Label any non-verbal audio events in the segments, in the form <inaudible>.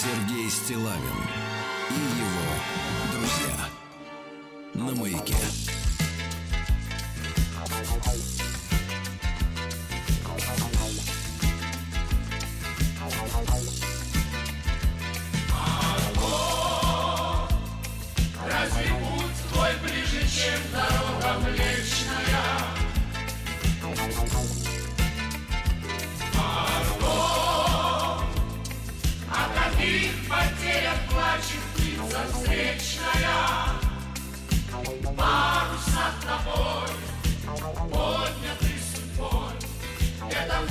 Сергей Стилавин и его друзья на маяке. Разве путь твой ближе, чем дорога млечная?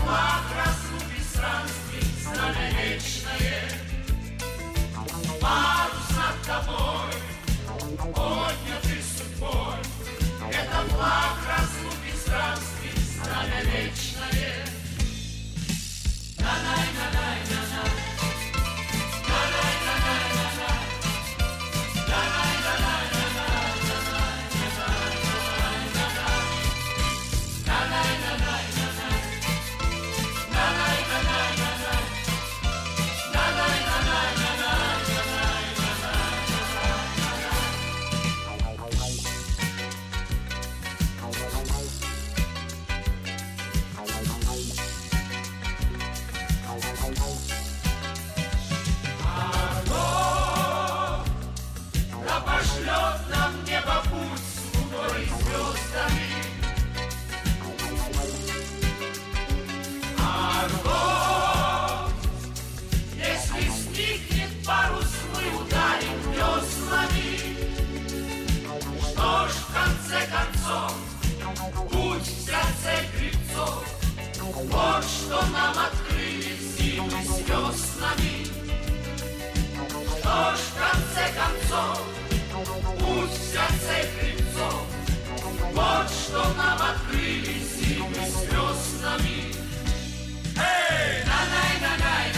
Флаг разлуки странствий, знамя вечное. Парус над тобой, поднятый судьбой, Это флаг разлуки странствий, знамя вечное. На-най, Вот что нам открыли зимы с веснами. Эй! На-най,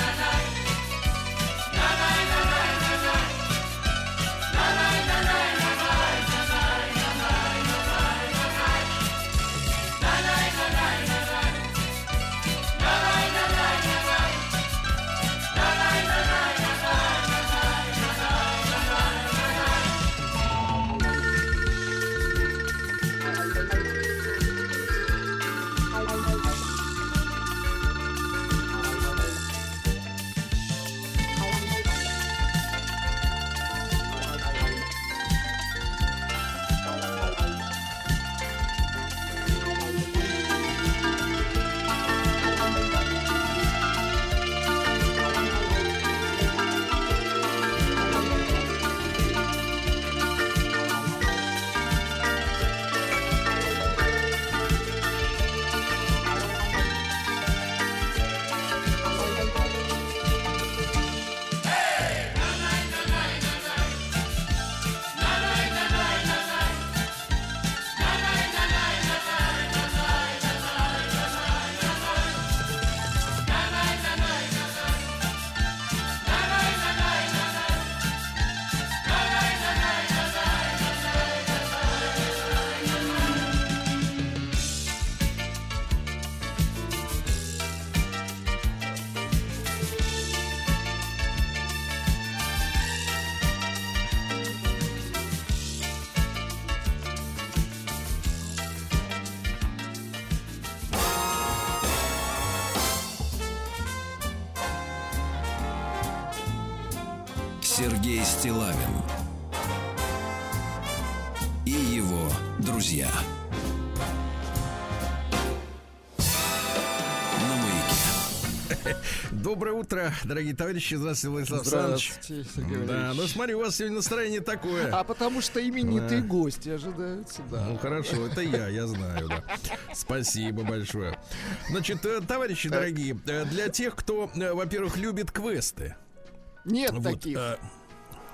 утро, дорогие товарищи. Здравствуйте, Владислав Александрович. Здравствуйте, Сергей Да, ну смотри, у вас сегодня настроение такое. А потому что именитые Да. гости ожидаются, да. Ну хорошо, это я, я знаю, да. Спасибо большое. Значит, э, товарищи дорогие, э, для тех, кто, э, во-первых, любит квесты. Нет вот, таких.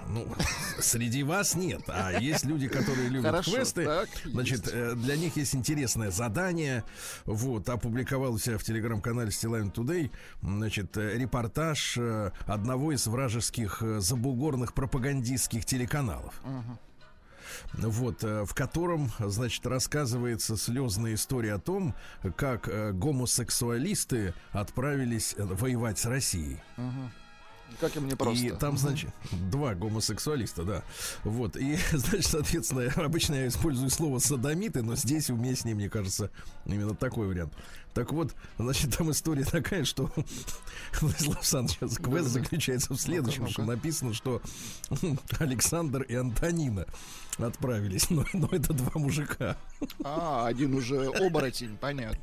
Ну, <laughs> среди вас нет, а есть люди, которые любят Хорошо, квесты. так, Значит, есть. э, для них есть интересное задание. Вот, опубликовал у себя в телеграм-канале Стилайн Today, значит, э, репортаж э, одного из вражеских забугорных пропагандистских телеканалов. Вот, в котором, значит, рассказывается слезная история о том, как гомосексуалисты отправились воевать с Россией. Как им не просто. И там, значит, два гомосексуалиста, да. Вот. И, <laughs> значит, соответственно, обычно я использую слово садомиты, но здесь уместнее, мне кажется, именно такой вариант. Так вот, значит, там история <laughs> такая, что <laughs> Владислав Александрович, квест заключается в следующем, что написано, что <laughs> Александр и Антонина отправились, но, но это два мужика. А, один уже оборотень, понятно.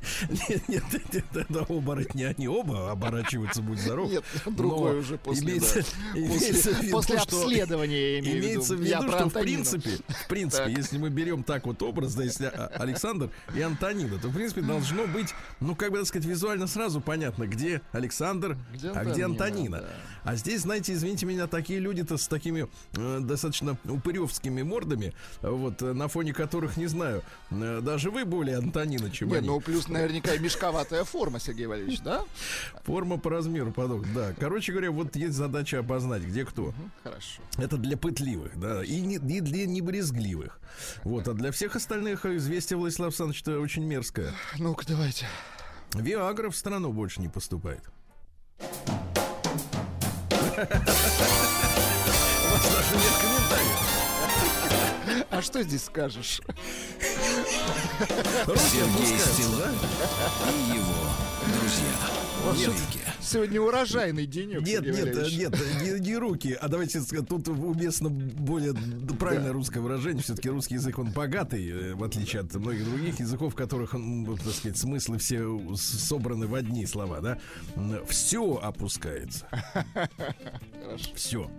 Нет, нет, нет, это оборотни, они оба оборачиваются, будь здоров. Нет, другой уже после, имеется, да. имеется После, после что- обследования, в Имеется в виду. Я что в принципе, в принципе, если мы берем так вот образ, да, если а- Александр и Антонина, то в принципе должно быть, ну как бы так сказать, визуально сразу понятно, где Александр, Где а где Антонина, да. А здесь, знаете, извините меня, такие люди-то с такими э, достаточно упыревскими мордами, вот на фоне которых не знаю, э, даже вы более Антонина, чем Не, они. ну плюс наверняка мешковатая форма, Сергей Валерьевич, да? <laughs> Форма по размеру подобна. Да. Короче говоря, вот есть задача обознать, где кто. Хорошо. Это для пытливых, да, и, не, и для небрезгливых. Вот, а для всех остальных известие Владислав Александрович это очень мерзкое. Ну-ка, давайте. Виагра в страну больше не поступает. У вас даже нет комментариев. А что здесь скажешь? Сергей Стилавин и его друзья. Сегодня урожайный денек, Нет, нет, нет, не, не руки, а давайте тут уместно более правильное русское выражение. Все-таки русский язык, он богатый, э, в отличие от многих других языков, в которых, так сказать, смыслы все собраны в одни слова, да. Все опускается. <laughs> Все.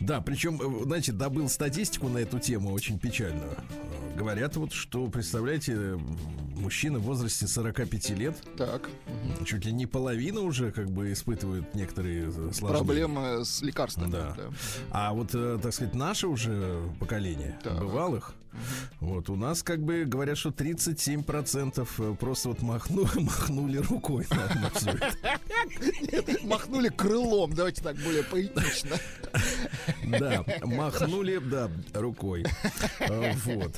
Да, причем, э, знаете, добыл статистику на эту тему очень печальную. Э, Говорят вот, что, представляете, мужчины в возрасте 45 лет, Так, чуть ли не половина уже как бы испытывают некоторые э, сложности. проблемы с лекарствами. Да. А вот, так сказать, наше уже поколение Так. бывалых, вот у нас как бы говорят, что 37% просто вот махну, <laughs> махнули рукой на, на всё это. Махнули крылом, давайте так более поэтично. Да, махнули, да, рукой. Э, Вот.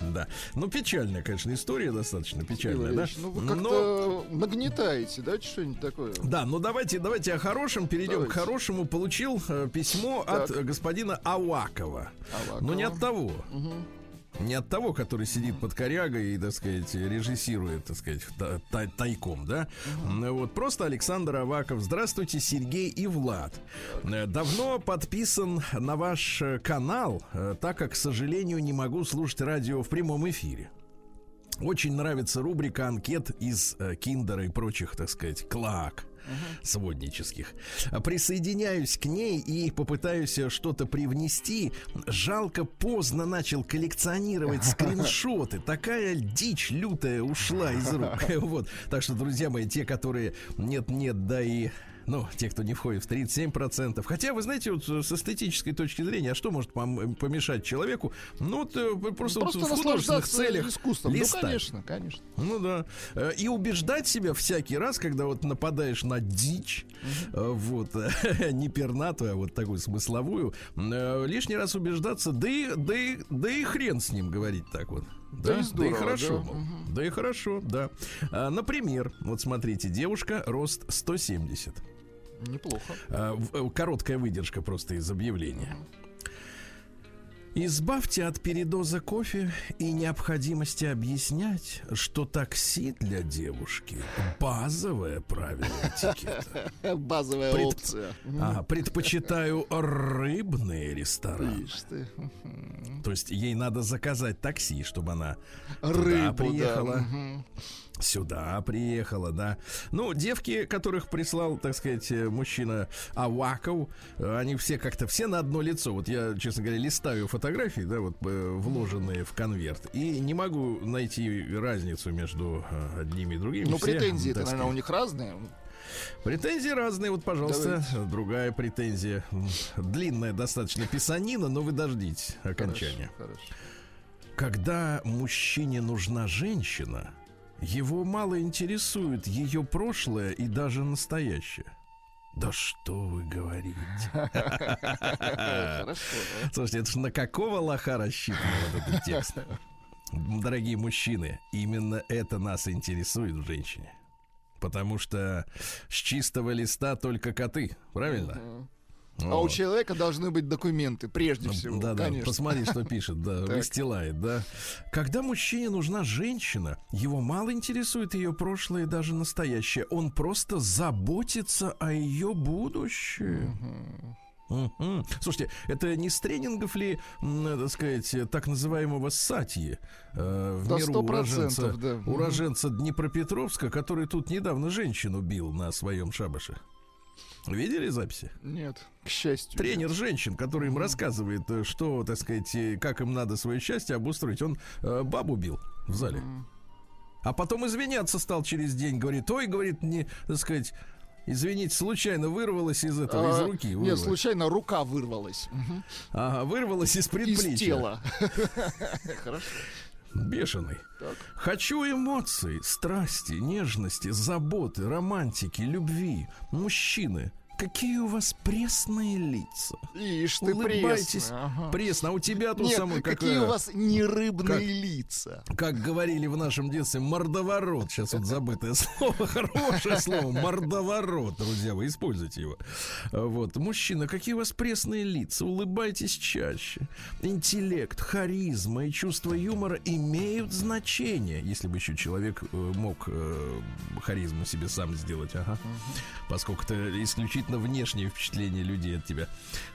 Да. Ну, печальная, конечно, история достаточно печальная, да? Валерьевич, Ну, вы Но- как-то нагнетаете, да, что-нибудь такое? Да, ну давайте, давайте о хорошем перейдем Давайте. к хорошему. Получил э, письмо Так. от э, господина Авакова. Авакова. Но не от того. Мгм. Не от того, который сидит под корягой и, так сказать, режиссирует, так сказать, та- та- тайком, да? Ну Вот просто Александр Аваков. Здравствуйте, Сергей и Влад. Э, Давно подписан на ваш э, канал, э, так как, к сожалению, не могу слушать радио в прямом эфире. Очень нравится рубрика анкет из Киндера и прочих, так сказать, клак своднических. А Присоединяюсь к ней и попытаюсь что-то привнести. Жалко, поздно начал коллекционировать <laughs> скриншоты. Такая дичь лютая ушла из рук. <laughs> Вот. Так что, друзья мои, те, которые нет-нет, да и ну, те, кто не входит в 37%. Хотя, вы знаете, вот э, с эстетической точки зрения, а что может пом- помешать человеку? Ну, вот, э, просто, вот Просто в художественных целях искусством. Ну, листать. конечно, конечно. Ну да. Э, И убеждать себя всякий раз, когда вот нападаешь на дичь, э, вот, <laughs> не пернатую, а вот такую смысловую, э, лишний раз убеждаться, да и, да и, да и хрен с ним говорить так вот. Да и здорово, хорошо. да. Да и хорошо, да. А, Например, вот смотрите, девушка, рост 170. Неплохо. А, э, Короткая выдержка просто из объявления. Избавьте от передоза кофе и необходимости объяснять, что такси для девушки – базовое правило этикета. <laughs> Базовая Пред- опция. А, предпочитаю рыбные рестораны. То есть ей надо заказать такси, чтобы она Рыбу, приехала. да. Сюда приехала, да. Ну, девки, которых прислал, так сказать, э, мужчина Аваков, э, они все как-то, все на одно лицо. Вот я, честно говоря, листаю фотографии, да, вот э, вложенные в конверт, и не могу найти разницу между одними и другими. Ну, претензии-то, наверное, у них разные. Претензии разные, вот, пожалуйста, другая претензия. Длинная достаточно писанина, но вы дождитесь окончания. Хорошо, хорошо. Когда мужчине нужна женщина, его мало интересует ее прошлое и даже настоящее. Да что вы говорите? Хорошо. Слушайте, это ж на какого лоха рассчитан этот текст? Дорогие мужчины, именно это нас интересует в женщине. Потому что с чистого листа только коты, правильно? А у человека должны быть документы, прежде всего. Да, да, конечно. посмотри, что пишет, да, <laughs> выстилает, да. Когда мужчине нужна женщина, его мало интересует ее прошлое и даже настоящее. Он просто заботится о ее будущем. Слушайте, это не с тренингов ли, так сказать, так называемого Сатьи, э, в Да, 100%, уроженца, да. Уроженца Днепропетровска, который тут недавно женщину бил на своем шабаше? Видели записи? Нет, к счастью. Тренер женщин, который им рассказывает, э, что, так сказать, э, как им надо свое счастье обустроить. Он э, бабу бил в зале. А потом извиняться стал через день. Говорит, ой, говорит, не, так сказать, извините, случайно вырвалась из этого, из А, руки. Нет, вырвалась. случайно рука вырвалась. Ага, вырвалась из предплечья. Из тела. <laughs> Хорошо. Бешеный. Так. Хочу эмоций, страсти, нежности, заботы, романтики, любви. Мужчины, какие у вас пресные лица. Ишь ты Улыбайтесь. пресный. Ага. Пресно. А у тебя тут Нет, самый как, какие у вас нерыбные как- лица. как говорили в нашем детстве, мордоворот. Сейчас вот забытое слово, хорошее слово, мордоворот, друзья, вы используйте его. Вот, мужчина, какие у вас пресные лица, улыбайтесь чаще. Интеллект, харизма и чувство юмора имеют значение. Если бы еще человек э, мог э, харизму себе сам сделать, ага. Поскольку это исключительно внешнее впечатление людей от тебя.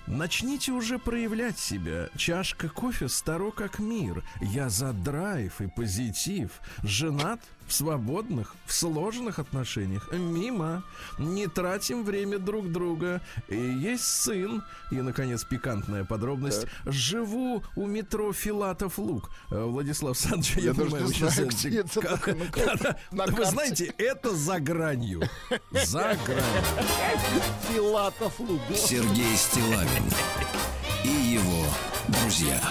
Начните уже проявлять себя. Чашка кофе старо как мир. Я за драйв и позитив. Женат в свободных, в сложных отношениях. Мимо. Не тратим время друг друга. И есть сын. И, наконец, пикантная подробность. Живу у метро Филатов Лук. Э, Владислав Саныч, я, Я понимаю, вы сейчас... знаю, где это Ка- такое, на карте- Да-да. <laughs> на Вы знаете, это за гранью. За гранью. <laughs> Филатов лук. Сергей Стилавин и его друзья.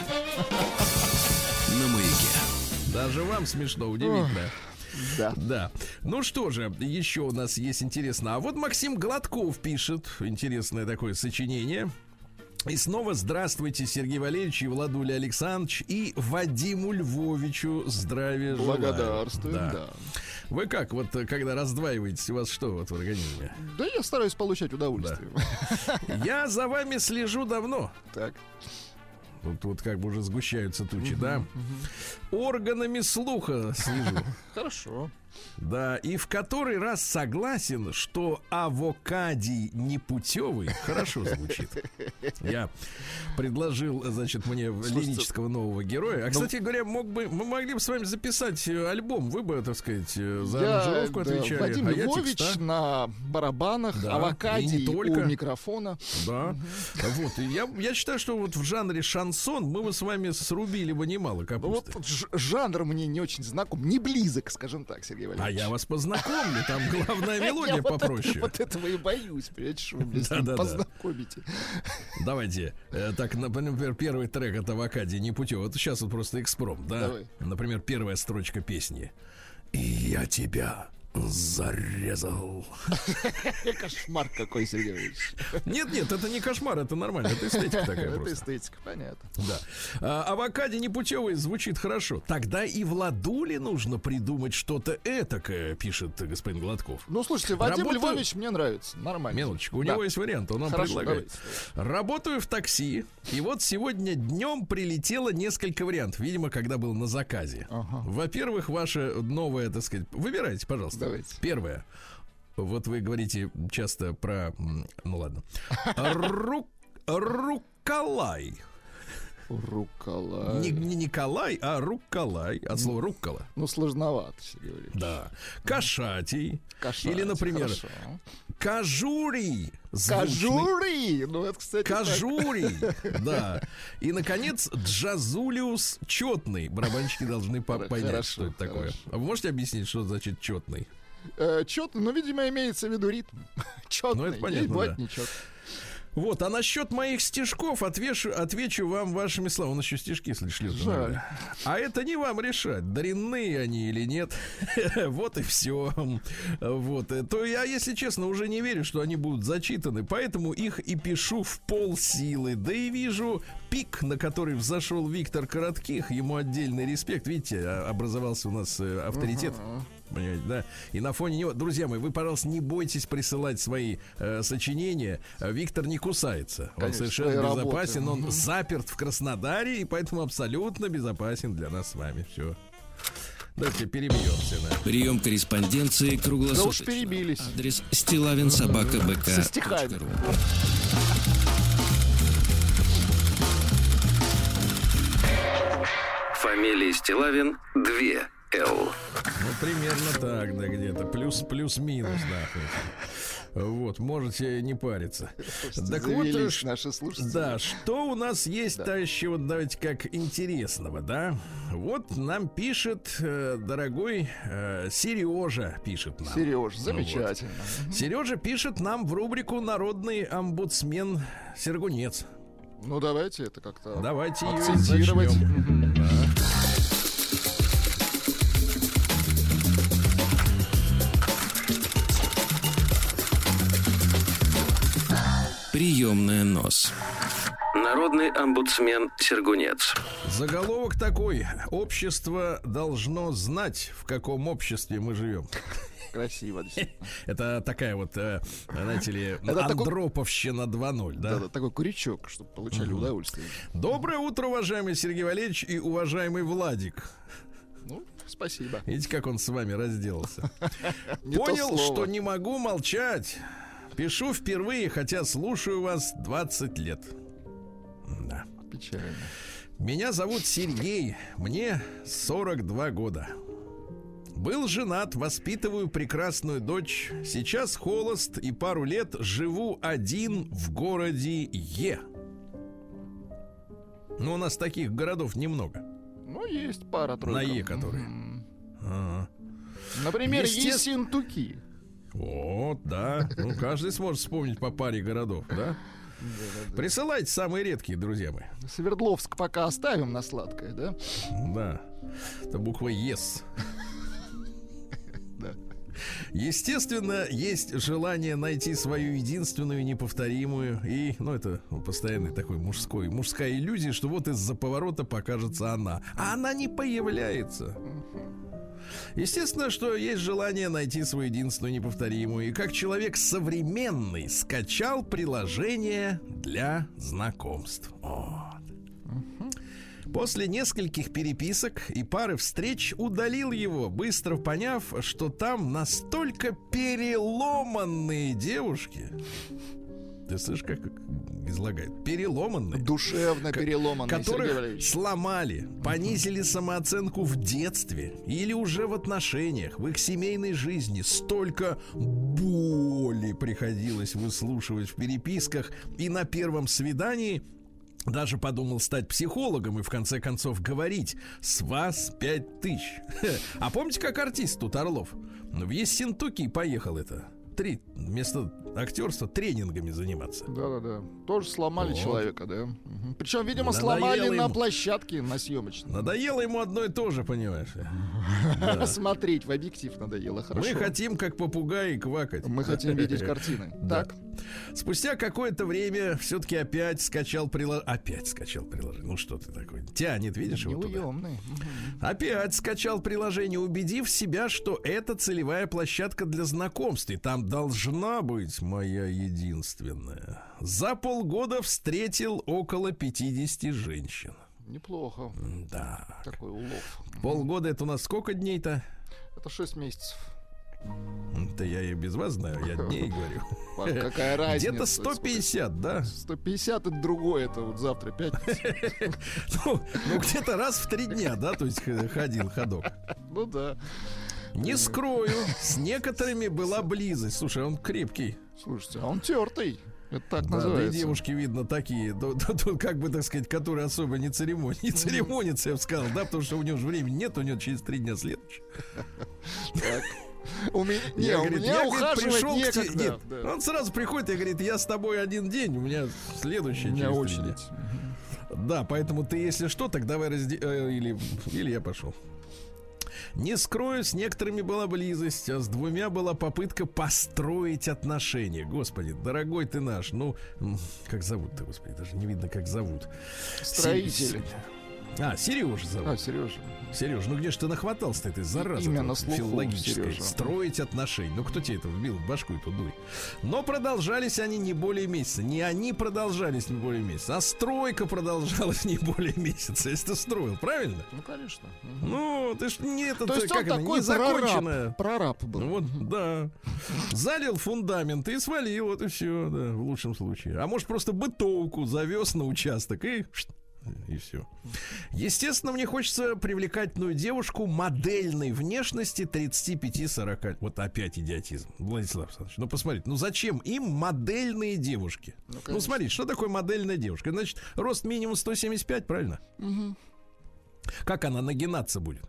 На маяке. Даже вам смешно, удивительно. Да. Да. Ну что же, еще у нас есть интересно. А вот Максим Гладков пишет интересное такое сочинение. И снова здравствуйте, Сергей Валерьевич и Владуля Александрович и Вадиму Львовичу здравия желаю. Благодарствуем, да. Вы как, вот когда раздваиваетесь, у вас что вот в организме? Да я стараюсь получать удовольствие. Я за вами слежу давно. Так. Тут вот как бы уже сгущаются тучи, да? Органами слуха слежу. <laughs> Хорошо. Да, и в который раз согласен, что авокадий непутевый <laughs> хорошо звучит. Я предложил, значит, мне лирического нового героя. Ну, А, кстати говоря, мог бы, мы могли бы с вами записать э, альбом. Вы бы, так сказать, э, за Я, аранжировку да, отвечали. Владимир а я Львович текста. на барабанах, Да, авокадий и не только. у микрофона. Да. Вот. И я, я считаю, что вот в жанре шансон мы бы с вами срубили бы немало Ну капусты. вот ж- жанр мне не очень знаком, не близок, скажем так, Сергей А Валерьевич. я вас познакомлю, там <laughs> главная мелодия попроще. Вот этого и боюсь, понимаете, что вы меня познакомите. Давайте, э, так, например, первый трек от не путем. Вот сейчас вот просто экспром, да? Например, первая строчка песни. И я тебя зарезал. <laughs> Кошмар какой, Сергей. Нет, нет, это не кошмар, это нормально, это эстетика такая Это просто. эстетика, понятно. Да. А, непутевый звучит хорошо. Тогда и Владуле нужно придумать что-то этакое, пишет господин Гладков. Ну, слушайте, Вадим Работаю- Львович мне нравится. Нормально. Мелочку, у Да. него есть вариант, он нам Хорошо, предлагает. давайте, Работаю в такси, и вот сегодня днем прилетело несколько вариантов, видимо, когда был на заказе. Ага. Во-первых, ваше новое, так сказать, выбирайте, пожалуйста. Давайте. Первое. Вот вы говорите часто про, ну ладно, <laughs> Ру- Рукалай. Рукола. Не, не Николай, а Рукалай, от слова руккола. Ну, сложновато, Сергей Валерьевич. Да. Кошатий. Кошачий, Или, например, хорошо. Кожурий. Звучный. Кожурий! Ну, это, кстати, так. Кожурий, <laughs> да. И, наконец, Джазулиус четный. Барабанщики должны понять, хорошо, что это такое. А вы можете объяснить, что значит четный? Э, чётный, ну, видимо, имеется в виду ритм. Четный. <laughs> Ну, это понятно, да. Вот, а насчет моих стишков отвешу, отвечу вам вашими словами. Он еще стишки, шлет. Жаль. А это не вам решать, дрянные они или нет. <laughs> вот и все. Вот. э, То я, если честно, уже не верю, что они будут зачитаны, поэтому их и пишу в пол силы. Да и вижу пик, на который взошел Виктор Коротких. Ему отдельный респект. Видите, а- образовался у нас э, авторитет. Понимаете, да? И на фоне него, друзья мои, вы, пожалуйста, не бойтесь присылать свои э, сочинения. Э, Виктор не кусается. Он Конечно, совершенно своей работы. безопасен. Он заперт в Краснодаре, и поэтому абсолютно безопасен для нас с вами. Все. Давайте перебьемся. Да. Прием корреспонденции круглосуточно. Да уж перебились. Адрес стилавинсобакабк. Со стихами. Фамилия Стилавин 2 Л. Ну, примерно так, да, где-то. Плюс, плюс-минус, да. Вот, можете не париться. Слушайте, Так вот, ш- наши слушатели. Да, что у нас есть товарищи, вот давайте как интересного, да? Вот нам пишет, э, дорогой э, Сережа пишет нам. Сереж, замечательно. Сережа пишет нам в рубрику «Народный омбудсмен Сергунец». Ну, давайте это как-то Давайте ее Приемная нос. Народный омбудсмен Сергунец. Заголовок такой. Общество должно знать, в каком обществе мы живем. Красиво. Это такая вот, э, знаете ли, Андроповщина 2.0, да? Да-да, такой крючок, чтобы получали удовольствие. Доброе утро, уважаемый Сергей Валерьевич и уважаемый Владик. Ну, спасибо. Видите, как он с вами разделался? <laughs> Понял, что не могу молчать. Пишу впервые, хотя слушаю вас 20 лет. Да. Печально. Меня зовут Сергей, мне 42 года. Был женат, воспитываю прекрасную дочь. Сейчас холост и пару лет живу один в городе Е. Ну, у нас таких городов немного. Ну, есть пара-тройка. На Е которые. Мгм. Ага. Например, Ессентуки. Вот, да. Ну, каждый сможет вспомнить по паре городов, да? Присылайте самые редкие, друзья мои. Свердловск пока оставим на сладкое, да? Да. Это буква ЕС. Да. Естественно, есть желание найти свою единственную неповторимую и, ну, это постоянный такой мужской, мужская иллюзия, что вот из-за поворота покажется она. А она не появляется. Естественно, что есть желание найти свою единственную неповторимую. И как человек современный скачал приложение для знакомств. Вот. После нескольких переписок и пары встреч удалил его, быстро поняв, что там настолько переломанные девушки. Ты слышишь, как излагает? Переломанные. Душевно Ко- переломанный, Сергей которых Валерьевич. сломали, понизили самооценку в детстве или уже в отношениях, в их семейной жизни. Столько боли приходилось выслушивать в переписках. И на первом свидании даже подумал стать психологом и в конце концов говорить «С вас пять тысяч». <laughs> А помните, как артист тут Орлов? Ну, В Ессентуки поехал это. Три, вместо актерства тренингами заниматься. Да-да-да. Тоже сломали Вот. человека, да. Причем, видимо, Надоело сломали на ему. площадке, на съемочной. Надоело ему одно и то же, понимаешь? <laughs> Смотреть в объектив надоело, хорошо. Мы хотим, как попугаи, квакать. Мы хотим <laughs> видеть картины. Так. Спустя какое-то время все-таки опять скачал приложение. Опять скачал приложение. Ну что ты такой? Тянет, видишь его туда? Опять скачал приложение, убедив себя, что это целевая площадка для знакомств. И там должна быть моя единственная. За полгода встретил около 50 женщин. Неплохо. Да. Такой улов. Полгода это у нас сколько дней-то? Это 6 месяцев. Да я и без вас знаю, я дней говорю. <laughs> Вам Какая разница? Где-то 150, да? 150 это другое, это вот завтра пятница. <laughs> Ну, ну, где-то раз в три дня, да, то есть ходил ходок. Ну да. Не скрою, с некоторыми была близость. Слушай, он крепкий. Слушайте, а он тертый. Это так Да, да называется. девушки, видно, такие, да, да, да, как бы, так сказать, которые особо не церемонятся, не церемонятся, я бы сказал, да, потому что у него же времени нет, у него через три дня следующий. Так. У меня, не, Я, у говорит, меня я, говорит, пришел к тебе. некогда. Нет, Да. он сразу приходит и говорит, я с тобой один день, у меня следующий У меня через три дня». очередь. Да, поэтому ты, если что, так давай разде... э, или, или я пошел. Не скрою, с некоторыми была близость, а с двумя была попытка построить отношения. Господи, дорогой ты наш, ну, как зовут-то, господи, даже не видно, как зовут. Строитель. А, Сережа зовут. А, Сережа. Сереж, ну где ж ты нахватался этой заразы Имя тут на слуху, филологической? Сережа. Строить отношения. Ну кто тебе это вбил в башку эту дуй? Но продолжались они не более месяца. Не они продолжались не более месяца, а стройка продолжалась не более месяца. Если ты строил, правильно? Ну, конечно. Ну, ты ж не это, То есть он как это, такой незаконченное. прораб, прораб был. Ну вот, да. Залил фундамент и свалил, вот и все, да, в лучшем случае. А может, просто бытовку завез на участок и и все. Естественно, мне хочется привлекательную девушку модельной внешности 35-40. Вот опять идиотизм. Владислав Александрович, ну посмотрите, ну зачем им модельные девушки? Ну, конечно. смотрите, что такое модельная девушка? Значит, рост минимум 175, правильно? Как она нагинаться будет?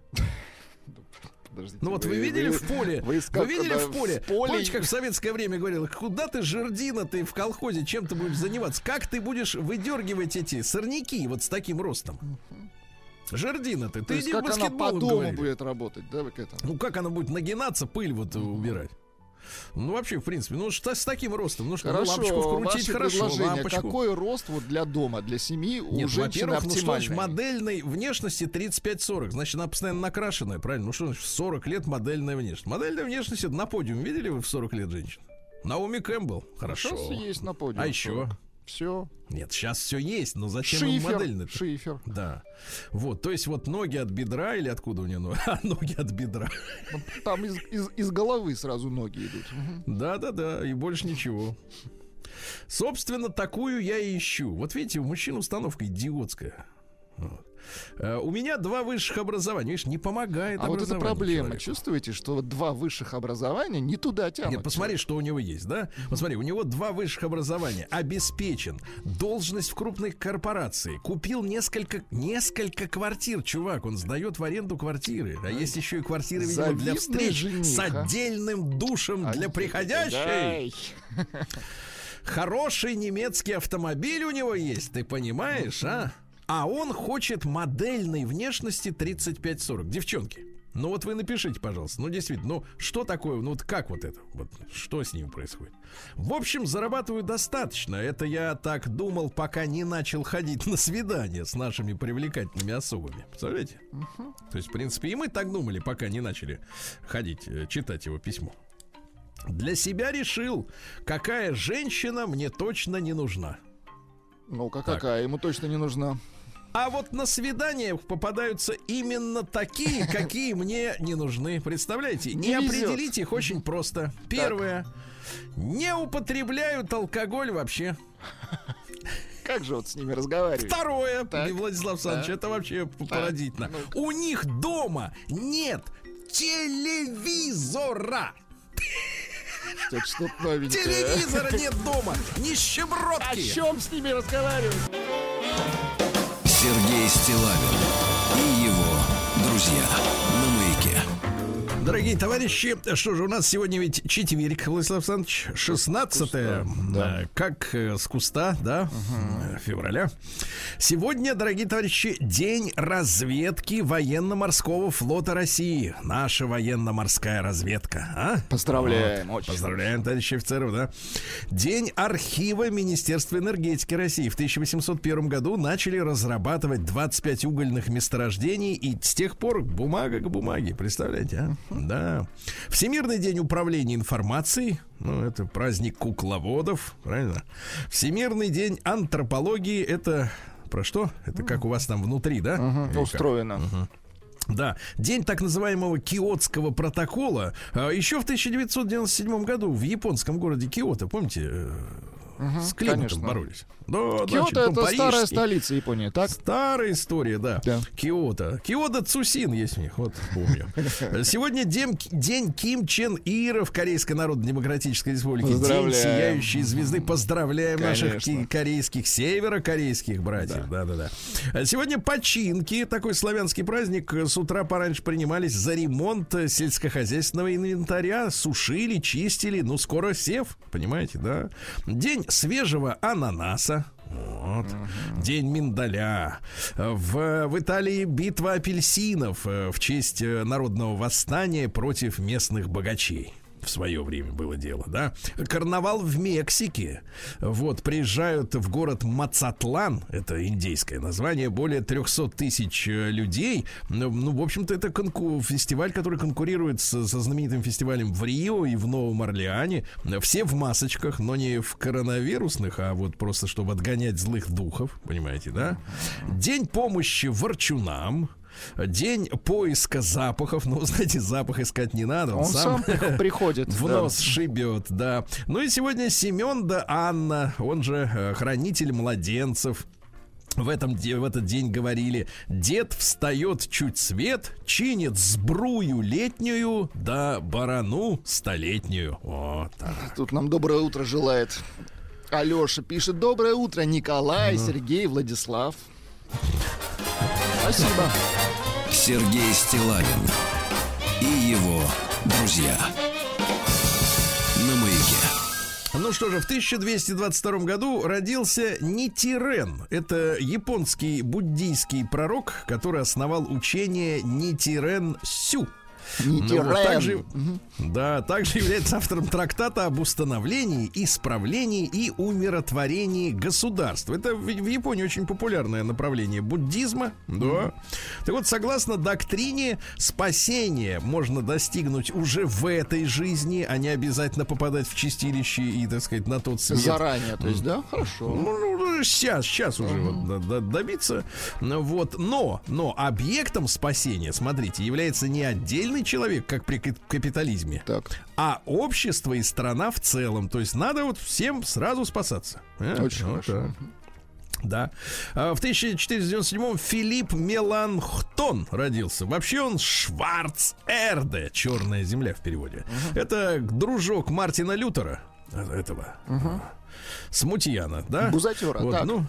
Подождите, Ну вот вы, видели в поле, вы вы, видели когда в поле, в поле- помните, как в советское время говорил, куда ты, жердина, ты в колхозе, чем ты будешь заниматься? Как ты будешь выдергивать эти сорняки вот с таким ростом? Жердина ты, То ты есть иди как она по дому говорили. будет работать, да, вы к этому? Ну как она будет нагинаться, пыль вот убирать? Ну вообще, в принципе, ну что с таким ростом, ну что, ну, лампочку Хорошо, вкрутить, хорошо, лампочку. Какой рост вот для дома, для семьи у Нет, женщины во-первых, ну что значит модельной внешности 35-40? Значит, она постоянно накрашенная, правильно? Ну что значит в 40 лет модельная внешность? Модельная внешность на подиуме видели вы в 40 лет женщин? Наоми Кэмпбелл. Хорошо. Сейчас есть на подиуме. А еще? Все. Нет, сейчас все есть, но зачем им Шифер. модельный? Шифер. Да. Вот, то есть вот ноги от бедра или откуда у нее ноги? <laughs> А, ноги от бедра. Там из, из- из головы сразу ноги идут. Да-да-да, и больше ничего. Собственно, такую я и ищу. Вот видите, у мужчин установка идиотская. Вот. Э, У меня два высших образования. Видишь, не помогает А вот это проблема. человеку. Чувствуете, что два высших образования не туда тянут? Нет, посмотри, что у него есть, да? Посмотри, у него два высших образования. Обеспечен. Должность в крупной корпорации. Купил несколько, несколько квартир, чувак. Он сдает в аренду квартиры. А есть еще и квартиры, видимо, для встреч жених, с а. отдельным душем для Ай, приходящей. Хороший немецкий автомобиль у него есть, ты понимаешь, а? А он хочет модельной внешности 35-40. Девчонки, ну вот вы напишите, пожалуйста. Ну, действительно, ну что такое, ну вот как вот это? Вот что с ним происходит? В общем, зарабатываю достаточно. Это я так думал, пока не начал ходить на свидания с нашими привлекательными особами. Представляете? То есть, в принципе, и мы так думали, пока не начали ходить, э, читать его письмо. Для себя решил, какая женщина мне точно не нужна. Ну-ка, какая? Ему точно не нужна. А вот на свиданиях попадаются именно такие, <laughs> какие мне не нужны. Представляете? Не И определить их очень просто. Первое. Не употребляют алкоголь вообще. Как же вот с ними разговаривать? Второе, Так. Владислав Александрович, Так. это вообще поразительно. Ну-ка. У них дома нет телевизора. Это что-то новенькое. Телевизора нет дома. О Нищебродки. чем с ними разговаривать? Сергей Стилавин и его друзья. Дорогие товарищи, что же, у нас сегодня ведь четверг, Владислав Александрович, 16 да. как э, с куста, да, э, февраля. Сегодня, дорогие товарищи, день разведки военно-морского флота России. Наша военно-морская разведка, а? Поздравляем, очень. Поздравляем, товарищи офицеров, да. День архива Министерства энергетики России. В 1801 году начали разрабатывать 25 угольных месторождений, и с тех пор бумага к бумаге, представляете, а? Да. Всемирный день управления информацией. Ну, это праздник кукловодов, правильно? Всемирный день антропологии. Это про что? Это как у вас там внутри, да? Как? Устроено. Да, день так называемого Киотского протокола. А, Еще в 1997 году в японском городе Киото, помните, э, с климатом конечно. боролись. Да, значит, Киото ну, это старая парижский. столица Японии, так? Старая история, да. Да. Киото. Киото Цусин есть у них, вот помню. <laughs> Сегодня день, день Ким Чен Ира в Корейской Народно-Демократической Республике. День сияющей звезды. Поздравляем наших Конечно. ки- корейских, северокорейских братьев. Да-да-да. Сегодня починки, такой славянский праздник. С утра пораньше принимались за ремонт сельскохозяйственного инвентаря. Сушили, чистили. Ну, скоро сев, понимаете, да? День свежего ананаса. Вот. День миндаля. В, в Италии битва апельсинов э, в честь э, народного восстания против местных богачей. В свое время было дело, да. Карнавал в Мексике. Вот, приезжают в город Мацатлан, это индейское название, более 300 тысяч э, людей. Ну, ну, в общем-то, это конку- фестиваль, который конкурирует с- со знаменитым фестивалем в Рио и в Новом Орлеане. Все в масочках, но не в коронавирусных, а вот просто чтобы отгонять злых духов, понимаете, да? День помощи ворчунам. День поиска запахов. Ну, <laughs> знаете, запах искать не надо. Он сам при- <laughs> приходит. в да. нос шибет, да. Ну и сегодня Семен да Анна, он же э, хранитель младенцев. В, этом, в этот день говорили, дед встает чуть свет, чинит сбрую летнюю, да барану столетнюю. Вот так. Тут нам доброе утро желает. Алеша пишет доброе утро, Николай, Сергей, Владислав. Спасибо. Сергей Стилавин и его друзья. На маяке. Ну что же, в 1222 году родился Нитирен. Это японский буддийский пророк, который основал учение Нитирен Сю. Ну вот, также, да, также является автором трактата об установлении, исправлении и умиротворении государств. Это в, в Японии очень популярное направление буддизма. Да. Так вот, согласно доктрине, спасения можно достигнуть уже в этой жизни, а не обязательно попадать в чистилище и, так сказать, на тот свет. Заранее, то есть, да? Хорошо. Ну, ну, сейчас, сейчас уже вот до- до- добиться. Ну, Вот, но, но объектом спасения, смотрите, является не отдельный человек, как при кап- капитализме, Так, а общество и страна в целом. То есть надо вот всем сразу спасаться. А? очень Вот хорошо. так. Да. А В 1497-м Филипп Меланхтон родился. Вообще он Шварц-Эрде, черная земля в переводе. Это дружок Мартина Лютера, э, этого, Смутьяна, да? Бузатера, Вот, так. ну, э,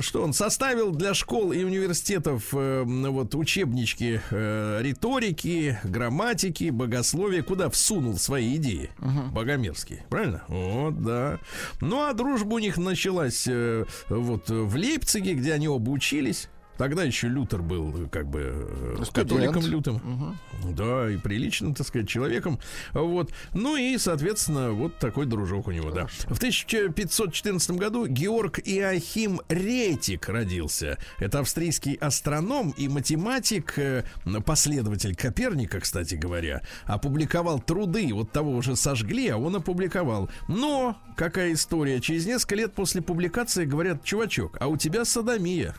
что он составил для школ и университетов э, вот учебнички э, риторики, грамматики, богословия, куда всунул свои идеи богомерзкие, правильно? Вот, да. Ну а дружба у них началась э, вот в Лейпциге, где они оба учились. Тогда еще Лютер был э, как бы э, Студент. католиком лютым. Да, и приличным, так сказать, человеком. Вот. Ну и, соответственно, вот такой дружок у него, да. В 1514 году Георг Иохим Ретик родился. Это австрийский астроном и математик, э, последователь Коперника, кстати говоря, опубликовал труды, вот того уже сожгли, а он опубликовал. Но, какая история, через несколько лет после публикации говорят, чувачок, а у тебя садомия.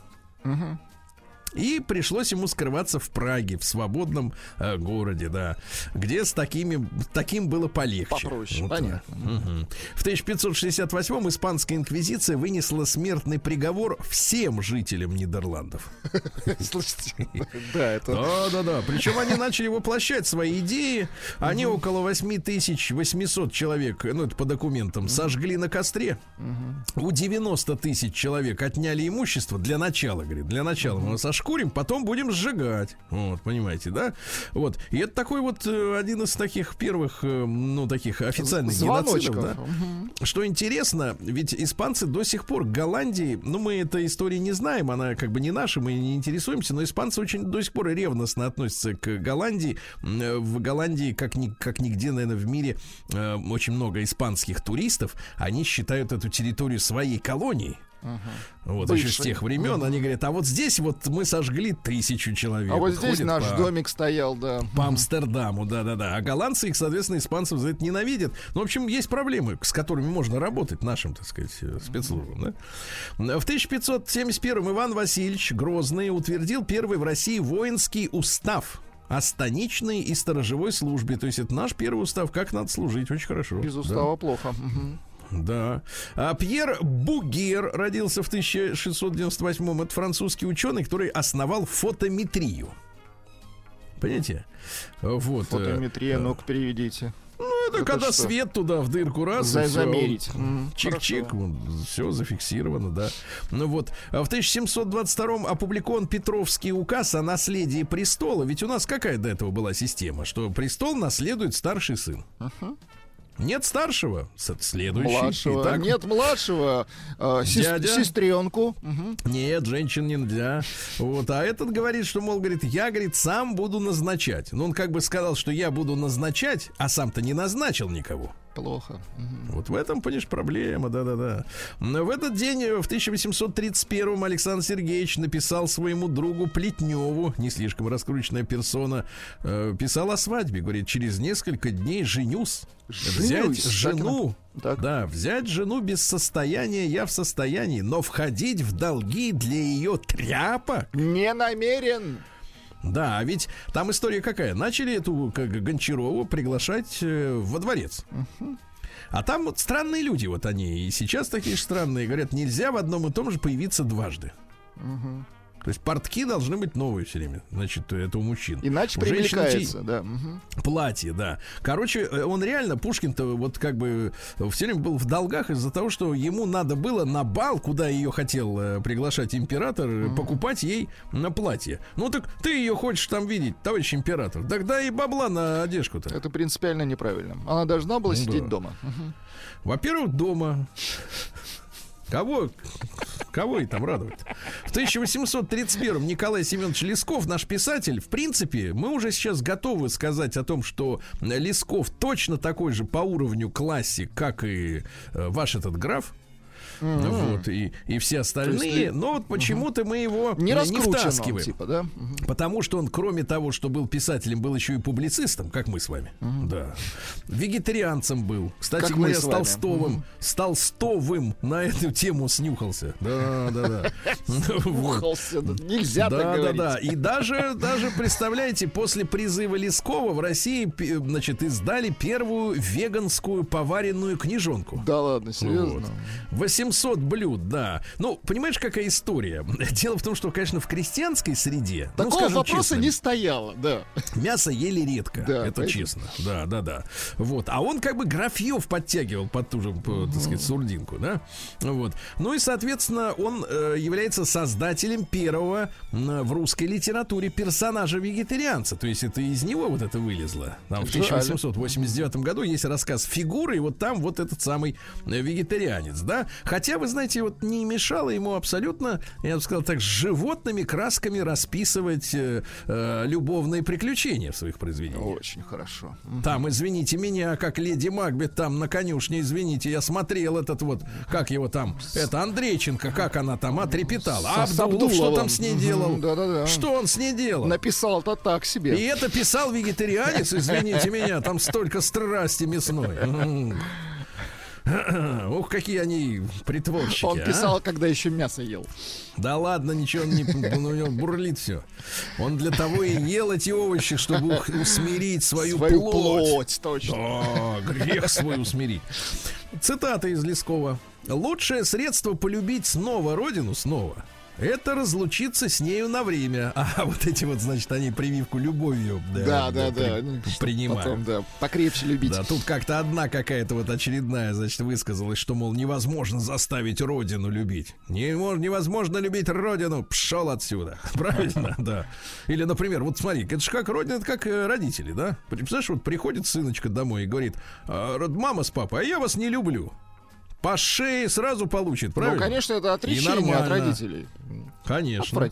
И пришлось ему скрываться в Праге, в свободном э, городе, да, где с такими, таким было полегче. Попроще, Вот, понятно. Мгм. В 1568-м испанская инквизиция вынесла смертный приговор всем жителям Нидерландов. <laughs> Слушайте, <laughs> да, это... Да, да, да. Причем они начали воплощать свои идеи. Они около 8800 человек, ну это по документам, сожгли на костре. У 90 тысяч человек отняли имущество для начала, говорит, для начала мы вас ошкурим, потом будем сжигать. Вот, понимаете, да? Вот. И это такой вот э, один из таких первых, э, ну, таких официальных геноцидов, Звоночков. да? Мгм. Что интересно, ведь испанцы до сих пор Голландии, ну мы этой истории не знаем, она как бы не наша, мы не интересуемся, но испанцы очень до сих пор ревностно относятся к Голландии. Э, В Голландии, как, ни, как нигде, наверное, в мире, очень много испанских туристов, они считают эту территорию своей колонией. Вот еще с тех времен они говорят, а вот здесь вот мы сожгли тысячу человек. А вот здесь Ходят наш по- домик стоял, да. по Амстердаму, да-да-да. А голландцы их, соответственно, испанцев за это ненавидят. Ну, в общем, есть проблемы, с которыми можно работать нашим, так сказать, э, спецслужбам, да? В 1571 Иван Васильевич Грозный утвердил первый в России воинский устав о станичной и сторожевой службе. То есть это наш первый устав, как надо служить. Очень хорошо. Без Да. устава плохо. Мгм. Да. А Пьер Бугер родился в 1698-м. Это французский ученый, который основал фотометрию. Понимаете? Вот. э, Фотометрия, ну-ка переведите. Ну, это, это когда что? свет туда в дырку раз. За- замерить. Чик-чик, все зафиксировано, да. Ну вот, а в 1722 опубликован Петровский указ о наследии престола. Ведь у нас какая до этого была система, что престол наследует старший сын. Нет старшего, следующий. Младшего. Итак, Нет младшего. э, сес- Дядя. Сестренку. Мгм. Нет, женщин нельзя. Вот, а этот говорит, что, мол, говорит, я, говорит, сам буду назначать. Но он как бы сказал, что я буду назначать, а сам-то не назначил никого. Плохо. Вот в этом, понимаешь, проблема, да-да-да. Но В этот день, э, в 1831-м, Александр Сергеевич написал своему другу Плетневу, не слишком раскрученная персона, э, писал о свадьбе. Говорит, через несколько дней женюсь. Женюсь, Взять жену, Так. да, взять жену без состояния я в состоянии, но входить в долги для ее тряпок Не намерен. Да, а ведь там история какая? Начали эту как, Гончарову приглашать э, во дворец. А там вот странные люди, вот они и сейчас такие же странные, говорят, нельзя в одном и том же появиться дважды. То есть портки должны быть новые все время, значит, это у мужчин. Иначе У привлекается, да. мгм. Платье, да. Короче, э, он реально, Пушкин-то вот как бы все время был в долгах из-за того, что ему надо было на бал, куда ее хотел э, приглашать император, э, покупать ей на платье. Ну так ты ее хочешь там видеть, товарищ император. Тогда и бабла на одежку-то. Это принципиально неправильно. Она должна была Ну сидеть да. дома. Мгм. Во-первых, дома. Кого, кого и там радовать? В 1831 Николай Семенович Лесков, наш писатель, в принципе, мы уже сейчас готовы сказать о том, что Лесков точно такой же по уровню классик, как и э, ваш этот граф. Вот, и, и все остальные. Но вот почему-то мы его Не не он, втаскиваем. типа, да? Мгм. Потому что он, кроме того, что был писателем, был еще и публицистом, как мы с вами. Да. Вегетарианцем был. Кстати Как мы говоря, с с вами. Толстовым. С Толстовым на эту тему снюхался. Да, да, да. <laughs> Да, Нельзя так Да, да, говорить. да. И даже, даже, представляете, после призыва Лескова в России, значит, издали первую веганскую поваренную книжонку. Да ладно, серьезно. Вот. 800 блюд, да. Ну, понимаешь, какая история? <laughs> Дело в том, что, конечно, в крестьянской среде, ну, Такого скажем вопроса честно, не стояло, да. мясо ели редко. Да, это поэтому- честно. Да, да, да. Вот. А он как бы графьев подтягивал под ту же, п- так сказать, сурдинку, да? Вот. Ну и, соответственно, он э, является создателем первого м, в русской литературе персонажа вегетарианца. То есть это из него вот это вылезло. Там в Жаль. 1889 году есть рассказ «Фигуры», и вот там вот этот самый э, вегетарианец, да? Хотя, вы знаете, вот не мешало ему абсолютно, я бы сказал так, с животными красками расписывать э, э, любовные приключения в своих произведениях. Очень хорошо. Там, извините меня, как леди Макбет там на конюшне, извините, я смотрел этот вот, как его там, это Андрейченко, как она там отрепетала. А Абдулов что там с ней делал? да-да-да. Что он с ней делал? Написал-то так И себе. это писал вегетарианец, извините меня, там столько страсти мясной. <laughs> <coughs> Ух, какие они притворщики. Он а. писал, когда еще мясо ел. Да ладно, ничего не... ну, У него бурлит все. Он для того и ел эти овощи, чтобы усмирить свою, Свою плоть. плоть, точно. Да, грех свой усмирить. Цитата из Лескова. Лучшее средство полюбить снова родину, снова, это разлучиться с нею на время. <laughs> А вот эти вот, значит, они прививку любовью Да, да, при- да. Ну, принимают. Потом, да, покрепче любить. Да, тут как-то одна какая-то вот очередная, значит, высказалась, что, мол, невозможно заставить родину любить. Не мож- невозможно любить родину, пшел отсюда. <laughs> Правильно, <laughs> да. Или, например, вот смотри, это же как родина, это как э, родители, да? Представляешь, вот приходит сыночка домой и говорит, «А, мама с папой, а я вас не люблю. По шее сразу получит, правильно? Ну, конечно, это отречение от родителей. Конечно.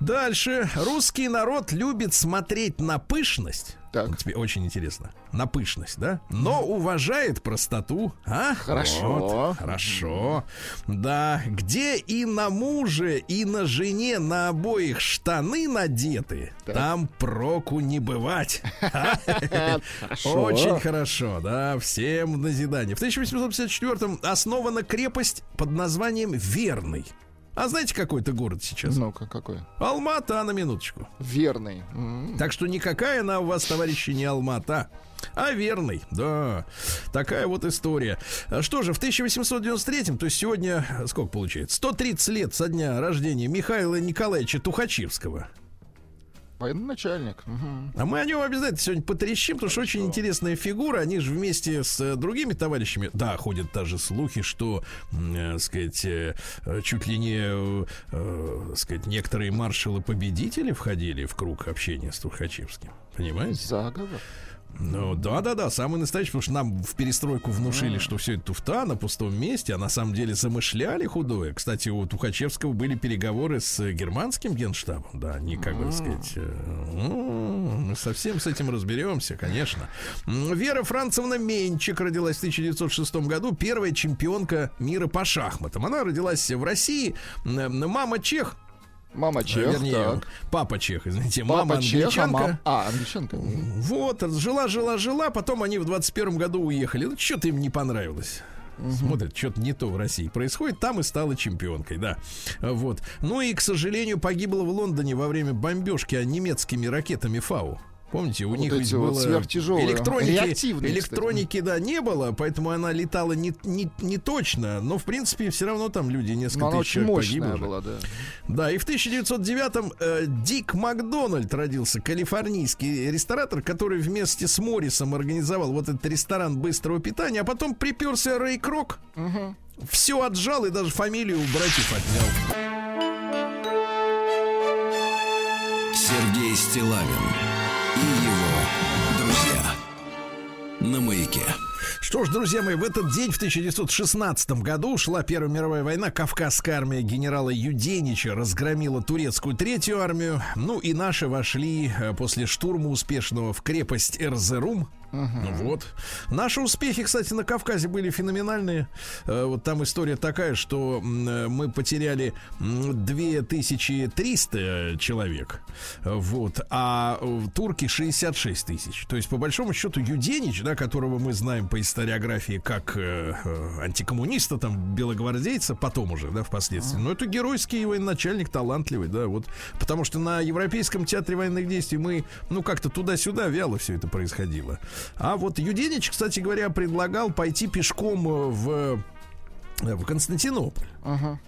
Дальше. Русский народ любит смотреть на пышность. Так. Вот тебе очень интересно. На пышность, да? Но уважает простоту. А? Хорошо. Вот, хорошо. Да. Где и на муже, и на жене на обоих штаны надеты, Так. там проку не бывать. Очень хорошо, да. Всем назидание. В 1854-м основана крепость под названием Верный. А знаете, какой это город сейчас? Ну-ка, какой? Алмата, на минуточку. Верный. М. Так что никакая она у вас, товарищи, не Алмата, а верный. Да, такая вот история. А Что же, в 1893-м, то есть сегодня, сколько получается, 130 лет со дня рождения Михаила Николаевича Тухачевского. Военачальник. Мгм. А мы о нем обязательно сегодня потрещим, потому что очень интересная фигура. Они же вместе с э, другими товарищами. Да, ходят даже слухи, что, э, сказать, э, э, чуть ли не, э, э, сказать, некоторые маршалы-победители входили в круг общения с Тухачевским. Понимаете? Заговор. Ну, да-да-да, самый настоящий, потому что нам в перестройку внушили, что все это туфта на пустом месте, а на самом деле замышляли худое. Кстати, у Тухачевского были переговоры с германским генштабом, да, они, как бы, сказать, э, мы совсем с этим разберемся, конечно. Вера Францевна Менчик родилась в 1906 году, первая чемпионка мира по шахматам. Она родилась в России, мама чех, Мама чех, вернее, так. папа чех, извините, мама Папа чех, а англичанка. мам... А, англичанка. Вот, жила, жила, жила, потом они в 21 году уехали. Ну, что-то им не понравилось. Смотрят, что-то не то в России происходит, там и стала чемпионкой, да. Вот. Ну и, к сожалению, погибла в Лондоне во время бомбежки немецкими ракетами Фау. Помните, у Вот них эти вот было сверхтяжелые, электроники, электроники, да, не было, поэтому она летала не, не, не точно, но в принципе все равно там люди несколько Но тысяч человек мощная погибло. была, да. Да, и в 1909-м э, Дик Макдональд родился, калифорнийский ресторатор, который вместе с Моррисом организовал вот этот ресторан быстрого питания, а потом приперся Рэй Крок, все отжал и даже фамилию у братьев отнял. Сергей Стилавин На маяке. Что ж, друзья мои, в этот день, в 1916 году, шла Первая мировая война. Кавказская армия генерала Юденича разгромила турецкую третью армию. Ну и наши вошли э, после штурма успешного в крепость Эрзерум. Ну Вот. Наши успехи, кстати, на Кавказе были феноменальные. Э, Вот там история такая, что э, мы потеряли м, 2300 человек. Вот. А э, турки 66 тысяч. То есть, по большому счету, Юденич, да, которого мы знаем по историографии как антикоммуниста, там, белогвардейца, потом уже, да, впоследствии. Но это геройский военачальник, талантливый, да, вот. Потому что на Европейском театре военных действий мы, ну, как-то туда-сюда вяло все это происходило. А вот Юденич, кстати говоря, предлагал пойти пешком э, в, э, в Константинополь. Ага.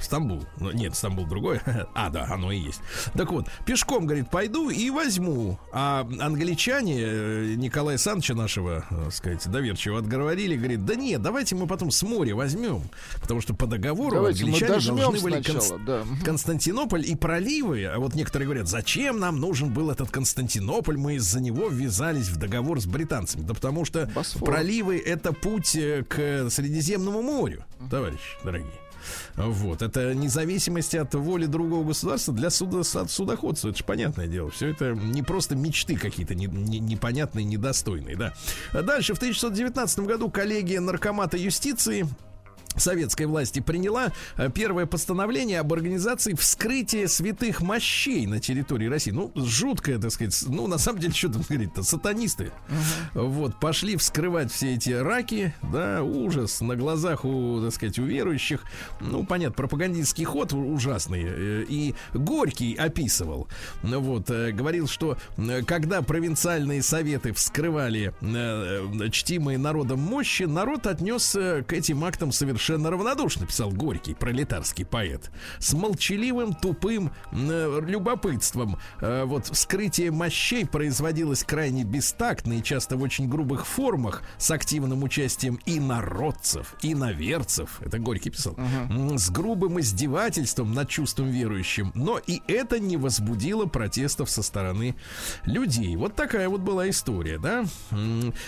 Стамбул. Ну, нет, Стамбул другой. <laughs> А, да, оно и есть. Так вот, пешком, говорит, пойду и возьму. А англичане э, Николая Санча нашего, так сказать, доверчиво отговорили, говорит, да нет, давайте мы потом с моря возьмем. Потому что по договору Давайте англичане должны были сначала, да. <laughs> Константинополь и проливы. А вот некоторые говорят, зачем нам нужен был этот Константинополь? Мы из-за него ввязались в договор с британцами. Да потому что Босфор. проливы это путь э, к Средиземному морю, товарищи дорогие. Вот, это независимость от воли другого государства для суда, от судоходства. Это же понятное дело. Все это не просто мечты какие-то не- не- непонятные, недостойные, да. Дальше, в 1919 году коллегия наркомата юстиции советской власти приняла э, первое постановление об организации вскрытия святых мощей на территории России. Ну, жуткое, так сказать, ну, на самом деле, <laughs> что там говорить-то, сатанисты. Вот, пошли вскрывать все эти раки, да, ужас на глазах у, так сказать, у верующих. Ну, понятно, пропагандистский ход ужасный. Э, И Горький описывал, вот, э, говорил, что когда провинциальные советы вскрывали чтимые народом мощи, народ отнесся к этим актам совершенно равнодушно, писал Горький, пролетарский поэт. С молчаливым, тупым э, любопытством. Э, вот вскрытие мощей производилось крайне бестактно и часто в очень грубых формах с активным участием и народцев, и наверцев. Это Горький писал. М, С грубым издевательством над чувством верующим. Но и это не возбудило протестов со стороны людей. Вот такая вот была история, да?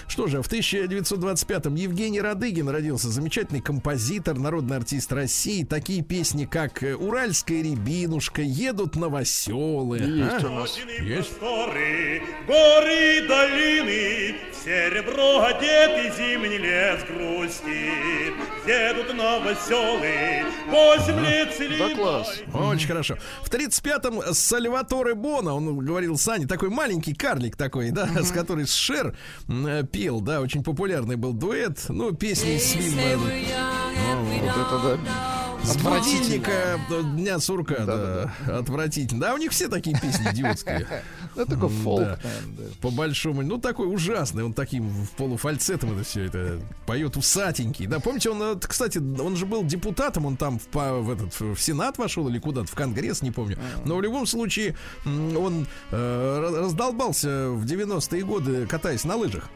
Что же, в 1925-м Евгений Радыгин родился, замечательный композитор, народный артист России. Такие песни, как э, «Уральская рябинушка», «Едут новоселы». Есть а? у нас. Есть. Просторы, горы долины, в серебро одет и зимний лес грустит. Едут новоселы, восемь лет Да класс. Очень хорошо. В 35-м Сальваторе Бона, он говорил Сане, такой маленький карлик такой, да, с которой Шер э, пел, да, очень популярный был дуэт. Ну, песни из фильма Вот это да. с будильника Дня сурка, да, отвратительно. Да, у них все такие песни идиотские. <laughs> Это такой фолк, Да. да. По большому, ну такой ужасный, он таким в полуфальцетом это все это поет усатенький. Да, помните, он, э, кстати, он же был депутатом, он там в, в этот в Сенат вошел или куда-то в Конгресс, не помню. Но в любом случае он э, раздолбался в 90-е годы, катаясь на лыжах.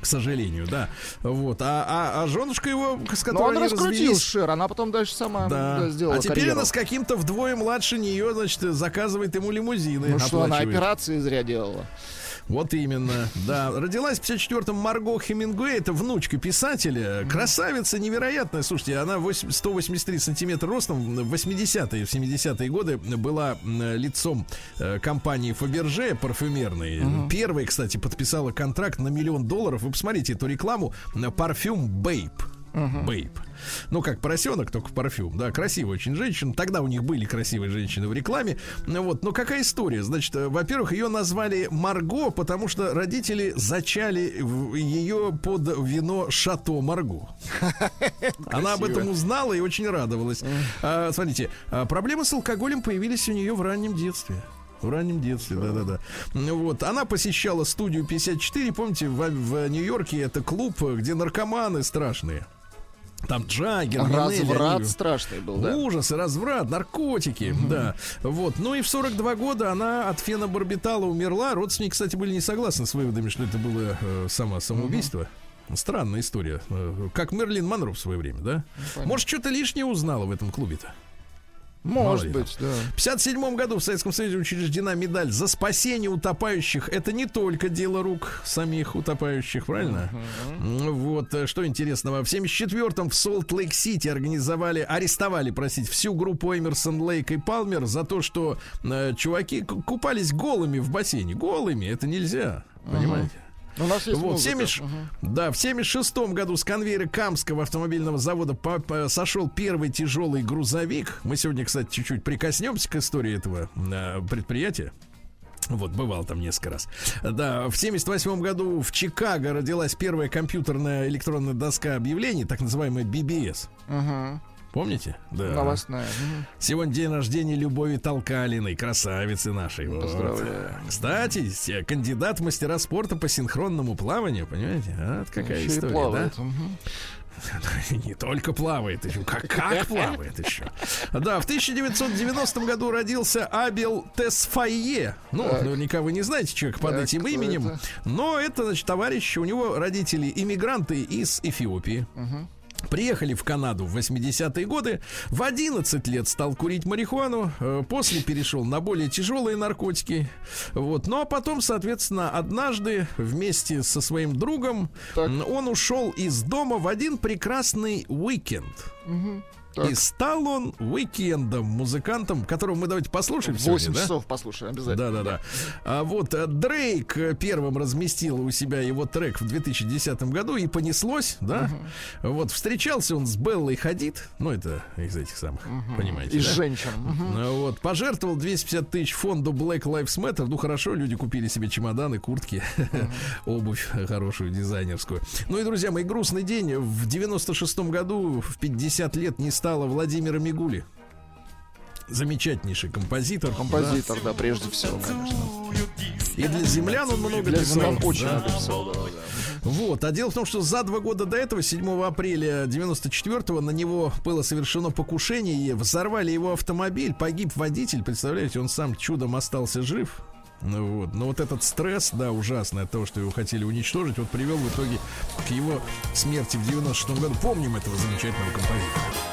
К сожалению, да. Вот. А, а, а женушка его, с Но которой он они раскрутил развелись, Шер, она потом дальше сама да. да, сделала а теперь карьеру. она с каким-то вдвое младше нее, значит, заказывает ему лимузины. Ну что, она операции зря делала. Вот именно, да. Родилась в 54-м Марго Хемингуэй, это внучка писателя. Красавица невероятная. Слушайте, она 8, 183 сантиметра ростом. В 80-е, в 70-е годы была лицом э, компании Фаберже парфюмерной. Первой, кстати, подписала контракт на миллион долларов. Вы посмотрите эту рекламу. на Парфюм Бейп. Бейп. Ну, как поросенок, только парфюм. Да, красивая очень женщина. Тогда у них были красивые женщины в рекламе. Ну Вот. Но какая история? Значит, э, во-первых, ее назвали Марго, потому что родители зачали ее под вино Шато Марго. <laughs> Она об этом узнала и очень радовалась. А, смотрите, а, проблемы с алкоголем появились у нее в раннем детстве. В раннем детстве, да-да-да. Ну Вот. Она посещала студию 54, помните, в, в Нью-Йорке это клуб, где наркоманы страшные. Там Джаггер, Минелли, Разврат они- страшный был, да? Ужас, и разврат, наркотики, да. Вот. Ну и в 42 года она от фенобарбитала умерла. Родственники, кстати, были не согласны с выводами, что это было э, само самоубийство. Странная история. Э, Как Мерлин Монро в свое время, да? Может, что-то лишнее узнала в этом клубе-то? Может Мало быть, да. В 57 году в Советском Союзе учреждена медаль за спасение утопающих. Это не только дело рук самих утопающих, правильно? М, Вот, э, что интересного. В 74-м в Солт-Лейк-Сити организовали, арестовали, простите, всю группу Эмерсон, Лейк и Палмер за то, что э, чуваки ку- купались голыми в бассейне. Голыми, это нельзя, понимаете? У нас есть Вот, музыка. 70 Да, в 76 году с конвейера Камского автомобильного завода по- по- сошел первый тяжелый грузовик. Мы сегодня, кстати, чуть-чуть прикоснемся к истории этого э, предприятия. Вот, бывал там несколько раз. Да, в 78 году в Чикаго родилась первая компьютерная электронная доска объявлений, так называемая BBS. Мгм. Помните? Да. Новостная. Сегодня день рождения Любови Толкалиной, красавицы нашей. Вот. Поздравляю. Кстати, с- кандидат в мастера спорта по синхронному плаванию, понимаете? А, вот какая Еще история, плавает. Да? <laughs> Не только плавает еще, как, как <laughs> плавает еще. Да, в 1990 году родился Абел Тесфайе. Ну, Так. наверняка вы не знаете человека под Так, этим именем. это? Но это, значит, товарищ, у него родители иммигранты из Эфиопии. Приехали в Канаду в 80-е годы. В 11 лет стал курить марихуану. э, После перешел на более тяжелые наркотики. Вот. Ну а потом, соответственно, однажды вместе со своим другом Так. он ушел из дома в один прекрасный уикенд. Так. И стал он уикендом, музыкантом, которого мы давайте послушаем сегодня, 8 да? часов послушаем обязательно. Да, да, да. А вот э, Дрейк э, первым разместил у себя его трек в 2010 году и понеслось, да. Вот встречался он с Беллой Хадид, ну это из этих самых, понимаете. Из да? женщин. Ну Вот, пожертвовал 250 тысяч фонду Black Lives Matter. Ну хорошо, люди купили себе чемоданы, куртки, <laughs> обувь хорошую, дизайнерскую. Ну и, друзья мои, грустный день. В 96 году, в 50 лет, не стало Владимира Мигули. Замечательнейший композитор. Композитор, да, прежде всего, конечно. Да. И для землян он много Для писал. землян очень да. много писал, да, да. Вот. А дело в том, что за два года до этого, 7 апреля 94-го, на него было совершено покушение, взорвали его автомобиль, погиб водитель, представляете, он сам чудом остался жив. Ну вот. Но вот этот стресс, да, ужасный от того, что его хотели уничтожить, вот привел в итоге к его смерти в 96 году. Помним этого замечательного композитора.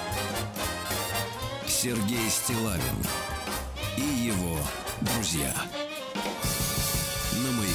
Сергей Стилавин и его друзья. На маяке.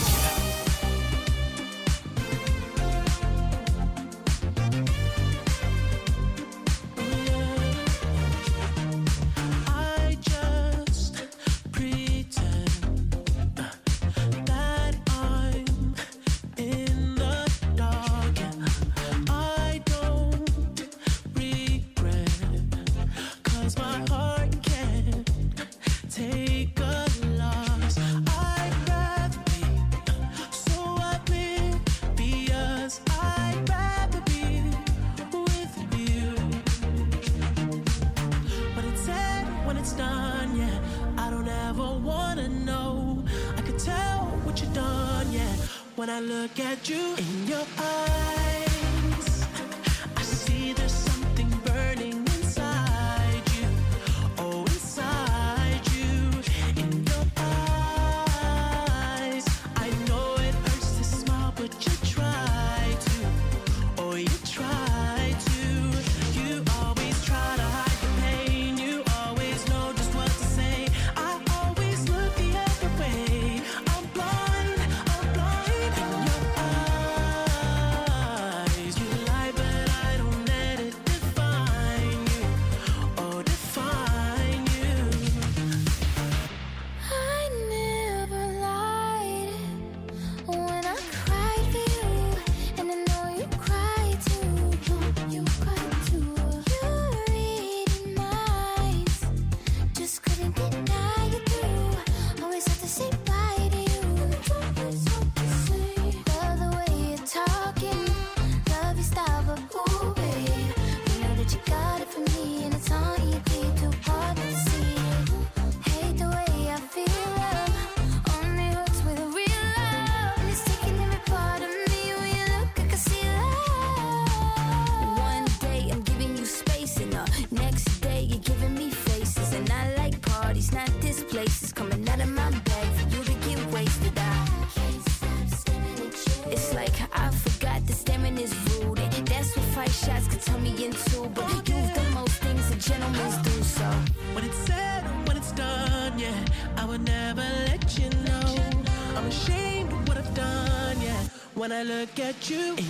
At you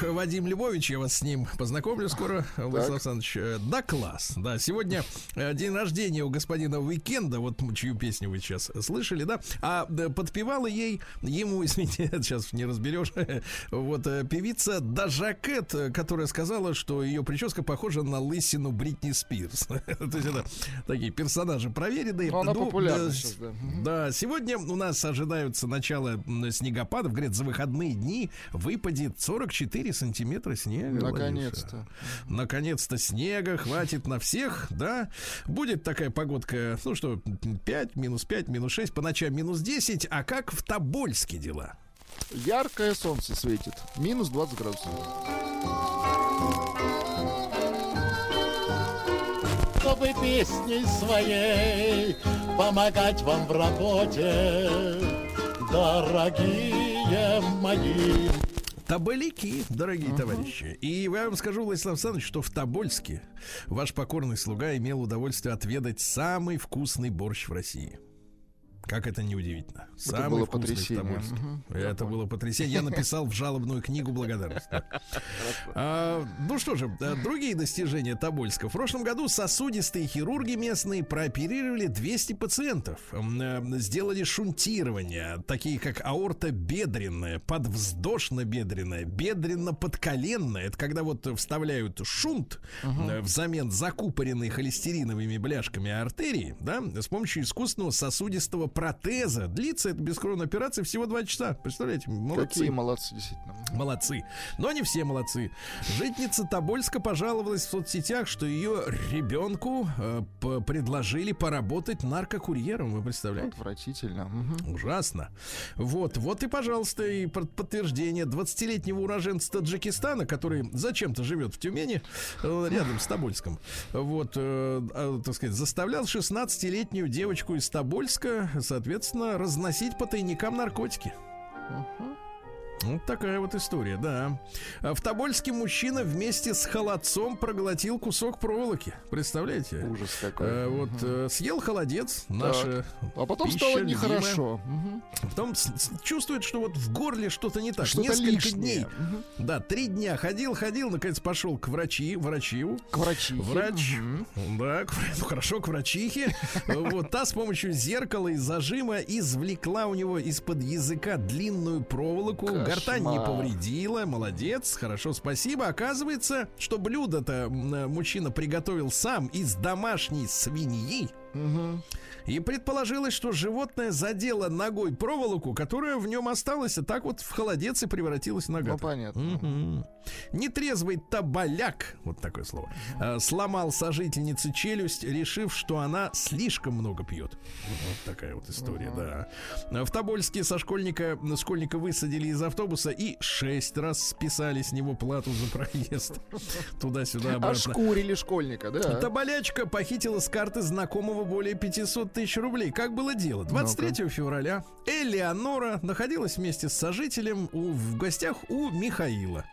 друг Вадим Львович, я вас с ним познакомлю скоро, Владислав Александрович. э, Да, класс. Да, сегодня день рождения у господина Уикенда, вот чью песню вы сейчас слышали, да? А подпевала ей, ему, <laughs> извините, сейчас не разберешь, <laughs> вот э, певица Дажа Кэт, э, которая сказала, что ее прическа похожа на лысину Бритни Спирс. <laughs> То есть это такие персонажи проверенные. Она Ну, популярна э, сейчас, да. да, сегодня у нас ожидаются начало снегопадов. Говорят, за выходные дни выпадет 44 сантиметра снега. Наконец-то. Наконец-то снега хватит на всех, да. Будет такая погодка, ну что, 5, минус 5, минус 6, по ночам минус 10. А как в Тобольске дела? Яркое солнце светит. Минус 20 градусов. чтобы песней своей помогать вам в работе, дорогие мои. Тоболяки, дорогие товарищи. И я вам скажу, Владислав Александрович, что в Тобольске ваш покорный слуга имел удовольствие отведать самый вкусный борщ в России. Как это неудивительно. Самый было потрясение. Мгм. Это было потрясение. Я написал в жалобную книгу благодарности. А, ну что же, а, другие достижения Тобольска. В прошлом году сосудистые хирурги местные прооперировали 200 пациентов. Э, Сделали шунтирование, такие как аорта бедренная, подвздошно-бедренная, бедренно-подколенная. Это когда вот вставляют шунт э, взамен закупоренной холестериновыми бляшками артерии, да, с помощью искусственного сосудистого протеза. Длится это бескровная операция всего 2 часа. Представляете? Молодцы. Какие молодцы, действительно. Молодцы. Но не все молодцы. Житница Тобольска пожаловалась в соцсетях, что ее ребенку э, предложили поработать наркокурьером. Вы представляете? Отвратительно. Мгм. Ужасно. Вот, вот и, пожалуйста, и под- подтверждение 20-летнего уроженца Таджикистана, который зачем-то живет в Тюмени, э, рядом с Тобольском. Вот, э, а, так сказать, заставлял 16-летнюю девочку из Тобольска, соответственно, разносить по тайникам наркотики. Вот такая вот история, да. А В Тобольске мужчина вместе с холодцом проглотил кусок проволоки. Представляете? Ужас какой. Э, вот э, съел холодец, наша А потом пища стало любимая. нехорошо. Мгм. Потом с- с- чувствует, что вот в горле что-то не так. Что-то Несколько лишнее. дней. Да, три дня ходил, ходил, наконец пошел к врачи, врачу. К врачихе. Врач, да, к- ну, хорошо, к врачихе. <laughs> Вот та с помощью зеркала и зажима извлекла у него из-под языка длинную проволоку. Гортань не повредила, молодец, хорошо, спасибо. Оказывается, что блюдо-то мужчина приготовил сам из домашней свиньи. И предположилось, что животное задело ногой проволоку, которая в нем осталась, и так вот в холодец и превратилась нога. Ну, понятно. Мгм. Нетрезвый табаляк, вот такое слово, э, сломал сожительнице челюсть, решив, что она слишком много пьет. Вот такая вот история, да. В Тобольске со школьника, школьника высадили из автобуса и шесть раз списали с него плату за проезд. Туда-сюда, обратно. Ошкурили школьника, да? Табалячка похитила с карты знакомого более 500 тысяч рублей. Как было дело? 23 февраля Элеонора находилась вместе с сожителем у- в гостях у Михаила.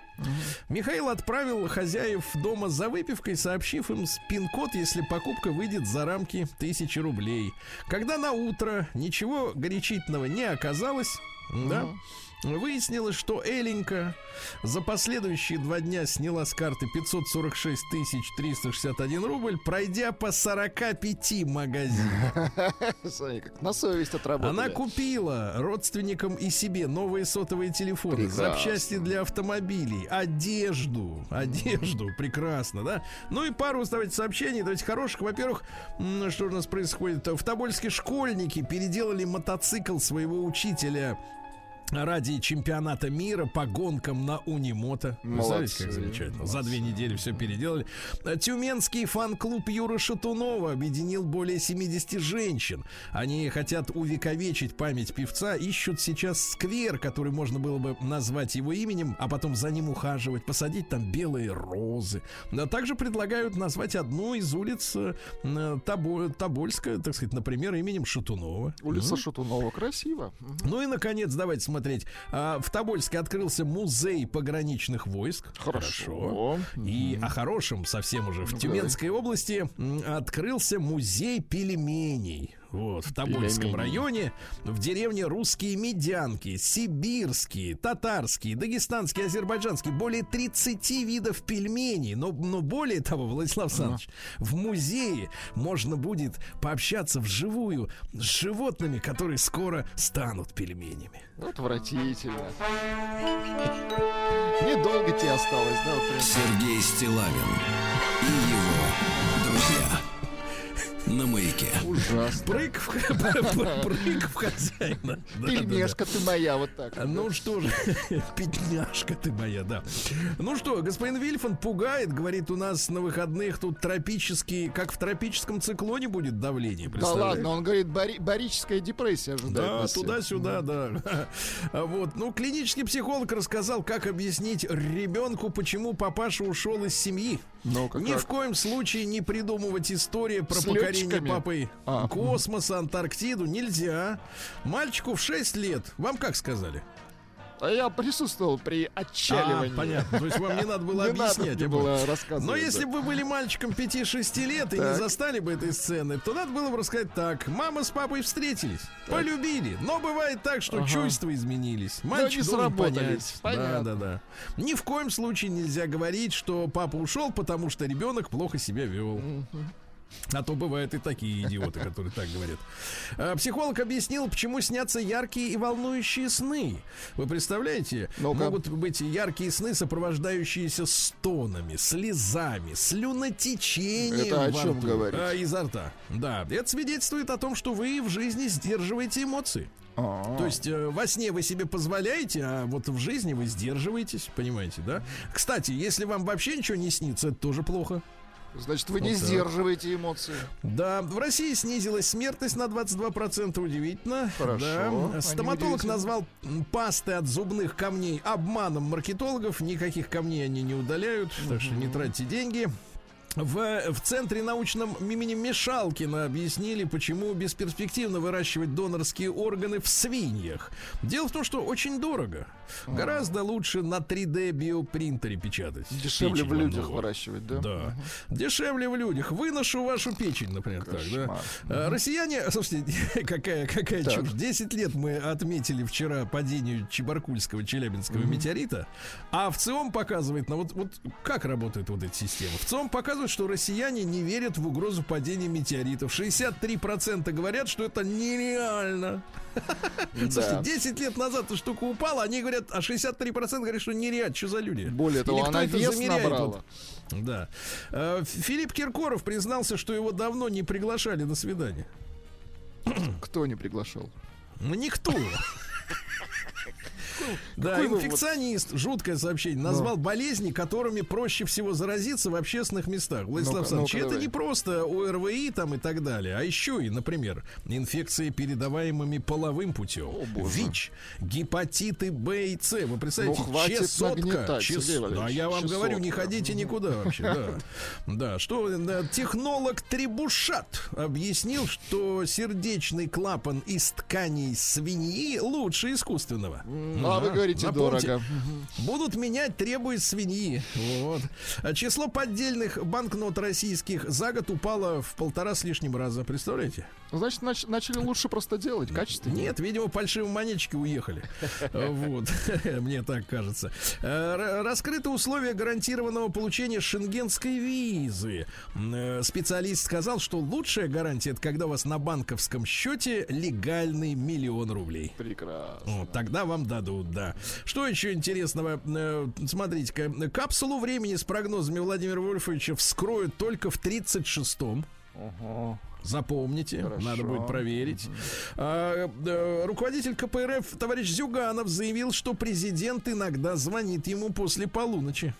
Михаил отправил хозяев дома за выпивкой, сообщив им пин-код, если покупка выйдет за рамки тысячи рублей. Когда на утро ничего горячительного не оказалось, да, выяснилось, что Эленька за последующие два дня сняла с карты 546 тысяч 361 рубль, пройдя по 45 магазинам. <laughs> Смотри, как на совесть отработали. Она купила родственникам и себе новые сотовые телефоны, Прекрасно. запчасти для автомобилей, одежду, одежду, прекрасно, да? Ну и пару, давайте, сообщений, давайте хороших. Во-первых, что у нас происходит? В Тобольске школьники переделали мотоцикл своего учителя ради чемпионата мира по гонкам на Унимото. Представляете, как Молодцы, замечательно. За две недели все переделали. Тюменский фан-клуб Юры Шатунова объединил более 70 женщин. Они хотят увековечить память певца, ищут сейчас сквер, который можно было бы назвать его именем, а потом за ним ухаживать, посадить там белые розы. А также предлагают назвать одну из улиц э, Тобо- Тобольска, так сказать, например, именем Шатунова. Улица Шатунова красиво. Ну и, наконец, давайте смотреть. А, В Тобольске открылся музей пограничных войск. Хорошо. И о хорошем совсем уже. В Тюменской области открылся музей пельменей. Вот, в Тобольском Пельмени. районе, в деревне русские медянки, сибирские, татарские, дагестанские, азербайджанские, более 30 видов пельменей. Но, но более того, Владислав Александрович, в музее можно будет пообщаться вживую с животными, которые скоро станут пельменями. Отвратительно. <laughs> Недолго тебе осталось, да? Сергей Стилавин и его друзья. На маяке. Ужасно. Прыг в, <laughs> прыг в хозяина. Да, да, да. Пельмешка ты моя, вот так. вот, Ну да. что же, <laughs> пятняшка ты моя, да. Ну что, господин Вильфан пугает, говорит, у нас на выходных тут тропический, как в тропическом циклоне будет давление. Да ладно, он говорит, бори- барическая депрессия ожидает Да, туда-сюда, да. <laughs> Вот. Ну, клинический психолог рассказал, как объяснить ребенку, почему папаша ушел из семьи. Ну-ка, Ни как? в коем случае не придумывать истории про С покорение летчиками? папой А. космоса, Антарктиду нельзя. Мальчику в 6 лет. Вам как сказали? А я присутствовал при отчаливании. А, понятно. То есть вам не надо было <laughs> Не объяснять. об было рассказывать, Но если бы вы были мальчиком 5-6 лет и не застали бы этой сцены, то надо было бы рассказать так. Мама с папой встретились, полюбили. Но бывает так, что чувства изменились. Мальчик не должен сработались. понять. Да, да, да. Ни в коем случае нельзя говорить, что папа ушел, потому что ребенок плохо себя вел. А то бывают и такие идиоты, которые так говорят. А, Психолог объяснил, почему снятся яркие и волнующие сны. Вы представляете? Ну-ка. Могут быть яркие сны, сопровождающиеся стонами, слезами, слюнотечением. Это о чем рту, говорит? а, изо рта. Да. Это свидетельствует о том, что вы в жизни сдерживаете эмоции. А, То есть э, во сне вы себе позволяете, а вот в жизни вы сдерживаетесь, понимаете, да? Кстати, если вам вообще ничего не снится, это тоже плохо. Значит, вы не Вот так. сдерживаете эмоции. Да, в России снизилась смертность на 22%, удивительно. Хорошо, Да. Стоматолог назвал пасты от зубных камней обманом маркетологов. Никаких камней они не удаляют, так что не тратьте деньги. В, в центре научном имени Мешалкина объяснили, почему бесперспективно выращивать донорские органы в свиньях. Дело в том, что очень дорого. Гораздо лучше на 3D биопринтере печатать. Дешевле Печень в людях нужна. выращивать, да? Да. Дешевле в людях. Выношу вашу печень, например, так, да. Кошмар. А, Россияне, <laughs> слушайте, <laughs> какая, какая Так. чушь. 10 лет мы отметили вчера падению Чебаркульского Челябинского метеорита, а в ЦИОМ показывает, ну вот, вот как работают вот эти системы. В ЦИОМ показывает, что россияне не верят в угрозу падения метеоритов. 63% говорят, что это нереально. Слушайте, 10 лет назад эта штука упала, они говорят, а 63% говорят, что нереально. Что за люди? Более того, Или она вес набрала. Вот Да. Э, Филипп Киркоров признался, что его давно не приглашали на свидание. Кто не приглашал? Ну, никто. Да, какой инфекционист, жуткое сообщение, назвал болезни, которыми проще всего заразиться в общественных местах. Владислав Ну-ка, Александрович, это давай. не просто ОРВИ там и так далее, а еще и, например, инфекции, передаваемыми половым путем, ВИЧ, гепатиты Б и С. Вы представляете, Ну, чесотка. чес- Да, я вам говорю, не ходите никуда вообще. Да, <laughs> да. что да, технолог Трибушат объяснил, что сердечный клапан из тканей свиньи лучше искусственного. А вы говорите напомните, дорого. <laughs> Будут менять, требует свиньи. Вот. А Число поддельных банкнот российских за год упало в полтора с лишним раза. Представляете? Значит, нач- начали лучше просто делать, качественнее. Нет, видимо, фальшивые монетчики уехали. <laughs> Вот. <laughs> Мне так кажется. Э, Раскрыты условия гарантированного получения шенгенской визы. Э, Специалист сказал, что лучшая гарантия это когда у вас на банковском счете легальный миллион рублей. Прекрасно. Тогда вам дадут, да. Что еще интересного? Э, Смотрите-ка, капсулу времени с прогнозами Владимира Вольфовича вскроют только в 36-м. Запомните, Хорошо. надо будет проверить. А, э, руководитель КПРФ товарищ Зюганов заявил, что президент иногда звонит ему после полуночи.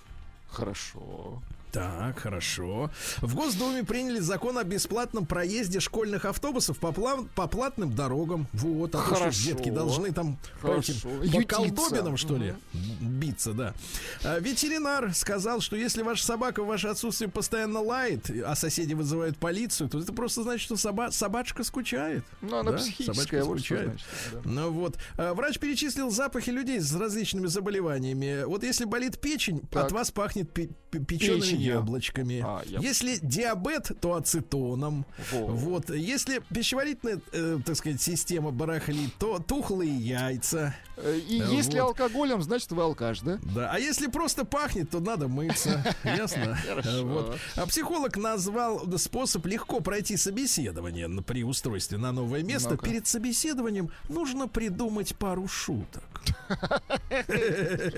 Хорошо. Так, хорошо. В Госдуме приняли закон о бесплатном проезде школьных автобусов по, плав- по платным дорогам. Вот, а то что Хорошо. детки должны там по, Хорошо. этим, по колдобинам, что ли, биться, да. А, ветеринар сказал, что если ваша собака в ваше отсутствие постоянно лает, а соседи вызывают полицию, то это просто значит, что соба- собачка скучает. Ну, она Да, психическая, собачка вот скучает. значит. да. Ну вот. А, Врач перечислил запахи людей с различными заболеваниями. Вот если болит печень, Так. от вас пахнет пе- пе- печеными. Яблочками. А, я- Если диабет, то ацетоном. Во. Вот. Если пищеварительная, э, так сказать, система барахлит, то тухлые яйца. Э, И Э, если вот. алкоголем, значит вы алкаш, да? Да. А если просто пахнет, то надо мыться. <laughs> Ясно? Э, Вот. А психолог назвал способ легко пройти собеседование при устройстве на новое место. Перед собеседованием нужно придумать пару шуток. <laughs> <laughs>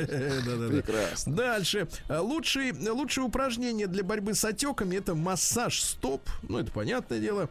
Прекрасно. Дальше. Лучшие, лучшее упражнение для борьбы с отеками это массаж стоп. Ну, это понятное дело.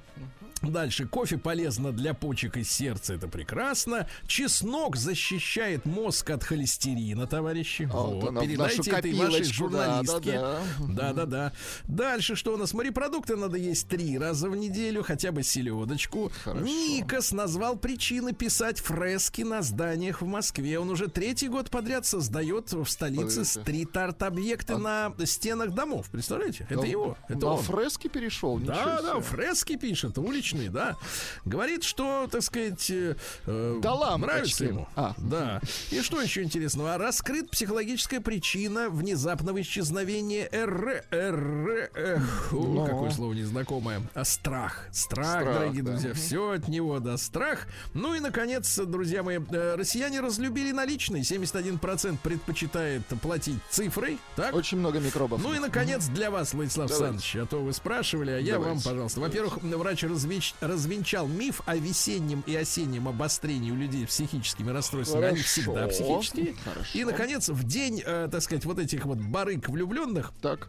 Дальше. Кофе полезно для почек и сердца. Это прекрасно. Чеснок защищает мозг от холестерина, товарищи. Вот Вот. она, в Передайте этой вашей журналистке. да-да-да. Да-да-да. Дальше что у нас? Морепродукты надо есть три раза в неделю, хотя бы селедочку. Хорошо. Никос назвал причины писать фрески на зданиях в Москве. Он уже третий год подряд создает в столице стрит-арт-объекты на стенах домов. Представляете? Это На- его. Это На он. фрески перешел, Да, да, себе. фрески пишет, уличный, да. Говорит, что, так сказать, э, э, Да лампочки. нравится ему. А. Да. И что еще интересного? Раскрыт психологическая причина внезапного исчезновения РР. РР. эх, у, Но. Какое слово незнакомое. А страх. Страх, Страх, дорогие да. друзья. Все от него, да, страх. Ну и, наконец, друзья мои, э, россияне разлюбили наличные. 71% предпочитает платить цифрой. Так? Очень много микробов. Ну и, наконец, для вас, Владислав Давайте. Александрович, а то вы спрашивали, а я Давайте. вам, пожалуйста. Во-первых, врач развеч- развенчал миф о весеннем и осеннем обострении у людей психическими расстройствами. Они Хорошо. всегда психические. Хорошо. И, наконец, в день, э, так сказать, вот этих вот барыг влюбленных, Так.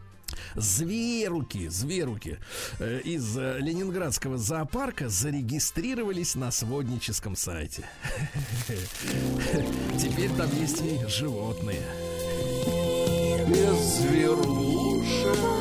зверуки, зверуки э, из э, Ленинградского зоопарка зарегистрировались на сводническом сайте. <laughs> Теперь там есть и животные. Без зверушек.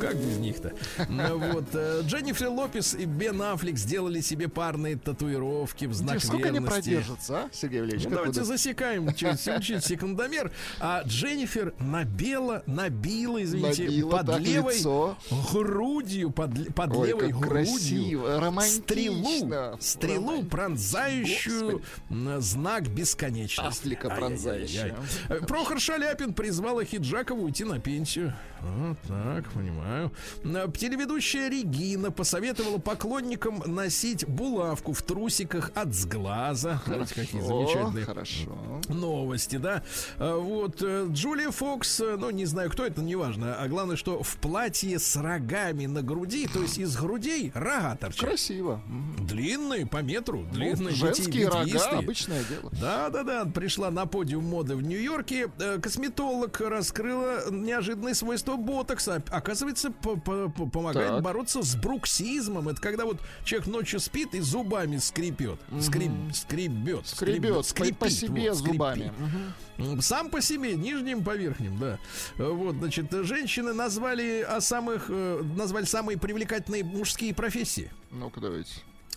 Как без них-то? Ну, Вот э, Дженнифер Лопес и Бен Аффлек сделали себе парные татуировки в знак Сколько они верности. продержатся, а, Сергей Валерьевич? Ну, давайте думаете? засекаем через секундомер. А Дженнифер набела, набила, извините, Набила под левой лицо. грудью, под, под Ой, левой грудью. красиво, романтично. Стрелу, стрелу, Романтично. пронзающую м, знак бесконечности. Афлика пронзающая. Э, Прохор Шаляпин призвал Хиджакова уйти на пенсию. Вот так. Понимаю. Э, Телеведущая Регина посоветовала поклонникам носить булавку в трусиках от сглаза. Знаете, какие О, замечательные хорошо. новости, да. А, Вот э, Джулия Фокс, э, ну не знаю, кто это, неважно. А главное, что в платье с рогами на груди, то есть из грудей рога торчат. Красиво. Длинные по метру, Ну, длинные. женские рога, ветвистые. обычное дело. Да, да, да, пришла на подиум моды в Нью-Йорке. Э, Косметолог раскрыла неожиданные свойства ботокса. Оказывается, по- по- по- помогает Так. бороться с бруксизмом. Это когда вот человек ночью спит и зубами скрипет. Скрип, скребет. Скребет по- по скрипит, себе вот, зубами. скрипит. М, Сам по себе, нижним по верхним, да. Вот, значит, женщины назвали о самых, э, назвали самые привлекательные мужские профессии. Ну-ка, давайте.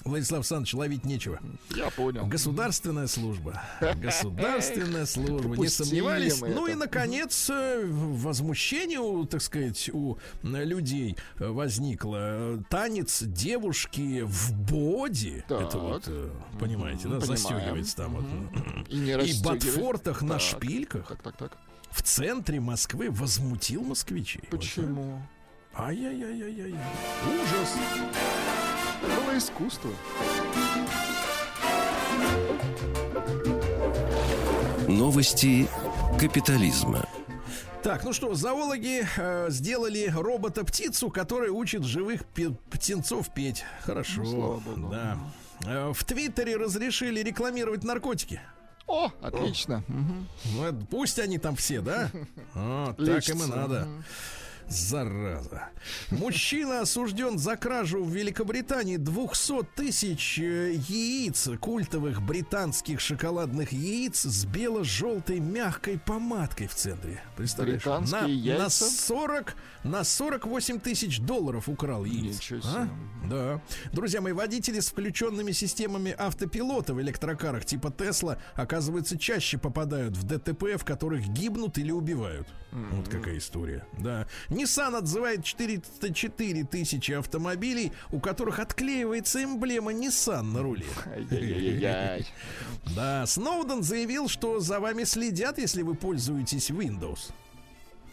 Владислав Александрович, ловить нечего. Я понял. Государственная служба. <laughs> Государственная служба. Не сомневались. Ну и, наконец, э, возмущение, у, так сказать, у людей э, возникло. Танец девушки в боди. Так. Это вот, э, понимаете, да, Понимаем. застегивается там вот. И не И ботфортах на шпильках Так, так, так. в центре Москвы возмутил москвичей. Вот Почему? так. Ай-яй-яй-яй-яй. Ужас. Было искусство. Новости капитализма. Так, ну что, зоологи э, сделали робота-птицу, который учит живых птенцов петь. Хорошо. Ну, слава богу. Да. Э, в Твиттере разрешили рекламировать наркотики. О, отлично. Мгм. Ну, пусть они там все, да? <laughs> А, так им и надо. Зараза. Мужчина осужден за кражу в Великобритании 200 тысяч э, яиц, культовых британских шоколадных яиц с бело-желтой мягкой помадкой в центре. Представляешь? Британские на, яйца? на 40, на 48 тысяч долларов украл яиц. А? Да. Друзья мои, водители с включенными системами автопилота в электрокарах типа Тесла, оказывается, чаще попадают в ДТП, в которых гибнут или убивают. Вот какая история. Да. Nissan отзывает 404 тысячи автомобилей, у которых отклеивается эмблема Nissan на руле. Да, Сноуден заявил, что за вами следят, если вы пользуетесь Windows.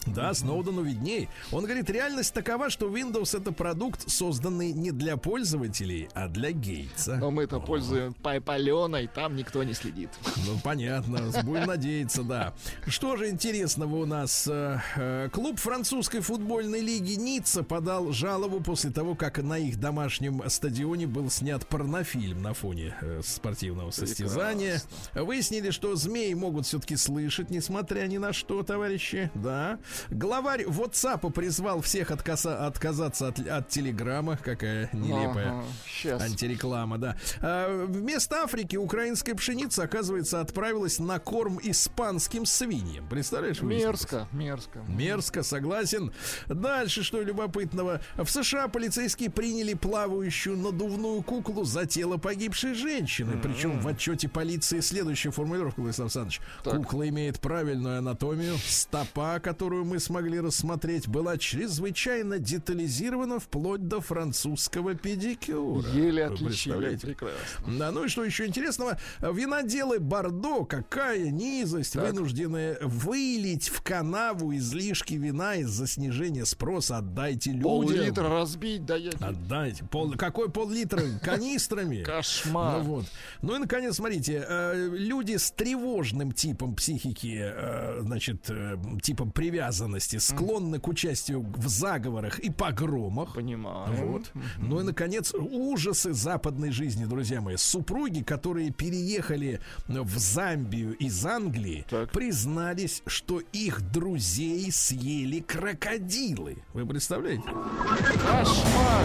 Да, Сноудену видней. Он говорит, реальность такова, что Windows это продукт, созданный не для пользователей, а для Гейтса. Но мы-то пользуем паленой, там никто не следит. Ну, понятно. Будем надеяться, да. Что же интересного у нас? Э, э, Клуб французской футбольной лиги Ницца подал жалобу после того, как на их домашнем стадионе был снят порнофильм на фоне э, спортивного состязания. Выяснили, что змеи могут все-таки слышать, несмотря ни на что, товарищи. Да. Главарь WhatsApp призвал всех откаса- отказаться от, от телеграмма. Какая нелепая. Сейчас. Антиреклама, да. А, вместо Африки украинская пшеница, оказывается, отправилась на корм испанским свиньям. Представляешь? Мерзко, мерзко. Мерзко, согласен. Дальше, что любопытного. В США полицейские приняли плавающую надувную куклу за тело погибшей женщины. Причем в отчете полиции следующая формулировка, Владислав Александрович. Так. Кукла имеет правильную анатомию. Стопа, которую мы смогли рассмотреть, была чрезвычайно детализирована вплоть до французского педикюра. Еле отличили. представляете? Прекрасно. Да, ну и что еще интересного? Виноделы Бордо, какая низость, Так. вынуждены вылить в канаву излишки вина из-за снижения спроса. Отдайте людям. Пол-литра разбить, да я... Отдайте. Пол, какой пол-литра? <laughs> Канистрами. Кошмар. Ну вот. Ну и наконец, смотрите, э, люди с тревожным типом психики, э, значит, э, типом привязанности, склонны к участию в заговорах и погромах. Понимаю. Вот. Ну и, наконец, ужасы западной жизни, друзья мои. Супруги, которые переехали в Замбию из Англии, Так. признались, что их друзей съели крокодилы. Вы представляете? Кошмар.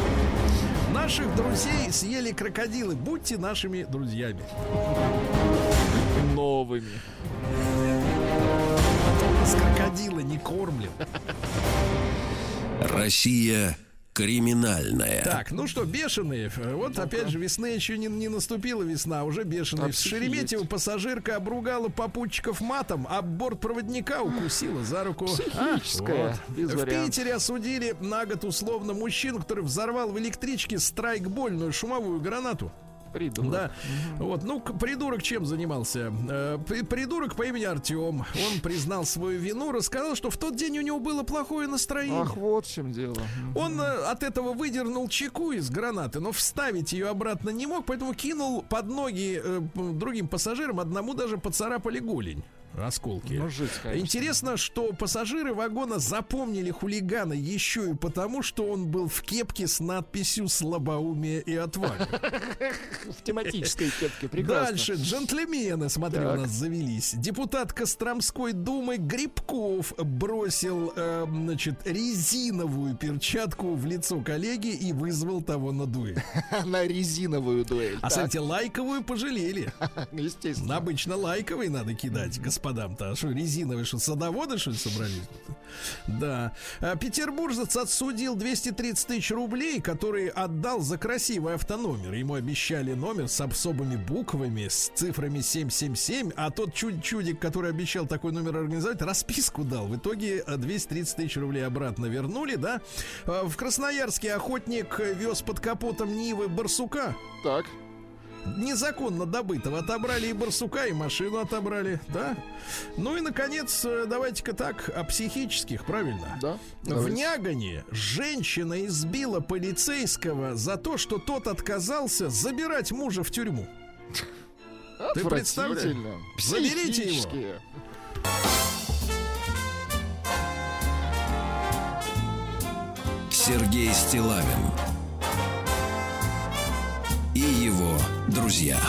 Наших друзей съели крокодилы. Будьте нашими друзьями. Новыми. С крокодила не кормлен. Россия криминальная. Так, ну что, бешеные. Вот опять же, весны еще не, не наступила весна, а уже бешеные. Так, В Шереметьево есть. пассажирка обругала попутчиков матом, а бортпроводника укусила за руку. А, Психическая, без В. Питере осудили на год условно мужчину, который взорвал в электричке страйкбольную шумовую гранату. Придурок. Да. Вот, ну, придурок чем занимался? Э, при- Придурок по имени Артем. Он признал свою вину, рассказал, что в тот день у него было плохое настроение. Ах, вот в чем дело. Он э, от этого выдернул чеку из гранаты, но вставить ее обратно не мог, поэтому кинул под ноги э, другим пассажирам, одному даже поцарапали голень. Осколки. Ну, конечно. Интересно, что пассажиры вагона запомнили хулигана еще и потому, что он был в кепке с надписью «Слабоумие и отвага». <laughs> В тематической кепке. Прекрасно. Дальше, джентльмены, смотри, у нас завелись. Депутат Костромской думы Грибков бросил, э, значит, резиновую перчатку в лицо коллеги и вызвал того на дуэль. <laughs> На резиновую дуэль. А, кстати, лайковую пожалели. <laughs> Естественно. Обычно лайковый надо кидать господам-то. А что, резиновые, что, садоводы, что ли, собрались? Да. А Петербуржец отсудил 230 тысяч рублей, которые отдал за красивый автономер. Ему обещали номер с особыми буквами, с цифрами 777, а тот чуд чудик, который обещал такой номер организовать, расписку дал. В итоге э, 230 тысяч рублей обратно вернули, да? А В Красноярске охотник вез под капотом Нивы барсука Так. Незаконно добытого. Отобрали и барсука, и машину отобрали, да? Ну и, наконец, э, давайте-ка так, о психических, правильно? Да. В. Нягане женщина избила полицейского за то, что тот отказался забирать мужа в тюрьму. Ты представляешь? Заберите его. Психические. Сергей Стилавин и его друзья.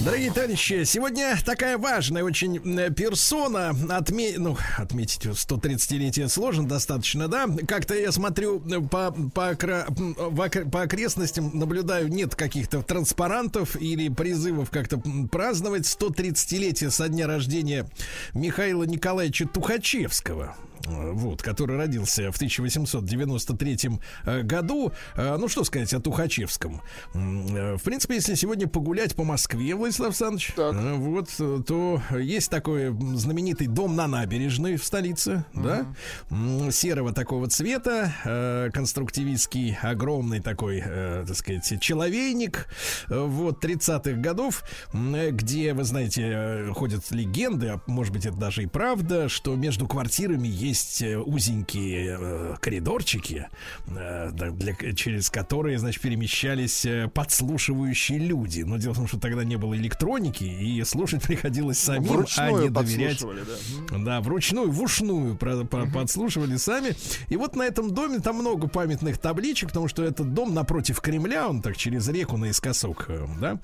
Дорогие товарищи, сегодня такая важная очень персона. Отме... Ну, отметить 130-летие сложно достаточно, да? Как-то я смотрю э, по, по, окра- по окрестностям, наблюдаю, нет каких-то транспарантов или призывов как-то праздновать 130-летие со дня рождения Михаила Николаевича Тухачевского. Э, Вот, который родился в 1893 э, году. Э, Ну, что сказать о Тухачевском? В принципе, если сегодня погулять по Москве, Владислав Александрович, Так. вот, то есть такой знаменитый дом на набережной в столице, да, М, серого такого цвета, конструктивистский, огромный такой, так сказать, человейник, вот, 30-х годов, где, вы знаете, ходят легенды, а может быть, это даже и правда, что между квартирами есть э, узенькие э, коридорчики, э, для, через которые, значит, перемещались подслушивающие люди. Но дело в том, что тогда не было электроники, и слушать <laughs> приходилось самим, а Вручную не доверять да. Да, вручную, в ушную подслушивали сами. И вот на этом доме там много памятных табличек, потому что этот дом напротив Кремля, он так через реку наискосок, да,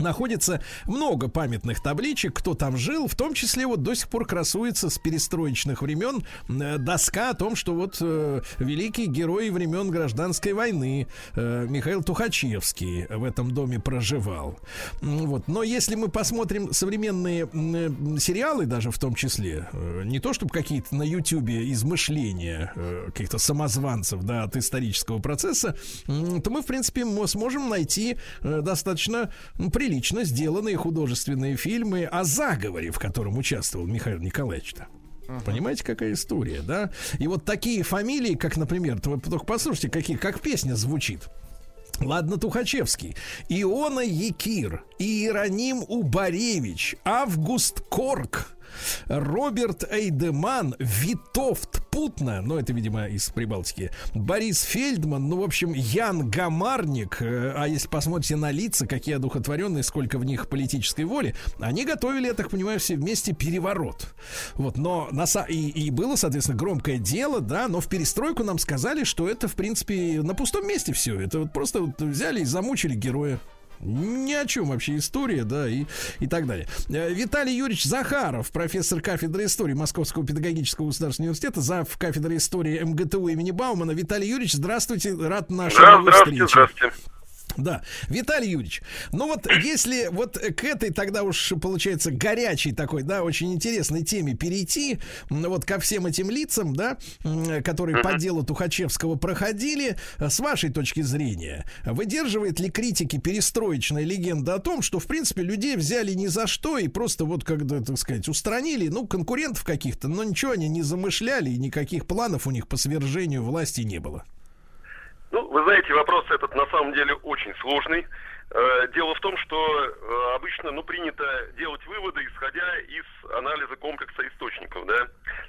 находится много памятных табличек, кто там жил, в том числе вот до сих пор красуется с перестроечных времен э, доска о том, что вот э, великий герой времен гражданской войны э, Михаил Тухачевский в этом доме проживал. Вот. Но если мы посмотрим современные э, сериалы, даже в том числе, э, не то чтобы какие-то на Ютубе измышления э, каких-то самозванцев да, от исторического процесса, м, то мы, в принципе, мо- сможем найти э, достаточно м, прилично сделанные художественные фильмы о заговоре, в котором участвовал Михаил Николаевич-то. Понимаете, какая история, да? И вот такие фамилии, как, например, вы только послушайте, какие, как песня звучит. Ладно, Тухачевский. Иона Якир, Иероним Убаревич, Август Корк, Роберт Эйдеман, Витовт Путна, ну это, видимо, из Прибалтики, Борис Фельдман, ну, в общем, Ян Гамарник, э, а если посмотрите на лица, какие одухотворенные, сколько в них политической воли, они готовили, я так понимаю, все вместе переворот. Вот, но на, и, и было, соответственно, громкое дело, да, но в перестройку нам сказали, что это, в принципе, на пустом месте все. Это вот просто вот взяли и замучили героя. Ни о чем вообще история, да, и, и так далее. Э, Виталий Юрьевич Захаров, профессор кафедры истории Московского педагогического государственного университета, зав. кафедры истории МГТУ имени Баумана. Виталий Юрьевич, здравствуйте, рад нашей Здравствуйте, встрече. здравствуйте. Да, Виталий Юрьевич, ну вот если вот к этой тогда уж получается горячей такой, да, очень интересной теме перейти, вот ко всем этим лицам, да, которые по делу Тухачевского проходили, э, с вашей точки зрения, выдерживает ли критики перестроечная легенда о том, что в принципе людей взяли ни за что и просто вот когда, так сказать, устранили, ну, конкурентов каких-то, но ничего они не замышляли и никаких планов у них по свержению власти не было? Ну, вы знаете, вопрос этот на самом деле очень сложный. Э, Дело в том, что э, обычно ну, принято делать выводы, исходя из анализа комплекса источников. Да?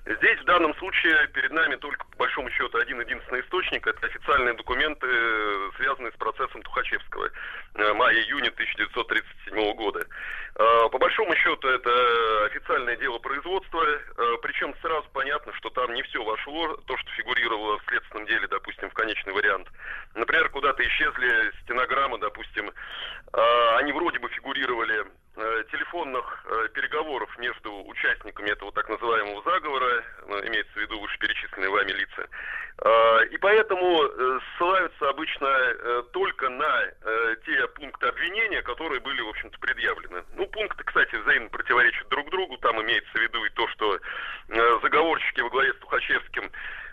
Здесь в данном случае перед нами только по большому счету один единственный источник. Это официальные документы, э, связанные с процессом Тухачевского э, мая-июня 1937 года. Э, По большому счету это официальное дело производства, э, причем сразу понятно, что там не все вошло, то, что фигурировало в следственном деле, допустим, в конечный вариант. Например, куда-то исчезли стенограммы, допустим, э, они вроде бы фигурировали телефонных э, переговоров между участниками этого так называемого заговора, э, имеется в виду вышеперечисленные вами лица. Э, И поэтому э, ссылаются обычно э, только на э, те пункты обвинения, которые были, в общем-то, предъявлены. Ну, пункты, кстати, взаимно противоречат друг другу. Там имеется в виду и то, что э, заговорщики во главе с Тухачевским э,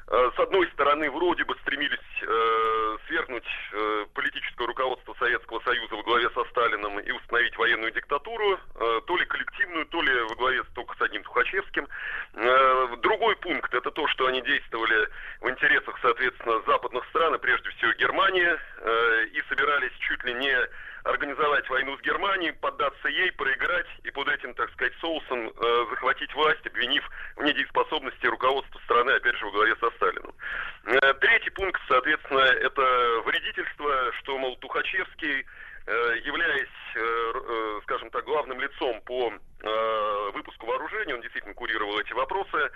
с одной стороны, вроде бы стремились э, свергнуть э, политическое руководство Советского Союза во главе со Сталиным и установить военную диктатуру, э, то ли коллективную, то ли во главе только с одним Тухачевским. Э, другой пункт это то, что они действовали в интересах, соответственно, западных стран, и прежде всего Германии, э, и собирались чуть ли не организовать войну с Германией, поддаться ей, проиграть и под этим, так сказать, соусом э, захватить власть, обвинив в недееспособности руководства страны, опять же, во главе со Сталиным. Э, третий пункт, соответственно, это вредительство, что, мол, Тухачевский, э, являясь, э, э, скажем так, главным лицом по выпуску вооружений, он действительно курировал эти вопросы,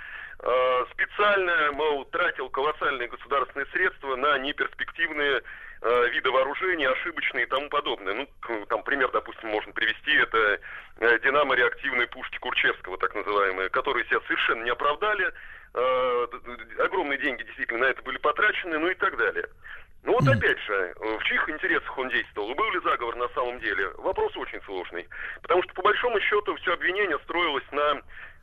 специально, мол, тратил колоссальные государственные средства на неперспективные э, виды вооружений, ошибочные и тому подобное. Ну, там пример, допустим, можно привести, это э, динамо-реактивные пушки Курчевского, так называемые, которые себя совершенно не оправдали, э, огромные деньги действительно на это были потрачены, ну и так далее. Ну вот опять же, в чьих интересах он действовал? И был ли заговор на самом деле? Вопрос очень сложный. Потому что по большому счету все обвинение строилось на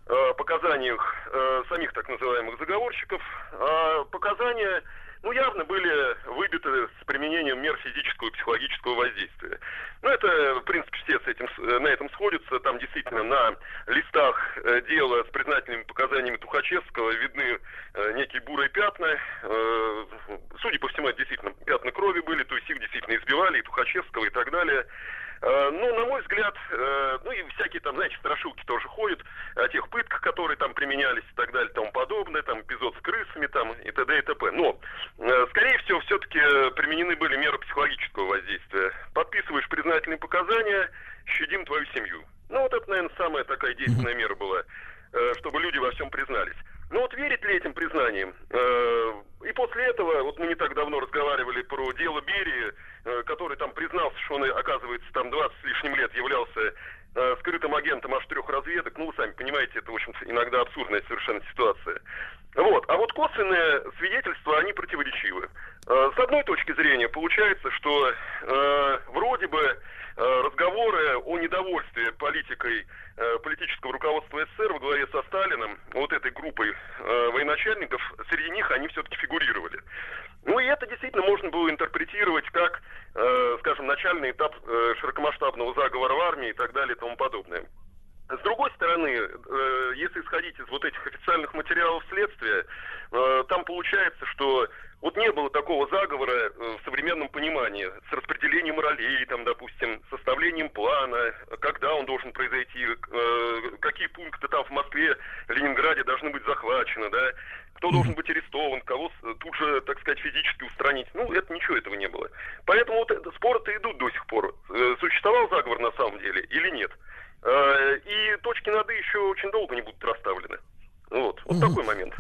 э, показаниях э, самих так называемых заговорщиков. А показания, ну, явно были выбиты с применением мер физического и психологического воздействия. Ну, это, в принципе, все с этим, на этом сходятся. Там действительно на листах э, дела с признательными показаниями Тухачевского видны э, некие бурые пятна. Э, судя по всему, это действительно пятна крови были, то есть их действительно избивали, и Тухачевского, и так далее. Э, Ну, на мой взгляд, э, ну и всякие там, знаете, страшилки тоже ходят о тех пытках, которые там применялись и так далее, и тому подобное, там эпизод с крысами там и т.д. и т.п. Но, э, скорее всего, все-таки применены были меры психологического воздействия. Подписываешь признательные показания, щадим твою семью. Ну, вот это, наверное, самая такая действенная мера была, чтобы люди во всем признались. Ну вот верить ли этим признаниям? Э, И после этого, вот мы не так давно разговаривали про дело Берии, э, который там признался, что он, оказывается, там 20 с лишним лет являлся э, скрытым агентом аж трех разведок. Ну, вы сами понимаете, это, в общем-то, иногда абсурдная совершенно ситуация. Вот. А вот косвенные свидетельства, они противоречивы. С одной точки зрения, получается, что э, вроде бы разговоры о недовольстве политикой э, политического руководства СССР во главе со Сталиным, вот этой группой э, военачальников, среди них они все-таки фигурировали. Ну и это действительно можно было интерпретировать как, э, скажем, начальный этап э, широкомасштабного заговора в армии и так далее и тому подобное. С другой стороны, э, если исходить из вот этих официальных материалов следствия, э, там получается, что вот не было такого заговора э, в современном понимании с распределением ролей, там, допустим, составлением плана, когда он должен произойти, какие пункты там в Москве, Ленинграде должны быть захвачены, да, кто должен быть арестован, кого тут же, так сказать, физически устранить. Ну, это ничего этого не было. Поэтому вот споры-то идут до сих пор. Существовал заговор на самом деле или нет? Э, И точки над «и» еще очень долго не будут расставлены. Вот, вот такой момент.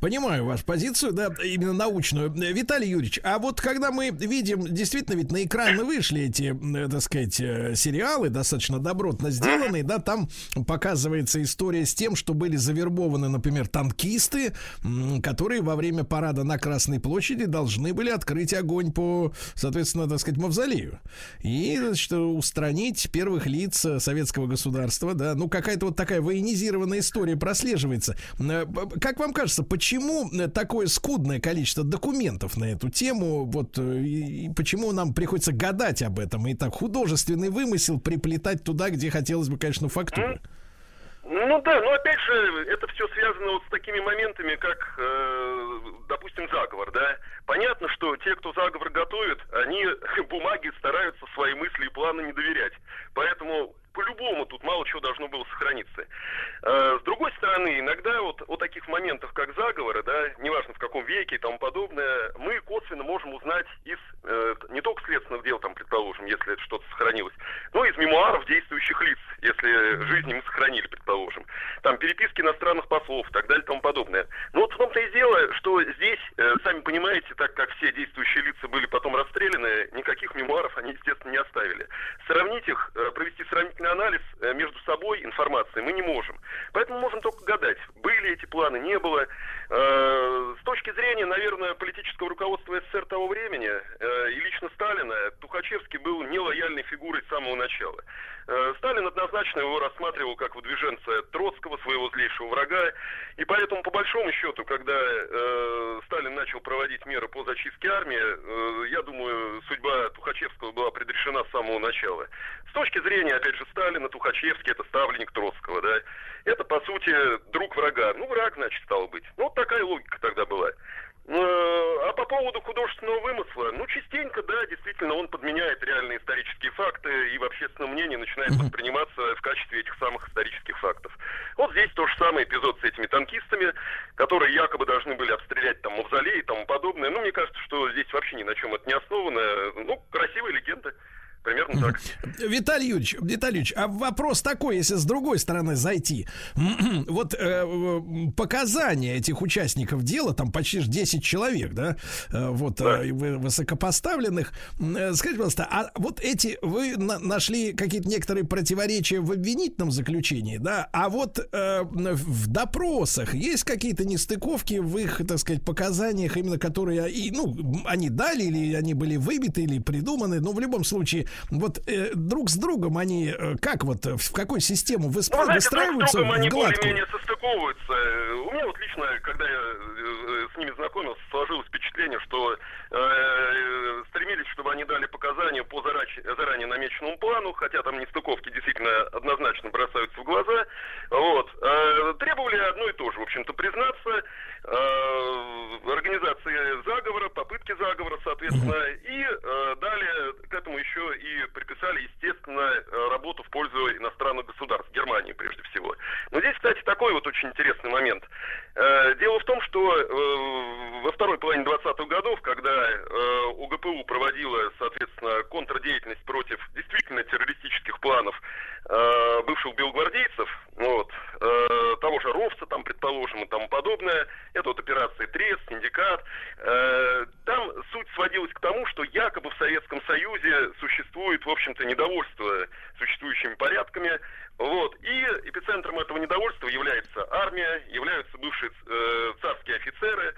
Понимаю вашу позицию, да, именно научную. Виталий Юрьевич, а вот когда мы видим, действительно, ведь на экраны вышли эти, э, так сказать, э, сериалы, достаточно добротно сделанные, да, там показывается история с тем, что были завербованы, например, танкисты, которые во время парада на Красной площади должны были открыть огонь по, соответственно, так сказать, мавзолею. И, значит, устранить первых лиц э, советского государства, да, ну, какая-то вот такая военизированная история прослеживается. Б- Как вам кажется, почему э, такое скудное количество документов на эту тему, вот, э, и, и почему нам приходится гадать об этом и так художественный вымысел приплетать туда, где хотелось бы, конечно, фактуры? Ну да, но опять же, это все связано вот с такими моментами, как, э, допустим, заговор, да. Понятно, что те, кто заговор готовит, они <laughs> бумаге стараются свои мысли и планы не доверять. Поэтому по-любому тут мало чего должно было сохраниться. Э, с другой стороны, иногда вот о таких моментах, как заговоры, да, неважно в каком веке и тому подобное, мы косвенно можем узнать из э, не только следственных дел, там, предположим, если это что-то сохранилось, но из мемуаров действующих лиц, если жизни мы сохранили, предположим. Там переписки иностранных послов и так далее и тому подобное. Но вот в том-то и дело, что здесь, э, сами понимаете, так как все действующие лица были потом расстреляны, никаких мемуаров они, естественно, не оставили. Сравнить их, провести сравнительный анализ э, между собой информации мы не можем. Поэтому можем только гадать, были эти планы, не было. Э, С точки зрения, наверное, политического руководства СССР того времени э, и лично Сталина, Тухачевский был нелояльной фигурой с самого начала. Э, Сталин однозначно его рассматривал как выдвиженца Троцкого, своего злейшего врага, и поэтому, по большому счету, когда э, Сталин начал проводить меры по зачистке армии, э, я думаю, судьба Тухачевского была предрешена с самого начала. С точки зрения, опять же, Сталина, Тухачевский это ставленник Троцкого, да, это, по сути, друг врага. Ну, враг, значит, стал быть. Ну, вот такая логика тогда была. Э, А по поводу художественного вымысла, ну, частенько, да, действительно, он подменяет реальные исторические факты и в общественном мнении начинает восприниматься в качестве этих самых исторических фактов. Вот здесь то же самое эпизод с этими танкистами, которые якобы должны были обстрелять там мавзолей и тому подобное. Ну, мне кажется, что здесь вообще ни на чем это не основано. Ну, красивая легенда. Примерно так. <laughs> Виталий Юрьевич, Виталий Юрьевич, а вопрос такой, если с другой стороны зайти. <clears throat> Вот э, э, показания этих участников дела, там почти ж 10 человек, да, э, вот Да. э, вы- высокопоставленных. Э, Скажите, пожалуйста, а вот эти, вы на- нашли какие-то некоторые противоречия в обвинительном заключении, да, а вот э, в допросах есть какие-то нестыковки в их, так сказать, показаниях, именно которые, и, ну, они дали, или они были выбиты, или придуманы, но в любом случае, вот э, друг с другом они, э, как вот, э, в какую систему Ну, вы выстра- знаете, друг с выстраиваются другом они более-менее состыковываются. Э, У меня вот лично, когда я с ними знакомился, сложилось впечатление, что э, стремились, чтобы они дали показания по зарач- заранее намеченному плану, хотя там нестыковки действительно однозначно бросаются в глаза. Вот. Э, Требовали одно и то же, в общем-то, признаться э, организации заговора, попытки заговора, соответственно, и э, далее к этому еще и приписали, естественно, э, работу в пользу иностранных государств, Германии прежде всего. Но здесь, кстати, такой вот очень интересный момент. Э, Дело в том, что э, во второй половине 20-х годов, когда э, ОГПУ проводила, соответственно, контрдеятельность против действительно террористических планов э, бывших белогвардейцев, вот, э, того же РОВСа, там, предположим, и тому подобное, это вот операции Трест, Синдикат, э, там суть сводилась к тому, что якобы в Советском Союзе существует, в общем-то, недовольство существующими порядками, вот, и эпицентром этого недовольства является армия, являются бывшие э, царские офицеры,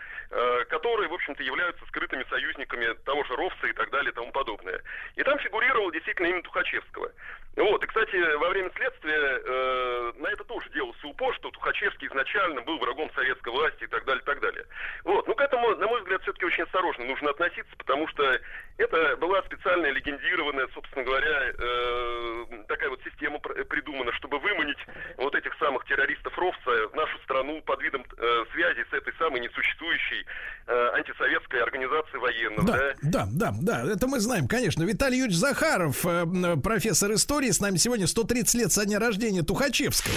которые, в общем-то, являются скрытыми союзниками того же Ровца и так далее и тому подобное. И там фигурировал действительно имя Тухачевского. Вот, и, кстати, во время следствия э, на это тоже делался упор, что Тухачевский изначально был врагом советской власти и так далее, и так далее. Вот, ну к этому, на мой взгляд, все-таки очень осторожно нужно относиться, потому что это была специальная легендированная, собственно говоря, э, такая вот система пр- придумана, чтобы выманить вот этих самых террористов Ровца в нашу страну под видом э, связи с этой самой несуществующей э, антисоветской организацией военных. Да, да, да, да, это мы знаем, конечно. Виталий Юрьевич Захаров, э, профессор истории, с нами сегодня 130 лет со дня рождения Тухачевского.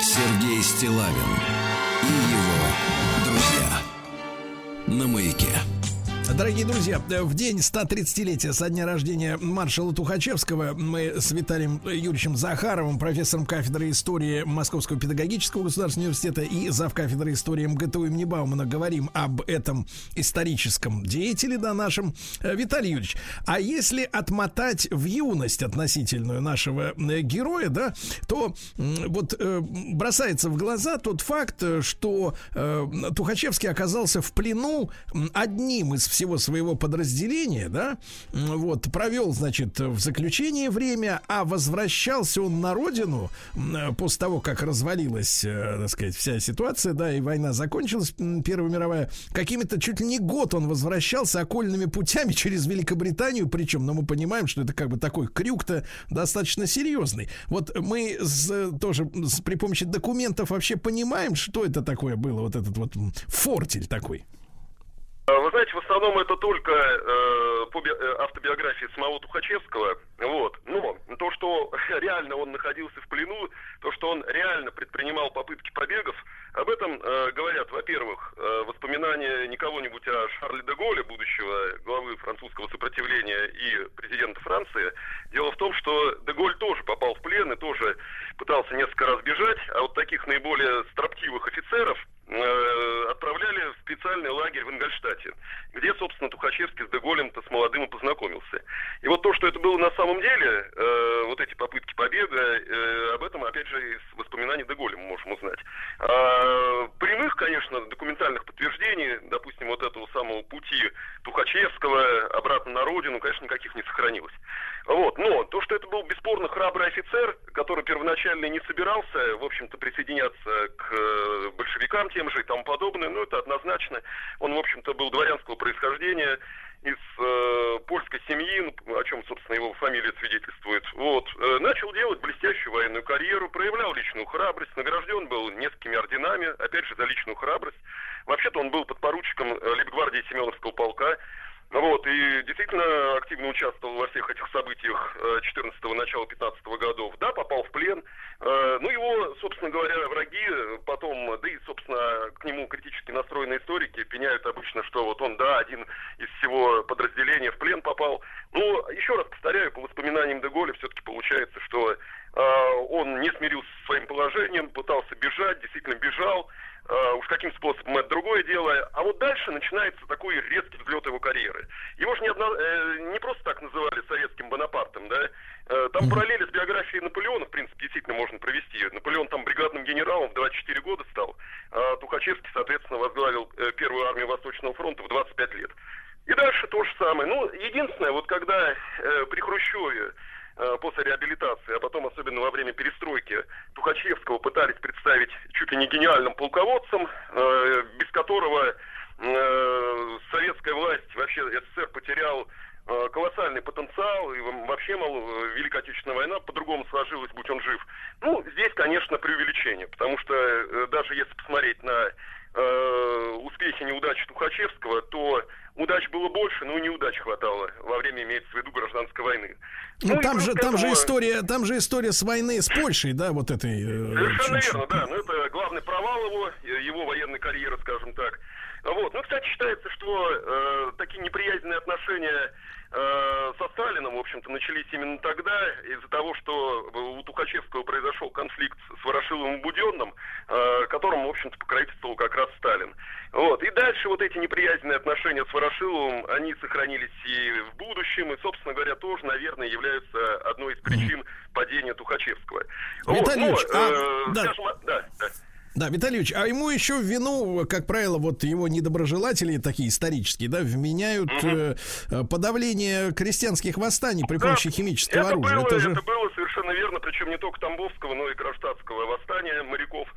Сергей Стилавин и его друзья. На маяке. Дорогие друзья, в день 130-летия со дня рождения маршала Тухачевского мы с Виталием Юрьевичем Захаровым, профессором кафедры истории Московского педагогического государственного университета и зав. кафедры истории МГТУ имени Баумана говорим об этом историческом деятеле, да, нашем. Э, Виталий Юрьевич, а если отмотать в юность относительную нашего э, героя, да, то вот э, бросается в глаза тот факт, что Тухачевский оказался в плену одним из всех всего своего подразделения, да, вот, провел, значит, в заключении время, а возвращался он на родину после того, как развалилась, э, так сказать, вся ситуация, да, и война закончилась, Первая мировая, какими-то чуть ли не год он возвращался окольными путями <laughs> через Великобританию, причем, но мы понимаем, что это как бы такой крюк-то достаточно серьезный. Вот мы с- тоже с- при помощи документов вообще понимаем, что это такое было, вот этот вот фортель такой. А, Вы знаете, в основном это только э, по э, автобиографии самого Тухачевского. Вот. Но то, что <laughs> реально он находился в плену, то, что он реально предпринимал попытки побегов, об этом э, говорят, во-первых, э, воспоминания не кого-нибудь, а Шарля де Голля, будущего главы французского сопротивления и президента Франции. Дело в том, что де Голь тоже попал в плен и тоже пытался несколько раз бежать, а вот таких наиболее строптивых офицеров э, отправляли в специальный лагерь в Ингольштате, где, собственно, Тухачевский с Деголем-то с молодым и познакомился. И вот то, что это было на самом деле, э, вот эти попытки побега, э, об этом, опять же, из воспоминаний Деголя мы можем узнать. А, прямых, конечно, документальных подтверждений, допустим, вот этого самого пути Тухачевского обратно на родину, конечно, никаких не сохранилось. Вот. Но то, что это был бесспорно храбрый офицер, который первоначально не собирался, в общем-то, присоединяться к э, большевикам тем же и тому подобное, ну, это однозначно. Он, в общем-то, был дворянского происхождения, из э, польской семьи, ну, о чем, собственно, его фамилия свидетельствует. Вот. Э, начал делать блестящую военную карьеру, проявлял личную храбрость, награжден был несколькими орденами, опять же, за личную храбрость. Вообще-то он был подпоручиком э, лейбгвардии Семеновского полка. Вот, и действительно активно участвовал во всех этих событиях 14-го, начала 15-го годов. Да, попал в плен. Э, Ну, его, собственно говоря, враги э, потом, да и, собственно, к нему критически настроенные историки пеняют обычно, что вот он, да, один из всего подразделения в плен попал. Ну, еще раз повторяю, по воспоминаниям Деголя все-таки получается, что э, он не смирился со своим положением, пытался бежать, действительно бежал. Э, уж каким способом это другое дело. А вот дальше начинается такой резкий взлет его карьеры. Его же не, одно- э, не просто так называли советским Бонапартом, да? Э, там параллели с биографией Наполеона, в принципе, действительно можно провести. Наполеон там бригадным генералом в 24 года стал, а Тухачевский, соответственно, возглавил э, первую армию Восточного фронта в 25 лет. И дальше то же самое. Ну, единственное, вот когда э, при Хрущеве после реабилитации, а потом особенно во время перестройки Тухачевского пытались представить чуть ли не гениальным полководцем, э, без которого э, советская власть, вообще СССР потерял э, колоссальный потенциал, и вообще, мол, э, Великая Отечественная война по-другому сложилась, будь он жив. Ну, здесь, конечно, преувеличение, потому что э, даже если посмотреть на э, успехи неудачи Тухачевского, то удач было больше, но неудач хватало во время, имеется в виду, гражданской войны. Ну, и там же, там же этому- история, там же история с войны с Польшей, да, вот этой. э, Совершенно чуть-чуть. верно, да. Ну, это главный провал его, э, его военной карьеры, скажем так. Вот. Ну, кстати, считается, что э, такие неприязненные отношения э, со Сталином, в общем-то, начались именно тогда, из-за того, что у Тухачевского произошел конфликт с Ворошиловым и Буденным, э, которому, в общем-то, покровительствовал как раз Сталин. Вот. И дальше вот эти неприязненные отношения с Ворошиловым, они сохранились и в будущем, и, собственно говоря, тоже, наверное, являются одной из причин падения Тухачевского. Виталий Ильич, но, а, э, да. скажем, да, да. Да, Витальевич, а ему еще в вину, как правило, вот его недоброжелатели, такие исторические, да, вменяют э, э, подавление крестьянских восстаний при помощи Да, химического это оружия. Было, это же... это было совершенно верно, причем не только Тамбовского, но и Кронштадтского восстания моряков.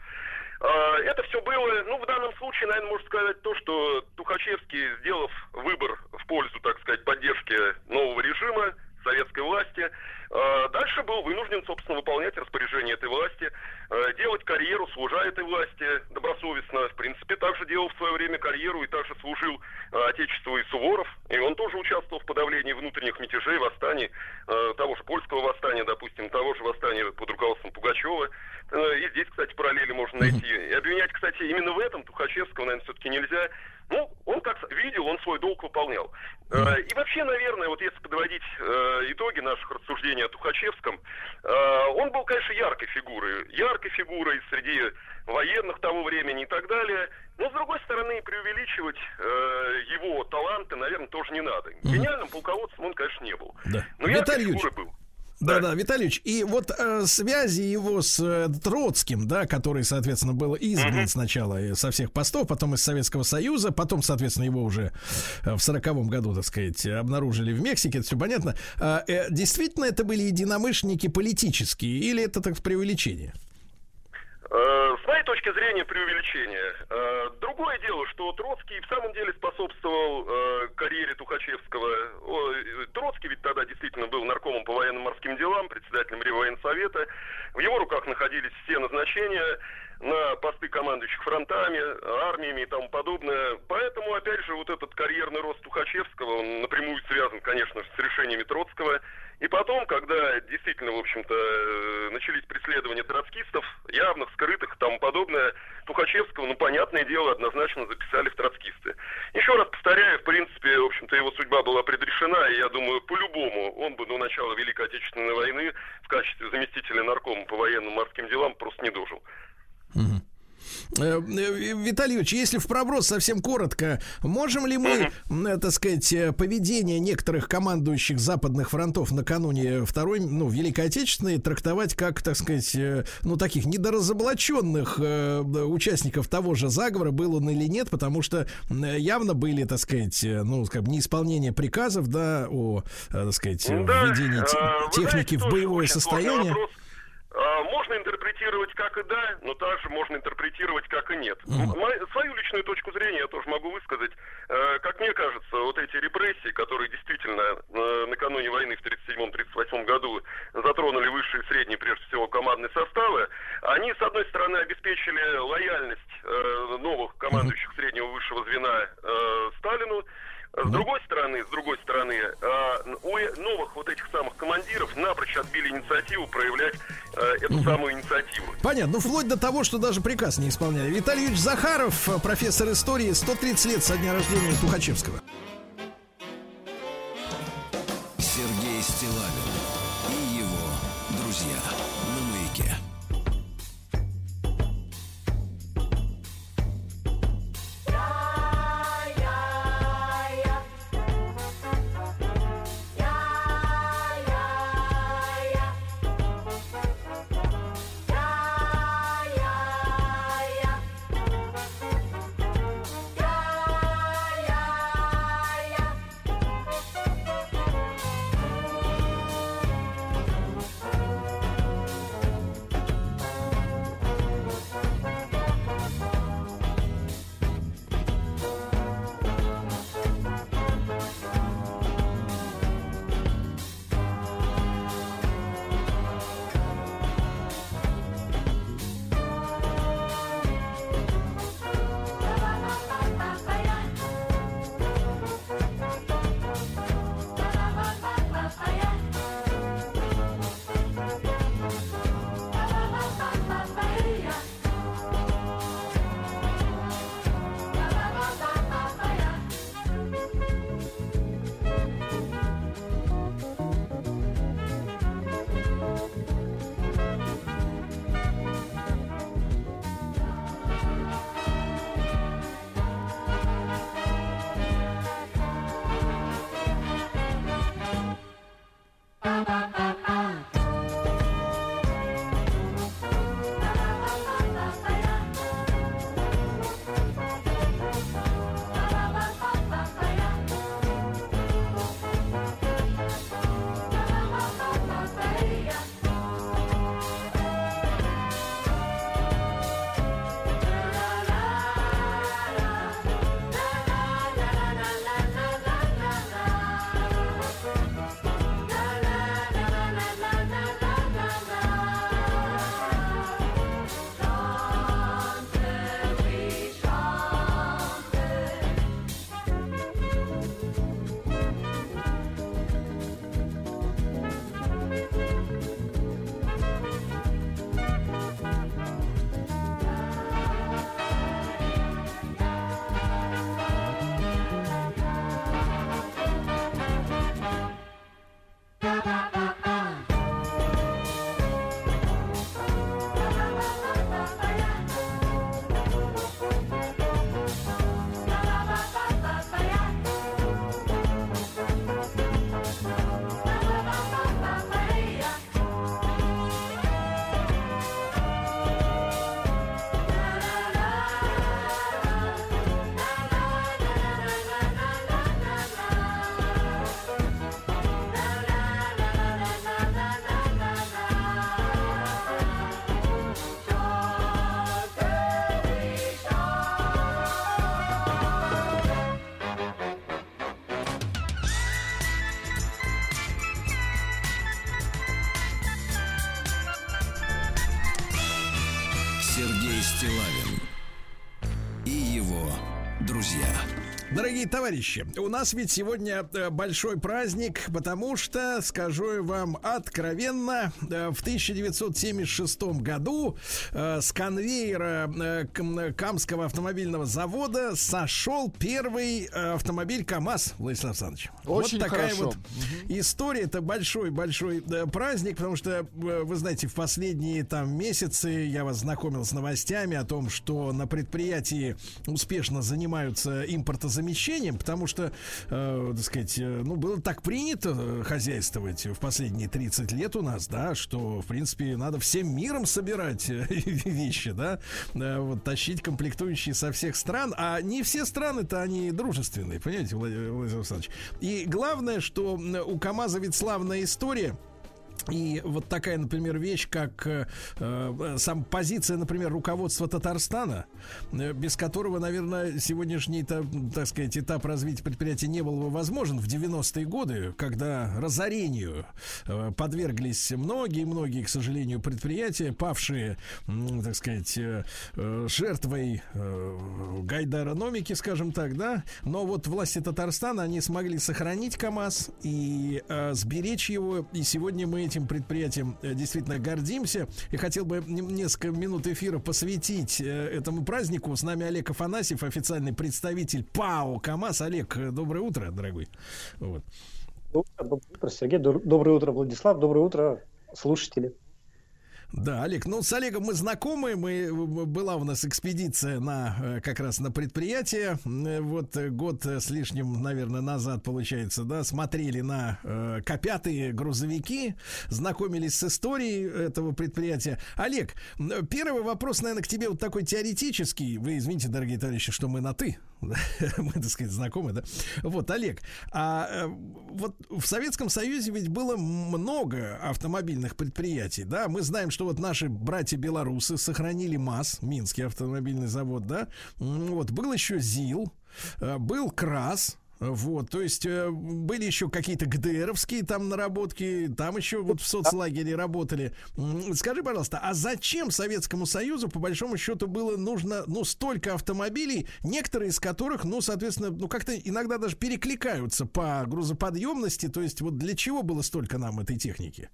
А, Это все было, ну, в данном случае, наверное, можно сказать то, что Тухачевский, сделав выбор в пользу, так сказать, поддержки нового режима, советской власти, а, дальше был вынужден, собственно, выполнять распоряжение этой власти, а, делать карьеру, служа этой власти добросовестно. В принципе, также делал в свое время карьеру и также служил а, Отечеству и Суворов. И он тоже участвовал в подавлении внутренних мятежей, восстаний, того же польского восстания, допустим, того же восстания под руководством Пугачева. Э, И здесь, кстати, параллели можно найти. И обвинять, кстати, именно в этом Тухачевского, наверное, все-таки нельзя. Ну, он как видел, он свой долг выполнял. Э, И вообще, наверное, вот если подводить э, итоги наших рассуждений о Тухачевском, э, он был, конечно, яркой фигурой. Яркой фигурой среди военных того времени и так далее. Но, с другой стороны, преувеличивать его таланты, наверное, тоже не надо. Гениальным полководцем он, конечно, не был. Да. Но яркой Виталий Юрьевич, фигурой был. Да, да, Витальевич, и вот э, связи его с э, Троцким, да, который, соответственно, был изгнан сначала э, со всех постов, потом из Советского Союза, потом, соответственно, его уже э, в сороковом году, так сказать, обнаружили в Мексике, это все понятно. А, э, действительно, это были единомышленники политические или это так преувеличение? Э, С моей точки зрения, преувеличение. Э, Другое дело, что Троцкий в самом деле способствовал э, карьере Тухачевского. Троцкий ведь тогда действительно был наркомом по военным морским делам, председателем Реввоенсовета. В его руках находились все назначения на посты командующих фронтами, армиями и тому подобное. Поэтому, опять же, вот этот карьерный рост Тухачевского, он напрямую связан, конечно, с решениями Троцкого. И потом, когда действительно, в общем-то, э, начались преследования троцкистов, явных, скрытых и тому подобное, Тухачевского, ну, понятное дело, однозначно записали в троцкисты. Еще раз повторяю, в принципе, в общем-то, его судьба была предрешена, и я думаю, по-любому он бы до начала Великой Отечественной войны в качестве заместителя наркома по военным морским делам просто не дожил. Э, Виталий Ильич, если в проброс совсем коротко, можем ли мы, э, так сказать, э, поведение некоторых командующих западных фронтов накануне Второй, ну, Великой Отечественной трактовать как, так сказать, э, ну, таких недоразоблаченных э, участников того же заговора, был он или нет, потому что э, явно были, так сказать, э, ну, как бы неисполнение приказов, да, о, э, так сказать, э, Да, введении э, техники знаете, в боевое состояние. вопрос. А, Можно интерпретировать как и да, но также можно интерпретировать как и нет. Мо- Свою личную точку зрения я тоже могу высказать. Э, Как мне кажется, вот эти репрессии, которые действительно э, накануне войны в 1937-1938 году затронули высшие и средние, прежде всего, командные составы, они, с одной стороны, обеспечили лояльность э, новых командующих среднего высшего звена Сталину, с другой стороны, с другой стороны, а, у э- новых вот этих самых командиров напрочь отбили инициативу проявлять э, эту самую инициативу. Понятно, ну вплоть до того, что даже приказ не исполняли. Виталий Юрьевич Захаров, э, профессор истории, 130 лет со дня рождения Тухачевского. Товарищи, у нас ведь сегодня э, большой праздник, потому что, скажу вам откровенно, э, в 1976 году э, с конвейера Кам- Камского автомобильного завода сошел первый автомобиль КАМАЗ, Владислав Александрович. Очень вот такая хорошо. вот история. Это большой-большой праздник, потому что, э, вы знаете, в последние там месяцы я вас знакомил с новостями о том, что на предприятии успешно занимаются импортозамещением, потому что, э, так сказать, э, ну, было так принято э, хозяйствовать в последние 30 лет у нас, да, что, в принципе, надо всем миром собирать <laughs> вещи, да, вот, тащить комплектующие со всех стран, а не все страны-то они дружественные, понимаете, Владимир Александрович? И главное, что у КАМАЗа ведь славная история. И вот такая, например, вещь, как э, э, сам позиция, например, руководства Татарстана, э, без которого, наверное, сегодняшний, та- так сказать, этап развития предприятия не был бы возможен в 90-е годы, когда разорению э, подверглись многие-многие, к сожалению, предприятия, павшие, м, так сказать, э, э, жертвой э, гайдарономики, скажем так, да. Но вот власти Татарстана, они смогли сохранить КАМАЗ и э, сберечь его. И сегодня мы этим предприятием э, действительно гордимся. И хотел бы несколько минут эфира посвятить э, этому празднику. С нами Олег Афанасьев, официальный представитель ПАО КАМАЗ. Олег, э, доброе утро, дорогой. Вот. Доброе утро, Сергей. Доброе утро, Владислав. Доброе утро, слушатели. Да, Олег, ну с Олегом мы знакомы, мы м, была у нас экспедиция на э, как раз на предприятие, Э, вот э, год э, с лишним, наверное, назад получается, да, смотрели на э, копятые грузовики, знакомились с историей этого предприятия. Олег, первый вопрос, наверное, к тебе вот такой теоретический. Вы извините, дорогие товарищи, что мы на ты, <laughs> мы, так сказать, знакомы, да. Вот, Олег, а э, вот в Советском Союзе ведь было много автомобильных предприятий, да, мы знаем, что вот наши братья белорусы сохранили МАЗ, Минский автомобильный завод, да, вот, был еще ЗИЛ, э, был КРАС, вот, то есть э, были еще какие-то ГДРовские там наработки, там еще вот в соцлагере работали. Скажи, пожалуйста, а зачем Советскому Союзу, по большому счету, было нужно, ну, столько автомобилей, некоторые из которых, ну, соответственно, ну, как-то иногда даже перекликаются по грузоподъемности, то есть вот для чего было столько нам этой техники?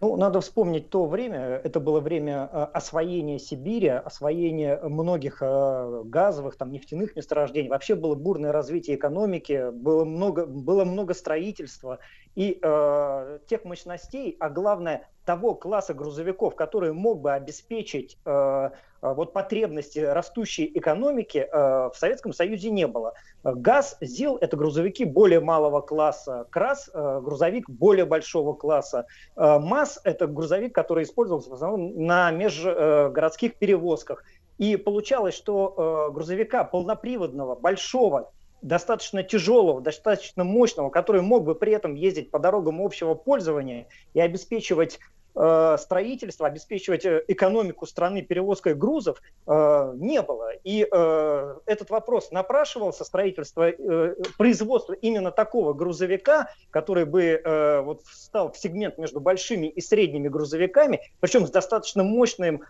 Ну, надо вспомнить то время, это было время э, освоения Сибири, освоения многих э, газовых, там, нефтяных месторождений. Вообще было бурное развитие экономики, было много, было много строительства и э, тех мощностей, а главное, того класса грузовиков, который мог бы обеспечить э, э, вот потребности растущей экономики, э, в Советском Союзе не было. ГАЗ, ЗИЛ – это грузовики более малого класса, КРАС э, – грузовик более большого класса, Э, МАЗ – это грузовик, который использовался в основном на межгородских перевозках. И получалось, что э, грузовика полноприводного, большого, достаточно тяжелого, достаточно мощного, который мог бы при этом ездить по дорогам общего пользования и обеспечивать э, строительство, обеспечивать э, экономику страны перевозкой грузов, э, не было. И э, этот вопрос напрашивался, строительство, э, производство именно такого грузовика, который бы э, вот встал в сегмент между большими и средними грузовиками, причем с достаточно мощным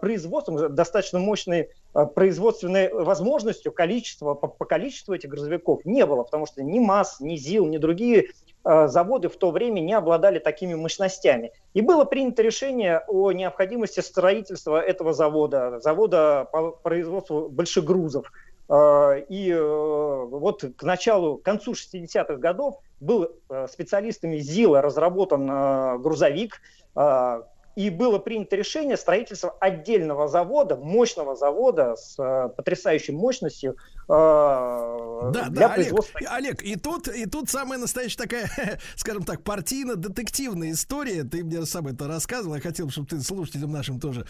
производством, достаточно мощной э, производственной возможностью, количество, по, по количеству этих грузовиков не было, потому что ни МАЗ, ни ЗИЛ, ни другие э, заводы в то время не обладали такими мощностями. И было принято решение о необходимости строительства этого завода, завода по производству больших грузов. Э, И э, вот к началу, к концу 60-х годов был э, специалистами ЗИЛа разработан э, грузовик, э, и было принято решение строительства отдельного завода, мощного завода с э, потрясающей мощностью э, Да, для да, Олег, производства. и- Олег, и тут, и тут самая настоящая такая, <laughs> скажем так, партийно-детективная история. Ты мне сам это рассказывал. Я хотел, чтобы ты слушателям нашим тоже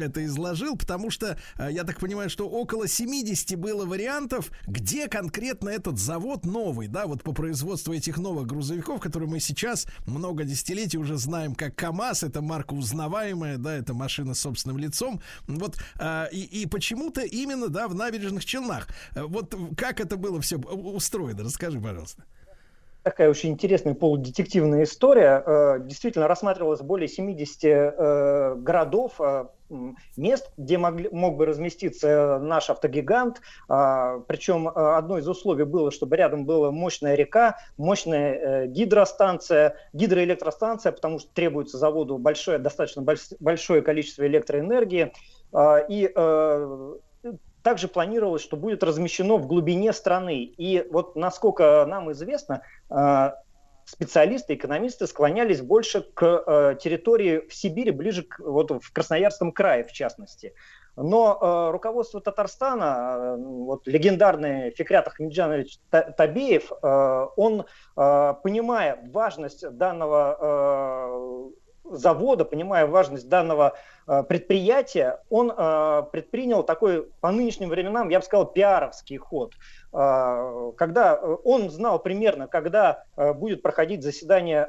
это изложил, потому что э, я так понимаю, что около 70 было вариантов, где конкретно этот завод новый, да, вот по производству этих новых грузовиков, которые мы сейчас много десятилетий уже знаем как КАМАЗ, это марка узнаваемая, да, это машина с собственным лицом. Вот, а, и, и почему-то именно, да, в набережных Челнах. Э, Вот как это было все устроено? Расскажи, пожалуйста. Такая очень интересная полудетективная история. Э, действительно рассматривалось более 70 э, городов, э, мест, где могли, мог бы разместиться наш автогигант. Причем одно из условий было, чтобы рядом была мощная река, мощная гидростанция, гидроэлектростанция, потому что требуется заводу большое, достаточно большое количество электроэнергии. И также планировалось, что будет размещено в глубине страны. И вот насколько нам известно, э, специалисты, экономисты склонялись больше к э, территории в Сибири, ближе к, вот в Красноярском крае в частности. Но э, руководство Татарстана, вот легендарный Фикрят Ахмеджанович Табеев, он, понимая важность данного завода, понимая важность данного э, предприятия, он э, предпринял такой по нынешним временам, я бы сказал, пиаровский ход. Э, когда он знал примерно, когда будет проходить заседание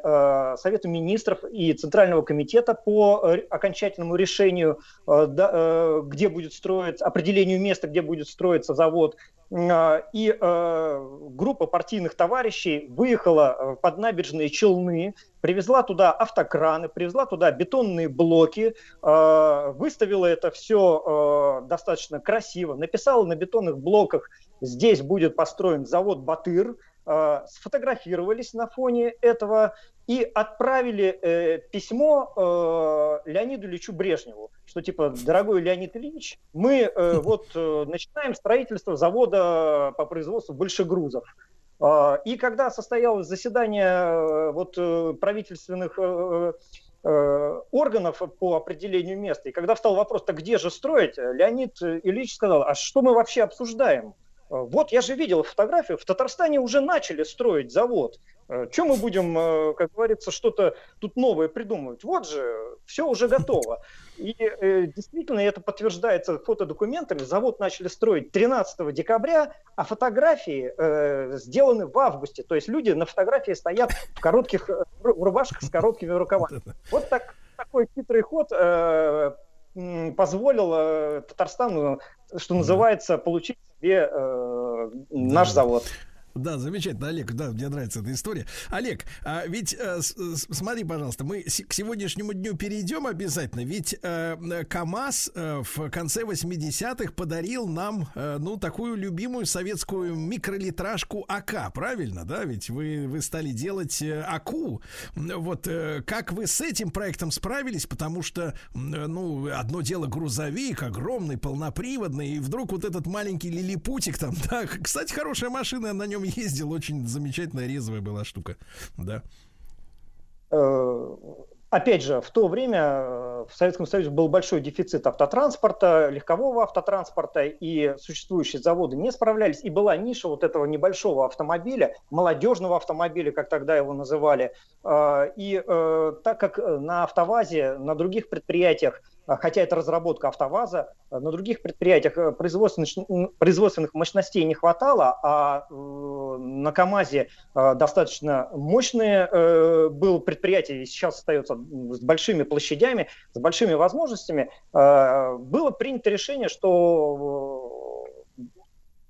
Совета министров и Центрального комитета по окончательному решению, где будет строиться, определению места, где будет строиться завод, и группа партийных товарищей выехала под набережные Челны, привезла туда автокраны, привезла туда бетонные блоки, э, выставила это все э, достаточно красиво, написала на бетонных блоках, здесь будет построен завод «Батыр», э, сфотографировались на фоне этого и отправили э, письмо э, Леониду Ильичу Брежневу, что типа, дорогой Леонид Ильич, мы э, <laughs> вот э, начинаем строительство завода по производству большегрузов. А, и когда состоялось заседание э, вот, э, правительственных э, органов по определению места, и когда встал вопрос, так где же строить, Леонид Ильич сказал, а что мы вообще обсуждаем? Вот я же видел фотографию, в Татарстане уже начали строить завод. Чем мы будем, как говорится, что-то тут новое придумывать? Вот же, все уже готово. И э, действительно это подтверждается фотодокументами. Завод начали строить 13 декабря, а фотографии э, сделаны в августе. То есть люди на фотографии стоят в коротких э, в рубашках с короткими рукавами. Вот так, такой хитрый ход э, позволил э, Татарстану, что называется, получить себе э, наш завод. Да, замечательно, Олег, да, мне нравится эта история. Олег, а ведь э, смотри, пожалуйста, мы с, к сегодняшнему дню перейдем обязательно, ведь э, КАМАЗ э, в конце 80-х подарил нам, э, ну, такую любимую советскую микролитражку АК, правильно, да? Ведь вы, вы стали делать АКУ. Вот э, как вы с этим проектом справились? Потому что, ну, одно дело грузовик, огромный, полноприводный, и вдруг вот этот маленький лилипутик там, <laughs> да, кстати, хорошая машина, на нем нем ездил, очень замечательная резвая была штука, да. Э, опять же, в то время э, в Советском Союзе был большой дефицит автотранспорта, легкового автотранспорта, и существующие заводы не справлялись, и была ниша вот этого небольшого автомобиля, молодежного автомобиля, как тогда его называли. Э, и так как на автовазе, на других предприятиях хотя это разработка АвтоВАЗа, а, на других предприятиях э, производственных, производственных мощностей не хватало, а э, на КАМАЗе э, достаточно мощное было предприятие, и сейчас остается с большими площадями, с большими возможностями, было принято решение, что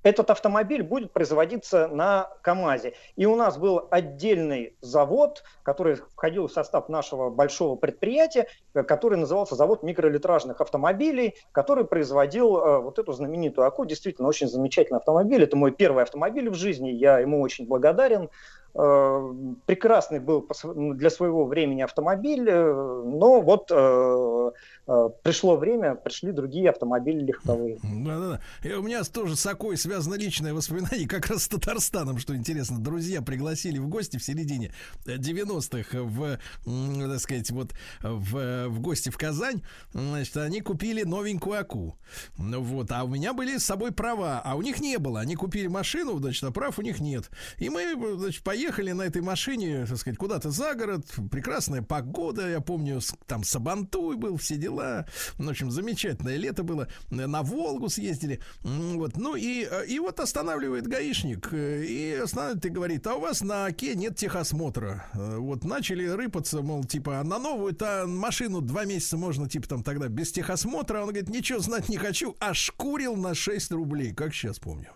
этот автомобиль будет производиться на КАМАЗе. И у нас был отдельный завод, который входил в состав нашего большого предприятия, который назывался завод микролитражных автомобилей, который производил э, вот эту знаменитую АКУ. Действительно, очень замечательный автомобиль. Это мой первый автомобиль в жизни. Я ему очень благодарен. Э, прекрасный был для своего времени автомобиль, э, но вот э, пришло время, пришли другие автомобили легковые. Да-да-да. И у меня тоже с Окой связано личное воспоминание, как раз с Татарстаном, что интересно. Друзья пригласили в гости в середине 90-х в, так сказать, вот в, в гости в Казань. Значит, они купили новенькую Аку. Вот. А у меня были с собой права, а у них не было. Они купили машину, значит, а прав у них нет. И мы, значит, поехали поехали на этой машине, так сказать, куда-то за город. Прекрасная погода, я помню, там Сабантуй был, все дела. В общем, замечательное лето было. На Волгу съездили. Вот. Ну и, и вот останавливает гаишник. И останавливает и говорит, а у вас на Оке нет техосмотра. Вот начали рыпаться, мол, типа, а на новую-то машину два месяца можно, типа, там тогда без техосмотра. Он говорит, ничего знать не хочу, а шкурил на 6 рублей, как сейчас помню.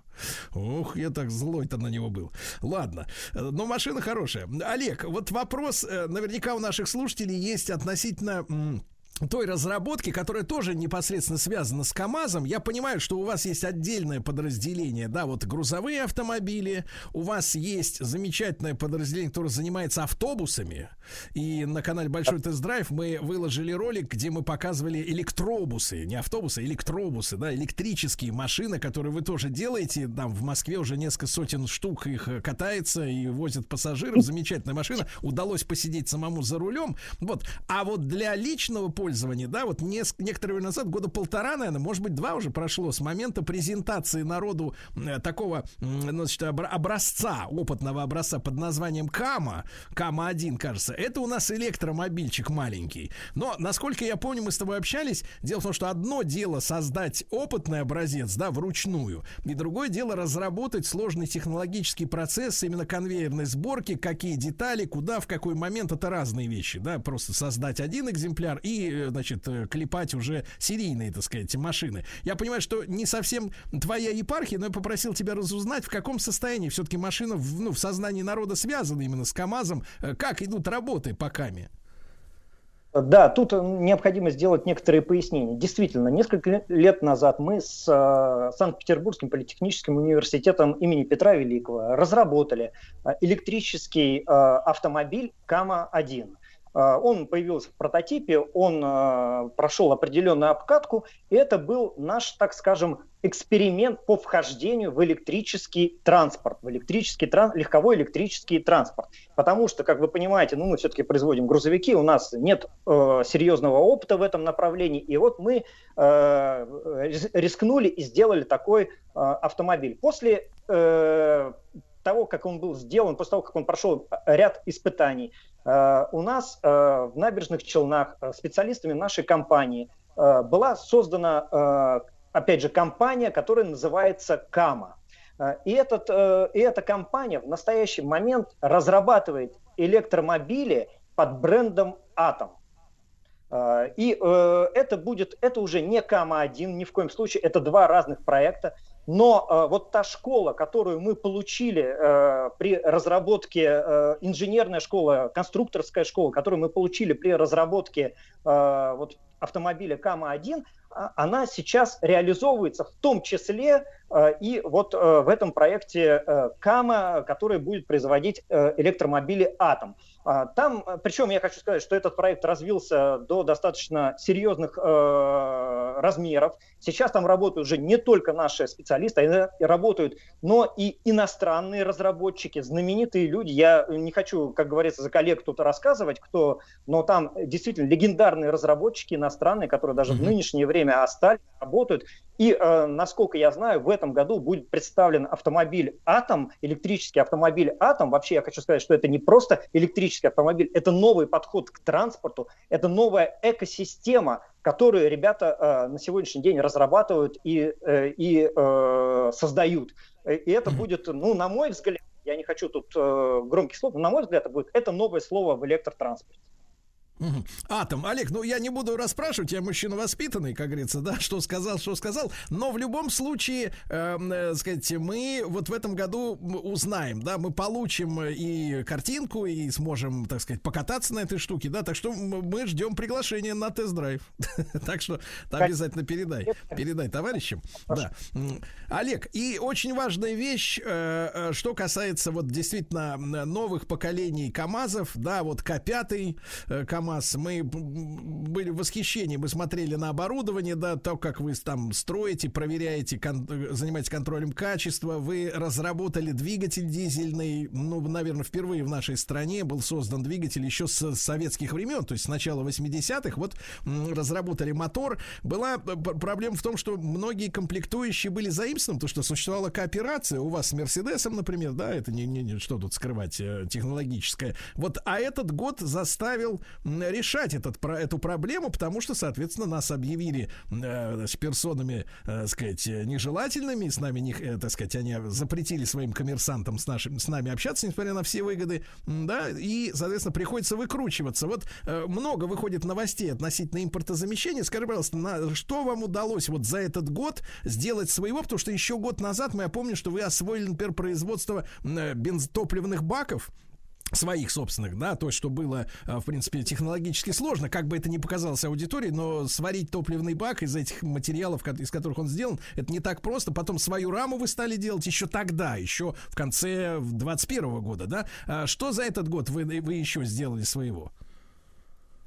Ух, я так злой-то на него был. Ладно, э, но машина хорошая. Олег, вот вопрос, э, наверняка у наших слушателей есть относительно той разработки, которая тоже непосредственно связана с КАМАЗом. Я понимаю, что у вас есть отдельное подразделение, да, вот грузовые автомобили, у вас есть замечательное подразделение, которое занимается автобусами. И на канале Большой Тест-Драйв мы выложили ролик, где мы показывали электробусы, не автобусы, а электробусы, да, электрические машины, которые вы тоже делаете. Там в Москве уже несколько сотен штук их катается и возят пассажиров. Замечательная машина. Удалось посидеть самому за рулем. Вот. А вот для личного пользования использовании, да, вот неск- некоторое время назад, года полтора, наверное, может быть, два уже прошло с момента презентации народу э, такого, значит, образца, опытного образца под названием Кама, Кама-1, кажется, это у нас электромобильчик маленький. Но, насколько я помню, мы с тобой общались, дело в том, что одно дело создать опытный образец, да, вручную, и другое дело разработать сложный технологический процесс именно конвейерной сборки, какие детали, куда, в какой момент, это разные вещи, да, просто создать один экземпляр и Э, значит, э, клепать уже серийные, так сказать, машины. Я понимаю, что не совсем твоя епархия, но я попросил тебя разузнать, в каком состоянии все-таки машина в, ну, в сознании народа связана именно с КАМАЗом, э, как идут работы по КАМе. Да, тут необходимо сделать некоторые пояснения. Действительно, несколько лет назад мы с Санкт-Петербургским политехническим университетом имени Петра Великого разработали электрический автомобиль КАМА-1. А, он появился в прототипе, он а, прошел определенную обкатку, и это был наш, так скажем, эксперимент по вхождению в электрический транспорт, в электрический тран, легковой электрический транспорт. Потому что, как вы понимаете, ну, мы все-таки производим грузовики, у нас нет э, серьезного опыта в этом направлении, и вот мы э, рискнули и сделали такой э, автомобиль. После э, того, как он был сделан, после того, как он прошел ряд испытаний, э, у нас э, в набережных Челнах э, специалистами нашей компании была создана, опять же, компания, которая называется «Кама». И, этот, и эта компания в настоящий момент разрабатывает электромобили под брендом «Атом». И это будет, это уже не Кама-1, ни в коем случае, это два разных проекта. Но э, вот та школа, которую мы получили э, при разработке, э, инженерная школа, конструкторская школа, которую мы получили при разработке э, вот, автомобиля Кама-1, а, она сейчас реализовывается в том числе э, и вот э, в этом проекте э, Кама, который будет производить электромобили Атом. А, там, причем я хочу сказать, что этот проект развился до достаточно серьезных э, размеров. Сейчас там работают уже не только наши специалисты, они работают, но и иностранные разработчики, знаменитые люди. Я не хочу, как говорится, за коллег кто-то рассказывать, кто, но там действительно легендарные разработчики иностранные, которые даже mm-hmm. в нынешнее время остались, работают. И, э, насколько я знаю, в этом году будет представлен автомобиль «Атом», электрический автомобиль «Атом». Вообще я хочу сказать, что это не просто электрический автомобиль, это новый подход к транспорту, это новая экосистема, которую ребята э, на сегодняшний день разрабатывают и, э, и э, создают. И это будет, ну, на мой взгляд, я не хочу тут э, громких слов, но на мой взгляд, это будет это новое слово в электротранспорте. Атом. Олег, ну я не буду расспрашивать, я мужчина воспитанный, как говорится, да, что сказал, что сказал, но в любом случае, эм, э, сказать, мы вот в этом году узнаем, да, мы получим и картинку, и сможем, так сказать, покататься на этой штуке, да, так что мы ждем приглашения на тест-драйв. <laughs> Так что обязательно передай, передай товарищам. Да. Олег, и очень важная вещь, э, э, что касается вот действительно новых поколений КАМАЗов, да, вот К5, КАМАЗ КАМАЗ, мы были в восхищении, мы смотрели на оборудование, да, то, как вы там строите, проверяете, кон- занимаетесь контролем качества, вы разработали двигатель дизельный, ну, наверное, впервые в нашей стране был создан двигатель еще с советских времен, то есть с начала 80-х, вот разработали мотор. Была проблема в том, что многие комплектующие были заимствованы, потому что существовала кооперация. У вас с Мерседесом, например, да, это не, не, не что тут скрывать, э, технологическое. Вот, а этот год заставил решать этот, про, эту проблему, потому что, соответственно, нас объявили э, с персонами, э, сказать, э, нежелательными, с нами, не, э, так сказать, они запретили своим коммерсантам с, нашим, с нами общаться, несмотря на все выгоды, да, и, соответственно, приходится выкручиваться. Вот э, много выходит новостей относительно импортозамещения. Скажи, пожалуйста, на, что вам удалось вот за этот год сделать своего? Потому что еще год назад, мы, я помню, что вы освоили, например, производство э, бензотопливных баков, своих собственных, да, то, что было, э, в принципе, технологически сложно, как бы это ни показалось аудитории, но сварить топливный бак из этих материалов, из которых он сделан, это не так просто. Потом свою раму вы стали делать еще тогда, еще в конце 21 года, да. А Что за этот год вы, вы еще сделали своего?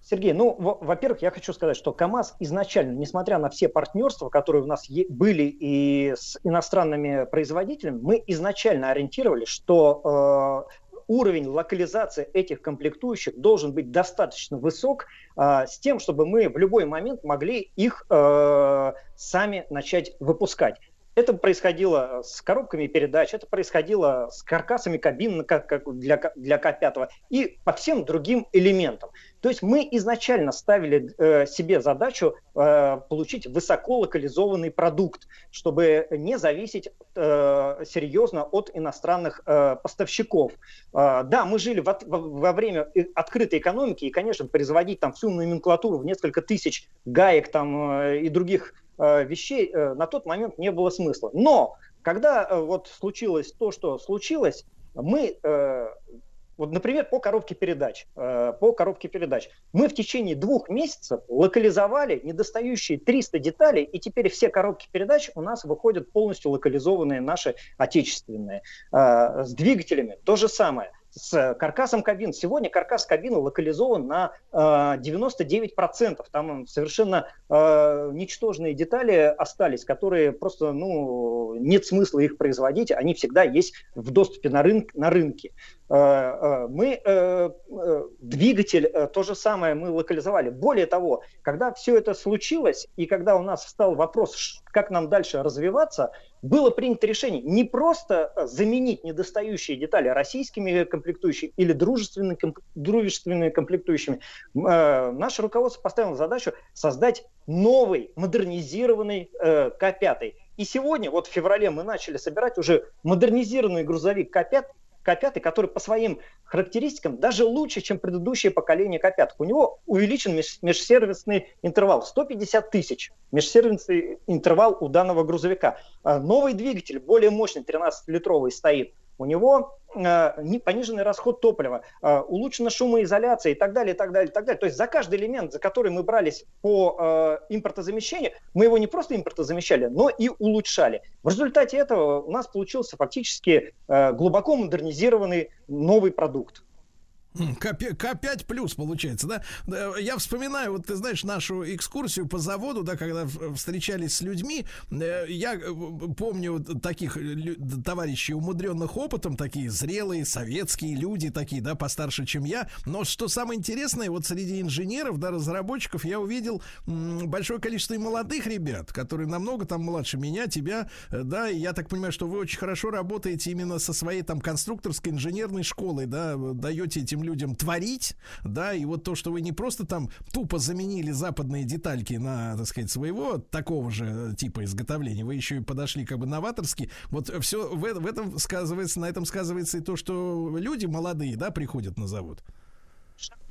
Сергей, ну, во- во-первых, я хочу сказать, что КАМАЗ изначально, несмотря на все партнерства, которые у нас были и с иностранными производителями, мы изначально ориентировали, что э, уровень локализации этих комплектующих должен быть достаточно высок э, с тем, чтобы мы в любой момент могли их э, сами начать выпускать. Это происходило с коробками передач, это происходило с каркасами кабин для, для К5 и по всем другим элементам. То есть мы изначально ставили э, себе задачу э, получить высоко локализованный продукт, чтобы не зависеть э, серьезно от иностранных э, поставщиков. Э, да, мы жили во, во- время открытой экономики, и, конечно, производить там всю номенклатуру в несколько тысяч гаек там э, и других э, вещей э, на тот момент не было смысла. Но когда э, вот случилось то, что случилось, мы э, вот, например, по коробке передач. э, По коробке передач. Мы в течение двух месяцев локализовали недостающие 300 деталей, и теперь все коробки передач у нас выходят полностью локализованные наши отечественные. Э, С двигателями то же самое. С каркасом кабин. Сегодня каркас кабины локализован на э, 99%. Там совершенно э, ничтожные детали остались, которые просто ну, нет смысла их производить. Они всегда есть в доступе на, рынок, на рынке. Э, э, Мы э, двигатель то же самое мы локализовали. Более того, когда все это случилось и когда у нас встал вопрос, как нам дальше развиваться, было принято решение не просто заменить недостающие детали российскими комплектующими или дружественными, комп- дружественными комплектующими. Наше руководство поставило задачу создать новый, модернизированный э, К5. И сегодня, вот в феврале, мы начали собирать уже модернизированный грузовик К5, К5, который по своим характеристикам даже лучше, чем предыдущее поколение К5. У него увеличен меж- межсервисный интервал 150 тысяч. Межсервисный интервал у данного грузовика. А Новый двигатель, более мощный, 13-литровый стоит. У него э, пониженный расход топлива, э, улучшена шумоизоляция и так далее, и так далее, и так далее. То есть за каждый элемент, за который мы брались по э, импортозамещению, мы его не просто импортозамещали, но и улучшали. В результате этого у нас получился фактически глубоко модернизированный новый продукт. М, К5, К5 плюс получается, да? Я вспоминаю, вот ты знаешь, нашу экскурсию по заводу, да, когда встречались с людьми, э, я э, помню таких товарищей, умудренных опытом, такие зрелые советские люди, такие, да, постарше, чем я. Но что самое интересное, вот среди инженеров, да, разработчиков, я увидел большое количество и молодых ребят, которые намного там младше меня, тебя, э, да, и я так понимаю, что вы очень хорошо работаете именно со своей там конструкторской инженерной школой, да, даете этим людям творить, да, и вот то, что вы не просто там тупо заменили западные детальки на, так сказать, своего такого же типа изготовления, вы еще и подошли как бы новаторски, вот все в, э- в этом сказывается, на этом сказывается и то, что люди молодые, да, приходят на завод.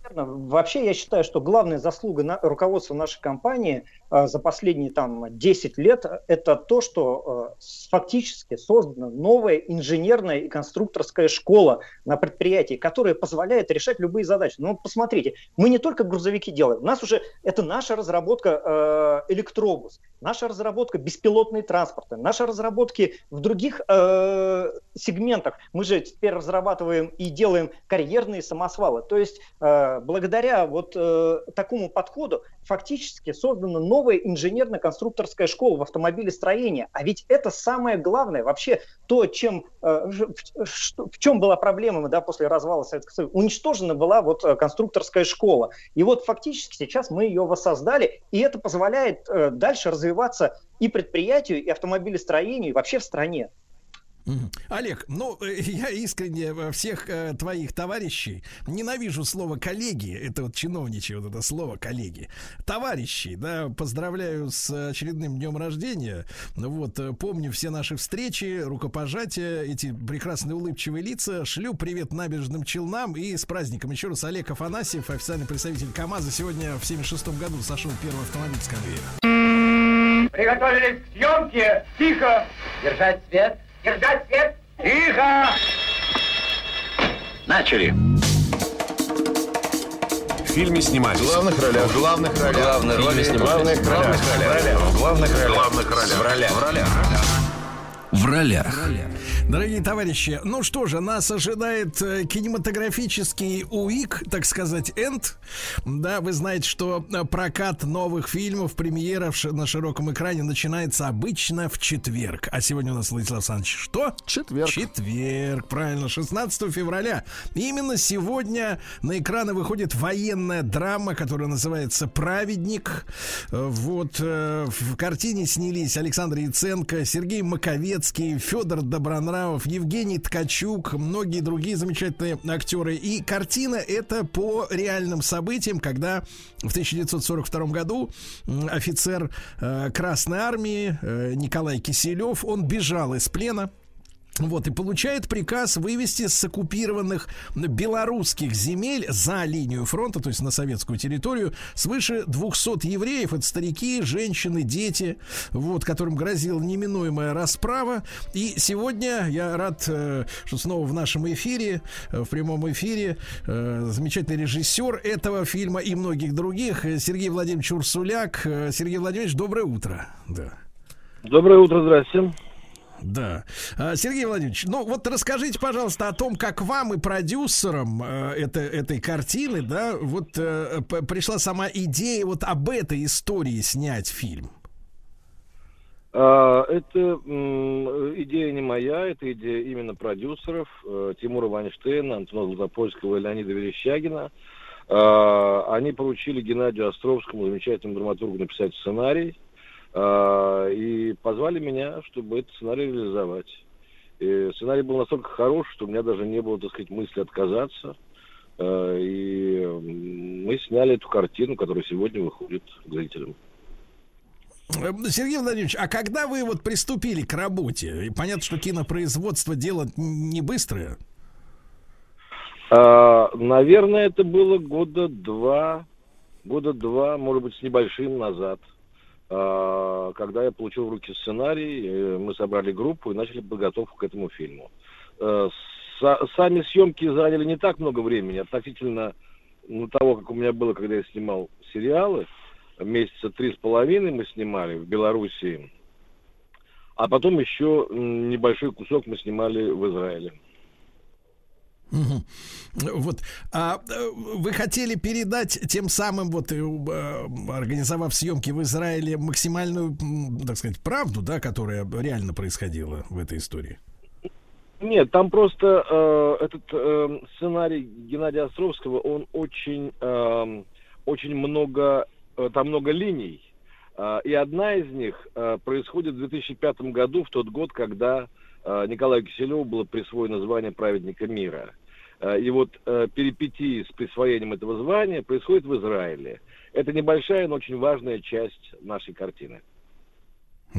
Верно. Вообще, я считаю, что главная заслуга на, руководства нашей компании э, за последние там 10 лет это то, что э, фактически создана новая инженерная и конструкторская школа на предприятии, которая позволяет решать любые задачи. Ну, посмотрите, мы не только грузовики делаем, у нас уже это наша разработка э, электробус, наша разработка беспилотные транспорты, наши разработки в других э, сегментах. Мы же теперь разрабатываем и делаем карьерные самосвалы. То есть э, благодаря вот э, такому подходу фактически создана новая инженерно-конструкторская школа в автомобилестроении. А ведь это самое главное. Вообще то, чем, э, в, что- в чем была проблема да, после развала Советского Союза. Уничтожена была вот э, конструкторская школа. И вот фактически сейчас мы ее воссоздали, и это позволяет э, дальше развиваться и предприятию, и автомобилестроению, и вообще в стране. Олег, ну, э, я искренне э, всех э, твоих товарищей ненавижу слово коллеги. Это вот чиновничье вот это слово коллеги. Товарищи, да, поздравляю с очередным днем рождения. Вот, помню все наши встречи, рукопожатия, эти прекрасные улыбчивые лица. Шлю привет набережным Челнам и с праздником. Еще раз Олег Афанасьев, официальный представитель КАМАЗа, сегодня в 76 году сошел первый автомобиль с конвейера. Приготовились к съемке. Тихо. Держать свет. Держать свет. Тихо. Начали. В фильме снимались. В главных ролях. В главных ролях. Главные роли снимались. В главных ролях. В главных ролях. В главных ролях. В ролях. В ролях. В ролях. Дорогие товарищи, ну что же, нас ожидает э, кинематографический УИК, так сказать, энд. Да, вы знаете, что э, прокат новых фильмов, премьера в ш- на широком экране начинается обычно в четверг. А сегодня у нас, Владислав Александрович, что? Четверг. Четверг, правильно, 16 февраля. Именно сегодня на экраны выходит военная драма, которая называется «Праведник». Э, Вот в картине снялись Александр Яценко, Сергей Маковецкий, Федор Добронравов, Евгений Ткачук, многие другие замечательные актеры. И картина это по реальным событиям, когда в 1942 году офицер э, Красной Армии э, Николай Киселев, он бежал из плена, вот, и получает приказ вывести с оккупированных белорусских земель за линию фронта, то есть на советскую территорию, свыше 200 евреев. Это старики, женщины, дети, вот, которым грозила неминуемая расправа. И сегодня я рад, э, что снова в нашем эфире, э, в прямом эфире, э, замечательный режиссер этого фильма и многих других, Сергей Владимирович Урсуляк. Сергей Владимирович, доброе утро. Да. Доброе утро, здрасте. Да. А, Сергей Владимирович, ну вот расскажите, пожалуйста, о том, как вам и продюсерам э, это, этой картины, да, вот э, пришла сама идея вот об этой истории снять фильм. А, Это идея не моя, это идея именно продюсеров э, Тимура Вайнштейна, Антона Златопольского и Леонида Верещагина. А, Они поручили Геннадию Островскому, замечательному драматургу, написать сценарий. А, И позвали меня, чтобы этот сценарий реализовать. И сценарий был настолько хорош, что у меня даже не было, так сказать, мысли отказаться. А, И мы сняли эту картину, которая сегодня выходит к зрителям. Э, Сергей Владимирович, а когда вы вот приступили к работе? И понятно, что кинопроизводство дело не быстрое. А, наверное, это было года два, года два, может быть, с небольшим назад, когда я получил в руки сценарий, э, мы собрали группу и начали подготовку к этому фильму. Э, са- сами съемки заняли не так много времени, относительно ну, того, как у меня было, когда я снимал сериалы. Месяца три с половиной мы снимали в Белоруссии, а потом еще небольшой кусок мы снимали в Израиле. Мгм. Вот. А э, вы хотели передать тем самым, вот, э, э, организовав съемки в Израиле, максимальную, так сказать, правду, да, которая реально происходила в этой истории? Нет, там просто э, этот э, сценарий Геннадия Островского, он очень, э, очень много, э, там много линий. Э, и одна из них э, происходит в 2005 году, в тот год, когда Николаю Киселеву было присвоено звание праведника мира. Э, и вот э, перипетии с присвоением этого звания происходит в Израиле. Это небольшая, но очень важная часть нашей картины.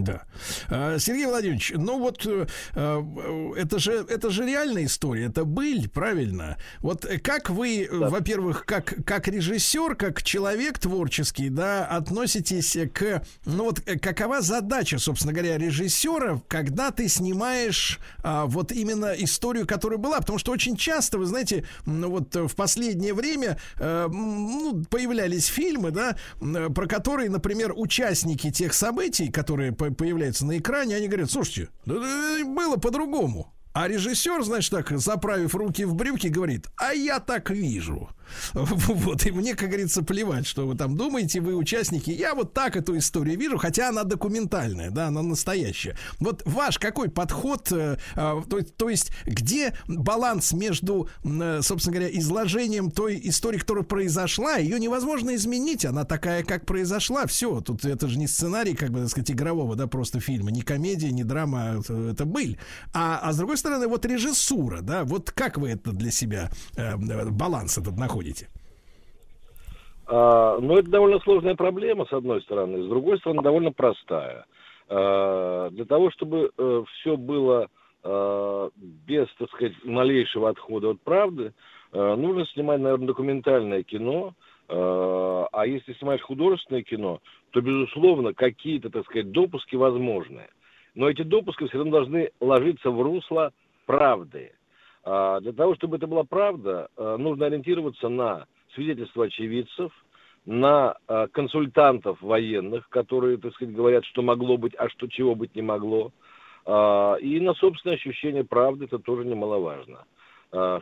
Да. А, Сергей Владимирович, ну вот э, э, это же это же реальная история, это быль, правильно? Вот как вы, э, во-первых, как как режиссер, как человек творческий, да, относитесь к, ну вот какова задача, собственно говоря, режиссера, когда ты снимаешь а, вот именно историю, которая была, потому что очень часто, вы знаете, ну вот в последнее время м, ну, появлялись фильмы, да, про которые, например, участники тех событий, которые по- появляются на экране, они говорят, слушайте, было по-другому. А режиссер, значит так, заправив руки в брюки, говорит, а я так вижу. <laughs> Вот, и мне, как говорится, плевать, что вы там думаете, вы участники. Я вот так эту историю вижу, хотя она документальная, да, она настоящая. Вот ваш какой подход, э, а, то, то есть где баланс между, э, собственно говоря, изложением той истории, которая произошла, ее невозможно изменить, она такая, как произошла, все, тут это же не сценарий, как бы, так сказать, игрового, да, просто фильма, не комедия, не драма, это, это быль. А, а с другой стороны, вот режиссура, да, вот как вы это для себя э, баланс этот находите? А, ну, это довольно сложная проблема, с одной стороны. С другой стороны, довольно простая. А, для того, чтобы а, э, все было а, без, так сказать, малейшего отхода от правды, а, нужно снимать, наверное, документальное кино. А, а если снимаешь художественное кино, то, безусловно, какие-то, так сказать, допуски возможны. Но эти допуски все равно должны ложиться в русло правды. А для того, чтобы это была правда, а, нужно ориентироваться на свидетельства очевидцев, на а, консультантов военных, которые, так сказать, говорят, что могло быть, а что чего быть не могло, и на собственное ощущение правды, это тоже немаловажно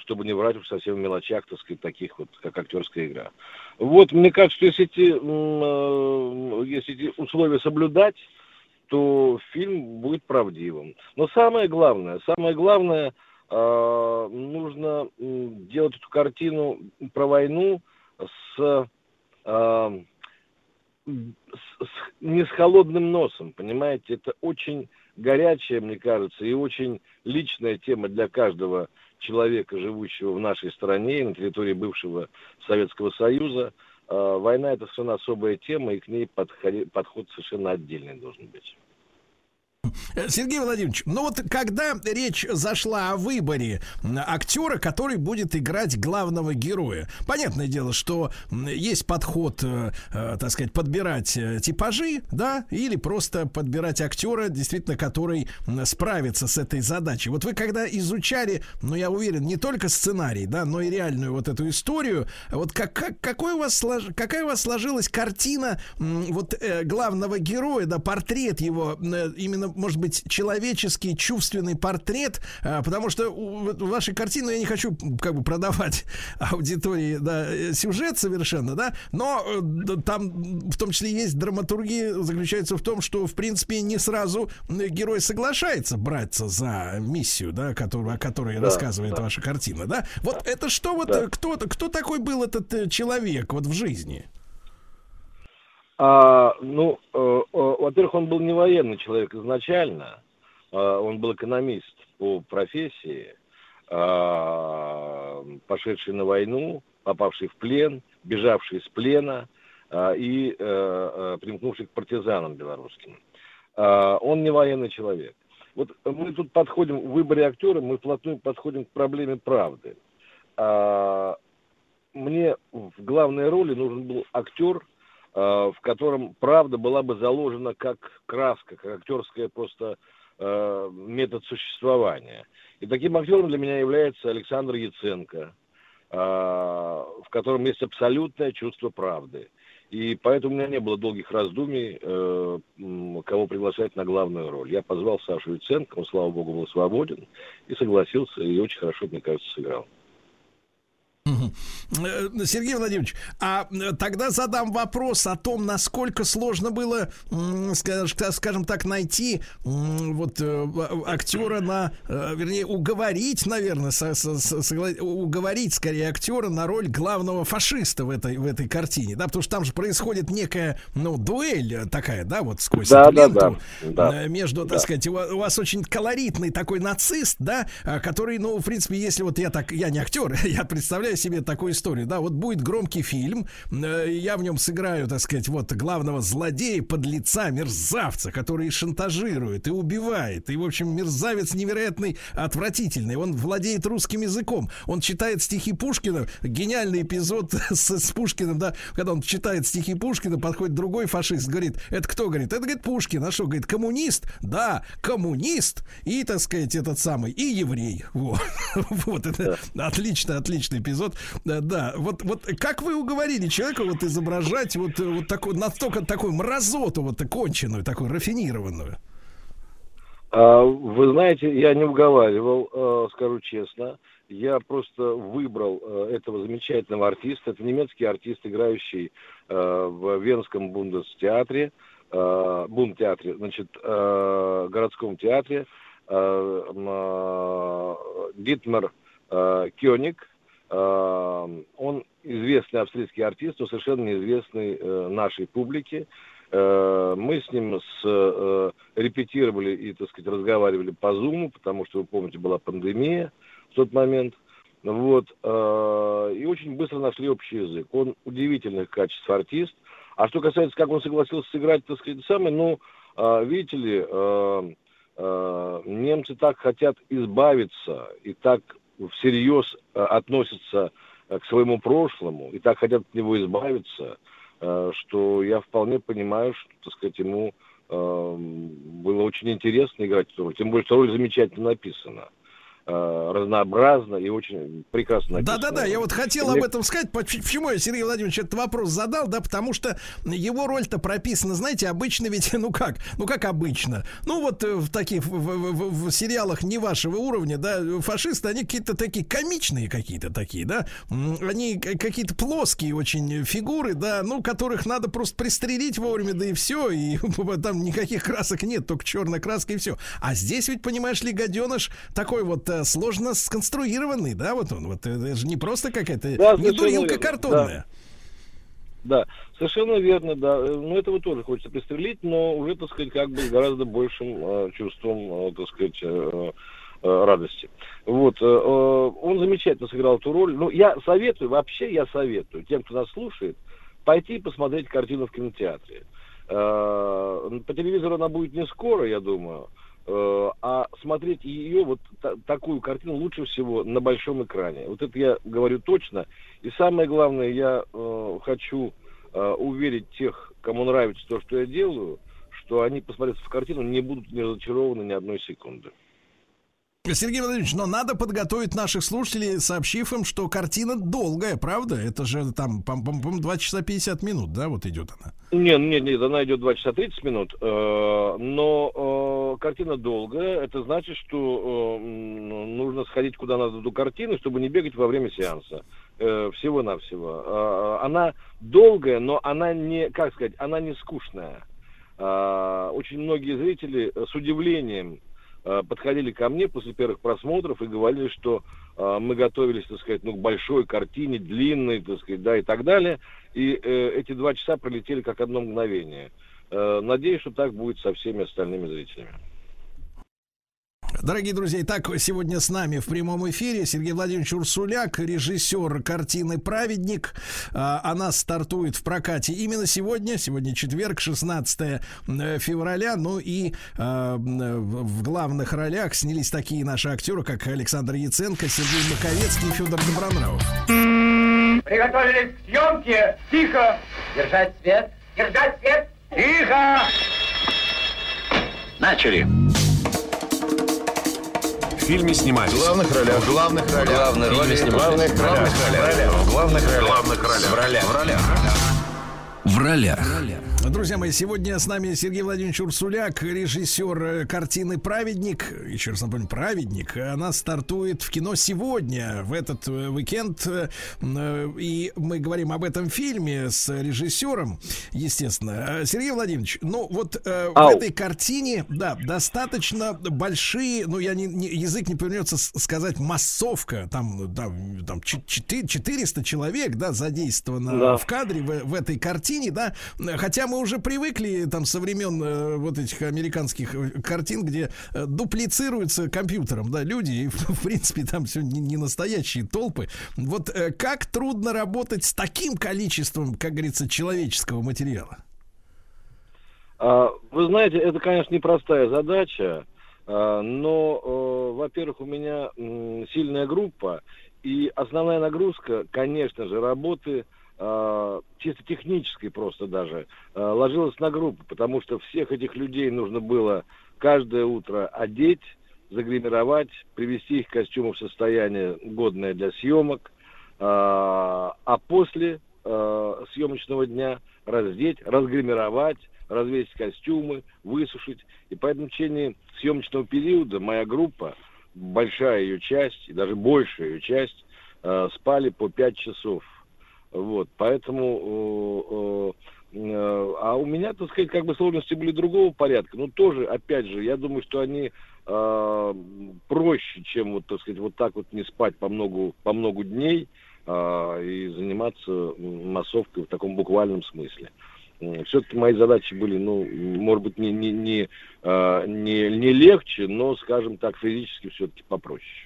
чтобы не врать в совсем мелочах, так сказать, таких вот, как актерская игра. Вот, мне кажется, что если эти, если эти условия соблюдать, то фильм будет правдивым. Но самое главное, самое главное – нужно делать эту картину про войну с, э, с, с не с холодным носом, понимаете? Это очень горячая, мне кажется, и очень личная тема для каждого человека, живущего в нашей стране и на территории бывшего Советского Союза. Э, война это совершенно особая тема, и к ней подход совершенно отдельный должен быть. <laughs> Сергей Владимирович, ну вот когда речь зашла о выборе актера, который будет играть главного героя, понятное дело, что есть подход, э, э, так сказать, подбирать э, типажи, да, или просто подбирать актера, действительно, который справится с этой задачей. Вот вы когда изучали, ну я уверен, не только сценарий, да, но и реальную вот эту историю, вот как, как, какой у вас, какая у вас сложилась картина вот главного героя, да, портрет его именно может быть, человеческий, чувственный портрет, а, потому что у, у вашей картины я не хочу как бы продавать <laughs> аудитории да, сюжет совершенно, да, но э, там в том числе есть драматургия, заключается в том, что, в принципе, не сразу герой соглашается браться за миссию, да, которую, о которой да, рассказывает да. ваша картина, да. Вот это что вот, да. кто, кто такой был этот э, человек вот в жизни? А, ну, э, э, во-первых, он был не военный человек изначально, э, он был экономист по профессии, э, пошедший на войну, попавший в плен, бежавший из плена э, и э, примкнувший к партизанам белорусским. Э, он не военный человек. Вот мы тут подходим, в выборе актера, мы вплотную подходим к проблеме правды. Э, мне в главной роли нужен был актер, в котором правда была бы заложена как краска, как актерская просто э, метод существования. И таким актером для меня является Александр Яценко, э, в котором есть абсолютное чувство правды. И поэтому у меня не было долгих раздумий, кого приглашать на главную роль. Я позвал Сашу Яценко, он, слава богу, был свободен, и согласился, и очень хорошо, мне кажется, сыграл. Э, Сергей Владимирович, а э, тогда задам вопрос о том, насколько сложно было, скажем так, найти вот э, актера на, вернее, уговорить, наверное, уговорить скорее актера на роль главного фашиста в этой, в этой картине, да, потому что там же происходит некая, ну, дуэль такая, да, вот сквозь да, эту ленту да, да, между, да. так сказать, у вас очень колоритный такой нацист, да, который, ну, в принципе, если вот я так, я не актер, <laughs> я представляю себе такую историю, да, вот будет громкий фильм, э, я в нем сыграю, так сказать, вот главного злодея, подлеца, мерзавца, который шантажирует и убивает, и, в общем, мерзавец невероятный, отвратительный, он владеет русским языком, он читает стихи Пушкина, гениальный эпизод <laughs> с, с Пушкиным, да, когда он читает стихи Пушкина, подходит другой фашист, говорит, это кто, говорит, это, говорит, Пушкин, а что, говорит, коммунист, да, коммунист, и, так сказать, этот самый, и еврей, вот, <laughs> вот это отлично, отличный эпизод, да, да. Вот, вот как вы уговорили человека вот изображать вот, вот такой, настолько такую мразоту, вот конченую, такую рафинированную? А, вы знаете, я не уговаривал, а, скажу честно. я просто выбрал э, этого замечательного артиста. Это немецкий артист, играющий э, в Венском Бундестеатре, э, Бундтеатре, значит, э, городском театре. Э, э, Дитмар э, Кёник. Э, он известный австрийский артист, но совершенно неизвестный э, нашей публике. Э, мы с ним с, э, репетировали и, так сказать, разговаривали по Зуму, потому что, вы помните, была пандемия в тот момент. Вот. И очень быстро нашли общий язык. Он удивительных качеств артист. А что касается, как он согласился сыграть, так сказать, самое, ну, видите ли, немцы так хотят избавиться и так всерьез относятся к своему прошлому и так хотят от него избавиться – Э, что я вполне понимаю, что, так сказать, ему э, было очень интересно играть эту роль. Тем более, что роль замечательно написана. Э, разнообразно и очень прекрасно Да-да-да, я вот хотел об этом сказать. Почему я Сергей Владимирович этот вопрос задал? Да, потому что его роль-то прописана, знаете, обычно ведь, <laughs> ну как, ну как обычно. Ну вот э, в таких, в, в, в, в сериалах не вашего уровня, да, фашисты, они какие-то такие комичные какие-то такие, да, они какие-то плоские очень фигуры, да, ну, которых надо просто пристрелить вовремя, да и все, и <laughs> там никаких красок нет, только черная краска и все. А здесь ведь, понимаешь ли, гаденыш такой вот э, сложно сконструированный, да, вот он, вот это же не просто какая-то, да, не дурилка картонная. Да. да, совершенно верно, да. Ну, этого тоже хочется пристрелить, но уже, так сказать, как бы с гораздо большим э, чувством, э, так сказать, э, э, радости. Вот, э, э, он замечательно сыграл эту роль. Ну, я советую, вообще я советую тем, кто нас слушает, пойти посмотреть картину в кинотеатре. Э, по телевизору она будет не скоро, я думаю. Э, а смотреть ее, вот та, такую картину, лучше всего на большом экране. Вот это я говорю точно. И самое главное, я э, хочу э, уверить тех, кому нравится то, что я делаю, что они, посмотрев в картину, не будут не разочарованы ни одной секунды. Сергей Владимирович, но надо подготовить наших слушателей, сообщив им, что картина долгая, правда? Это же там, по-моему, 2 часа 50 минут, да, вот идет она? Нет, нет, нет, она идет 2 часа 30 минут, э, но э, картина долгая, это значит, что э, нужно сходить куда надо до картины, чтобы не бегать во время сеанса. Всего-навсего. Она долгая, но она не, как сказать, она не скучная. Очень многие зрители с удивлением подходили ко мне после первых просмотров и говорили, что э, мы готовились, так сказать, ну, к большой картине, длинной, так сказать, да, и так далее. И э, эти два часа пролетели как одно мгновение. Э, надеюсь, что так будет со всеми остальными зрителями. Дорогие друзья, итак, сегодня с нами в прямом эфире Сергей Владимирович Урсуляк, режиссер картины «Праведник». А, она стартует в прокате именно сегодня, сегодня четверг, 16 э, февраля. Ну и а, в главных ролях снялись такие наши актеры, как Александр Яценко, Сергей Маковецкий и Федор Добронравов. Приготовились к съемке. Тихо. Держать свет. Держать свет. Тихо. Начали фильме снимались. В главных ролях. В главных ролях. Главные роли снимались. В главных ролях. В главных ролях. В главных ролях. В ролях. В ролях. В ролях. Друзья мои, сегодня с нами Сергей Владимирович Урсуляк, режиссер э, картины «Праведник». Еще раз напомню, «Праведник». Она стартует в кино сегодня, в этот э, уикенд. Э, и мы говорим об этом фильме с режиссером, естественно. Сергей Владимирович, ну вот Ау. в этой картине, да, достаточно большие, ну я не, не язык не повернется сказать массовка, там, там, там 400 человек, да, задействовано да. в кадре в, в этой картине, да, хотя мы мы уже привыкли там со времен э, вот этих американских э, картин, где э, дуплицируются компьютером, да, люди, и <laughs> в принципе там все не, не настоящие толпы. Вот э, как трудно работать с таким количеством, как говорится, человеческого материала? А, вы знаете, это, конечно, непростая задача, а, но, во-первых, у меня сильная группа, и основная нагрузка, конечно же, работы э, чисто технической просто даже, э, ложилась на группу, потому что всех этих людей нужно было каждое утро одеть, загримировать, привести их костюмы в состояние годное для съемок, э, а после съемочного дня раздеть, разгримировать, развесить костюмы, высушить. И по этому течение съемочного периода моя группа большая ее часть, и даже большая ее часть, спали по 5 часов. Вот, поэтому... Э, э, а у меня, так сказать, как бы сложности были другого порядка. Но тоже, опять же, я думаю, что они э, проще, чем вот, так сказать, вот так вот не спать по много, по много дней э, и заниматься массовкой в таком буквальном смысле. Все-таки мои задачи были, ну, может быть, не, не, не, э, не, не легче, но, скажем так, физически все-таки попроще.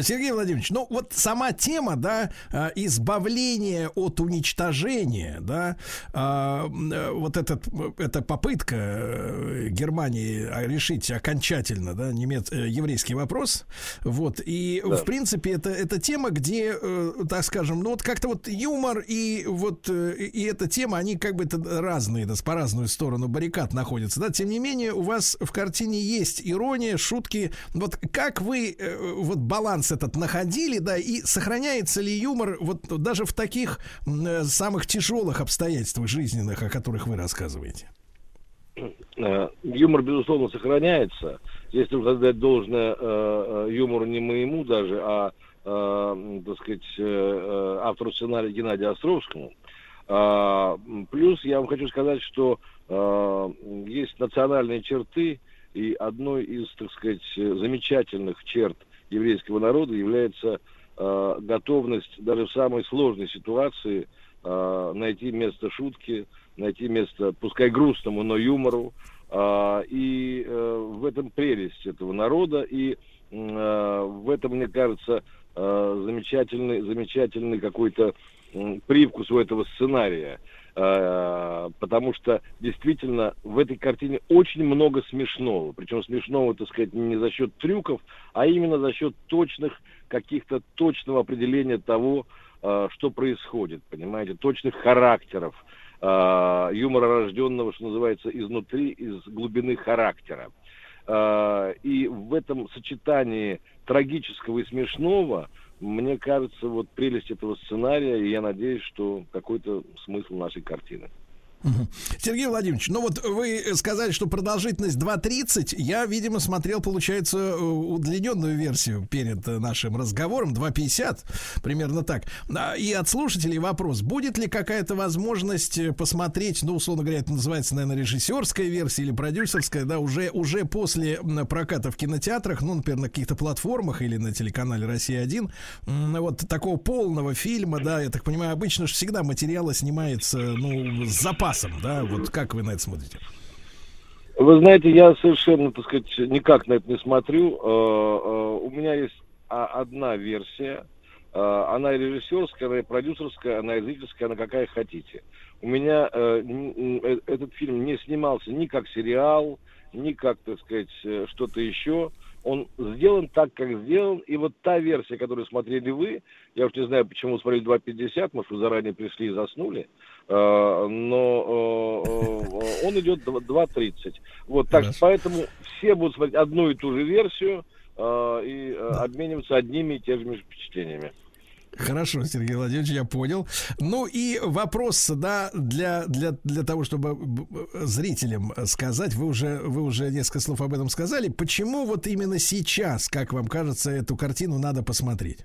Сергей Владимирович, ну вот сама тема, да, а, избавления от уничтожения, да, а, вот этот, эта попытка э, Германии решить окончательно, да, немец, э, еврейский вопрос, вот, и да. в принципе это, это тема, где, э, так скажем, ну вот как-то вот юмор и вот и эта тема, они как бы разные, да, по разную сторону баррикад находятся, да, тем не менее у вас в картине есть ирония, шутки, вот как вы вот баланс этот находили, да, и сохраняется ли юмор вот даже в таких э, самых тяжелых обстоятельствах жизненных, о которых вы рассказываете? Э, юмор, безусловно, сохраняется. Если нужно дать должное э, юмору не моему даже, а, так сказать, автору сценария Геннадию Островскому. Плюс я вам хочу сказать, что есть национальные черты, и одной из, так сказать, замечательных черт еврейского народа является э, готовность даже в самой сложной ситуации э, найти место шутки, найти место, пускай грустному, но юмору. Э, и э, в этом прелесть этого народа, и э, в этом, мне кажется, э, замечательный, замечательный какой-то привкус у этого сценария. Э, потому что действительно в этой картине очень много смешного. Причем смешного, так сказать, не за счет трюков, а именно за счет точных, каких-то точного определения того, э, что происходит, понимаете, точных характеров, э, юмора рожденного, что называется, изнутри, из глубины характера. И в этом сочетании трагического и смешного – мне кажется, вот прелесть этого сценария, и я надеюсь, что какой-то смысл нашей картины. Сергей Владимирович, ну вот вы сказали, что продолжительность 2.30. Я, видимо, смотрел, получается, э, удлиненную версию перед нашим разговором, 2.50, примерно так. А, и от слушателей вопрос, будет ли какая-то возможность посмотреть, ну, условно говоря, это называется, наверное, режиссерская версия или продюсерская, да, уже, уже после проката в кинотеатрах, ну, например, на каких-то платформах или на телеканале «Россия-1», вот такого полного фильма, да, я так понимаю, обычно же всегда материалы снимается, ну, с запасом запасом, да? Вот как вы на это смотрите? Вы знаете, я совершенно, так сказать, никак на это не смотрю. Э, э, у меня есть одна версия. Э, она и режиссерская, она и продюсерская, она и зрительская, она какая хотите. У меня этот фильм не снимался ни как сериал, ни как, так сказать, что-то еще он сделан так, как сделан. И вот та версия, которую смотрели вы, я уж не знаю, почему смотрели 2.50, может, вы заранее пришли и заснули, но э, он идет 2.30. Вот, так поэтому все будут смотреть одну и ту же версию э, и обмениваться одними и теми же впечатлениями. Хорошо, Сергей Владимирович, я понял. Ну и вопрос, да, для, для, для того, чтобы зрителям сказать, вы уже, вы уже несколько слов об этом сказали. Почему вот именно сейчас, как вам кажется, эту картину надо посмотреть?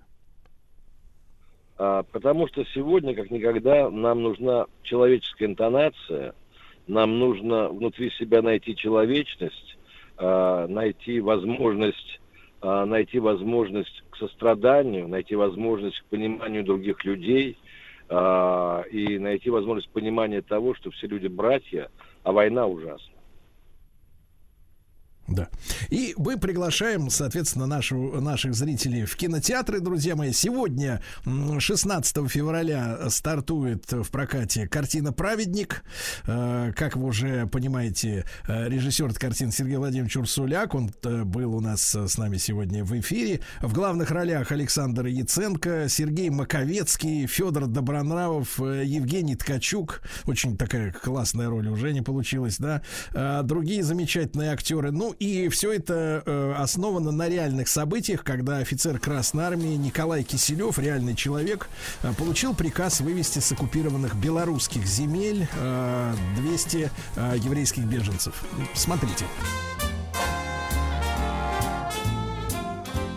А, потому что сегодня, как никогда, нам нужна человеческая интонация, нам нужно внутри себя найти человечность, а, найти возможность а, найти возможность к состраданию, найти возможность к пониманию других людей и найти возможность понимания того, что все люди братья, а война ужасна. Да. И мы приглашаем, соответственно, нашу, наших зрителей в кинотеатры, друзья мои. Сегодня, 16 февраля, стартует в прокате картина «Праведник». Э, как вы уже понимаете, э, режиссер этой картины Сергей Владимирович Урсуляк. Он э, был у нас с нами сегодня в эфире. В главных ролях Александр Яценко, Сергей Маковецкий, Федор Добронравов, Евгений Ткачук. Очень такая классная роль уже не получилась, да. Другие замечательные актеры. Ну, и все это э, основано на реальных событиях, когда офицер Красной Армии Николай Киселев, реальный человек, э, получил приказ вывести с оккупированных белорусских земель э, 200 э, еврейских беженцев. Смотрите.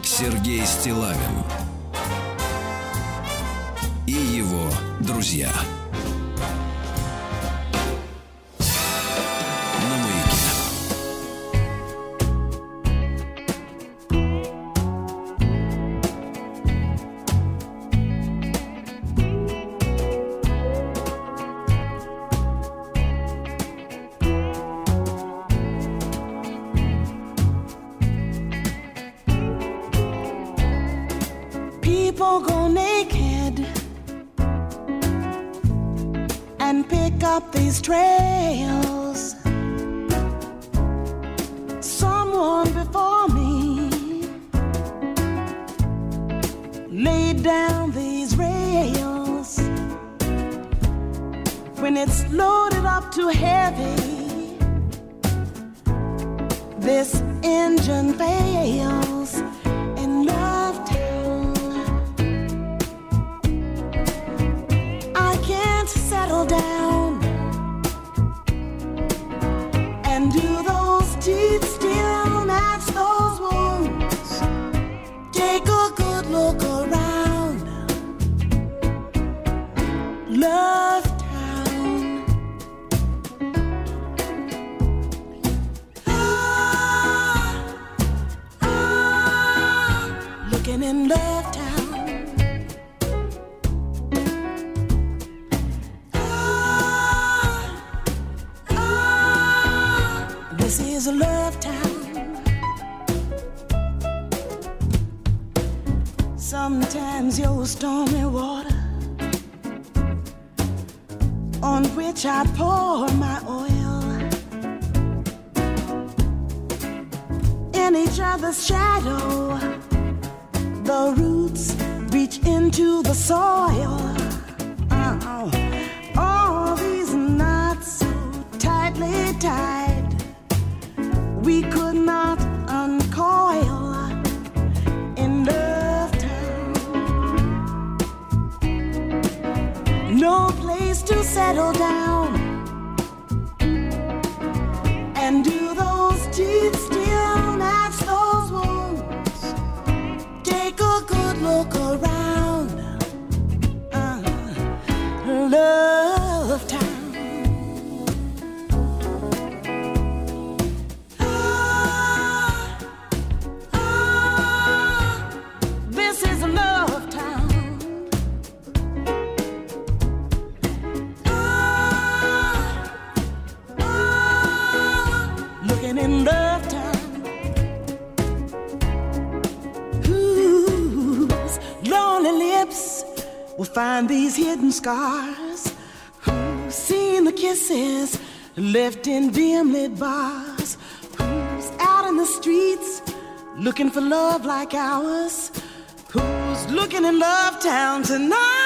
Сергей Стилавин и его друзья. scars? Who's seen the kisses left in dimly bars? Who's out in the streets looking for love like ours? Who's looking in Love Town tonight?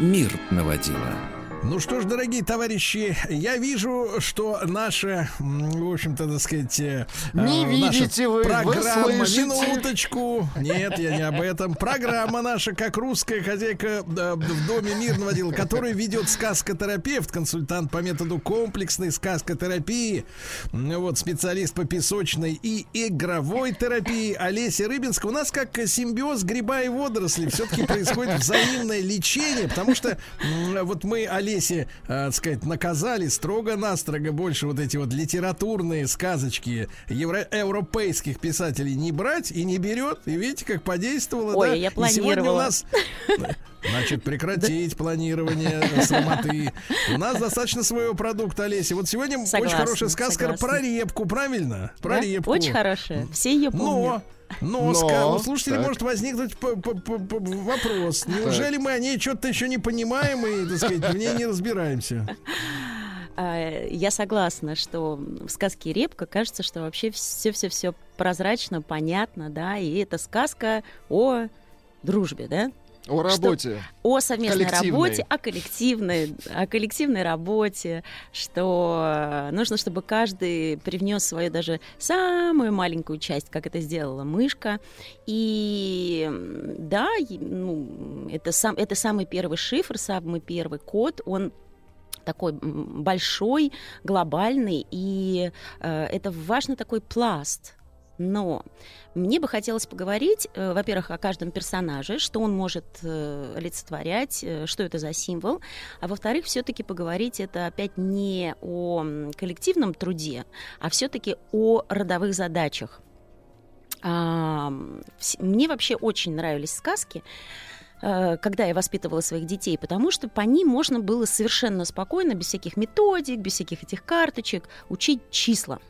мир наводила. Ну что ж, дорогие товарищи, я вижу, что наша, в общем-то, так сказать, э, Не э, видите вы, вы программа, слышите. минуточку. Нет, я не об этом. Программа наша, как русская хозяйка э, в доме мирного дела, которую ведет сказкотерапевт, консультант по методу комплексной сказкотерапии, вот специалист по песочной и игровой терапии Олеся Рыбинская. У нас как симбиоз гриба и водорослей все-таки происходит взаимное лечение, потому что вот мы Олесе, э, так сказать, наказали строго-настрого больше вот эти вот литературные сказочки евро- европейских писателей не брать и не берет. И видите, как подействовало, Ой, да? я И сегодня у планировала. нас <laughs> Значит, прекратить планирование <laughs> срамоты. У нас достаточно своего продукта, Олеся. Вот сегодня очень хорошая сказка про репку, правильно? Про репку. Очень хорошая. Все ее помнят. Но, Но, ска- у слушателей так. может возникнуть вопрос. Неужели мы о ней что-то еще не понимаем и, так сказать, в ней не разбираемся? А, Я согласна, что в сказке «Репка» кажется, что вообще все-все-все прозрачно, понятно, да, и это сказка о дружбе, да, О работе. о совместной работе, о коллективной, о коллективной работе, что э, нужно, чтобы каждый привнес свою даже самую маленькую часть, как это сделала мышка. И да, ну, это, сам, это самый первый шифр, самый первый код, он такой большой, глобальный, и э, это важный такой пласт. Но мне бы хотелось поговорить, э, во-первых, о каждом персонаже, что он может э, олицетворять, э, что это за символ, а во-вторых, все-таки поговорить это опять не о коллективном труде, а все-таки о родовых задачах. А, мне вообще очень нравились сказки, когда я воспитывала своих детей, потому что по ним можно было совершенно спокойно, без всяких методик, без всяких этих карточек, учить числа.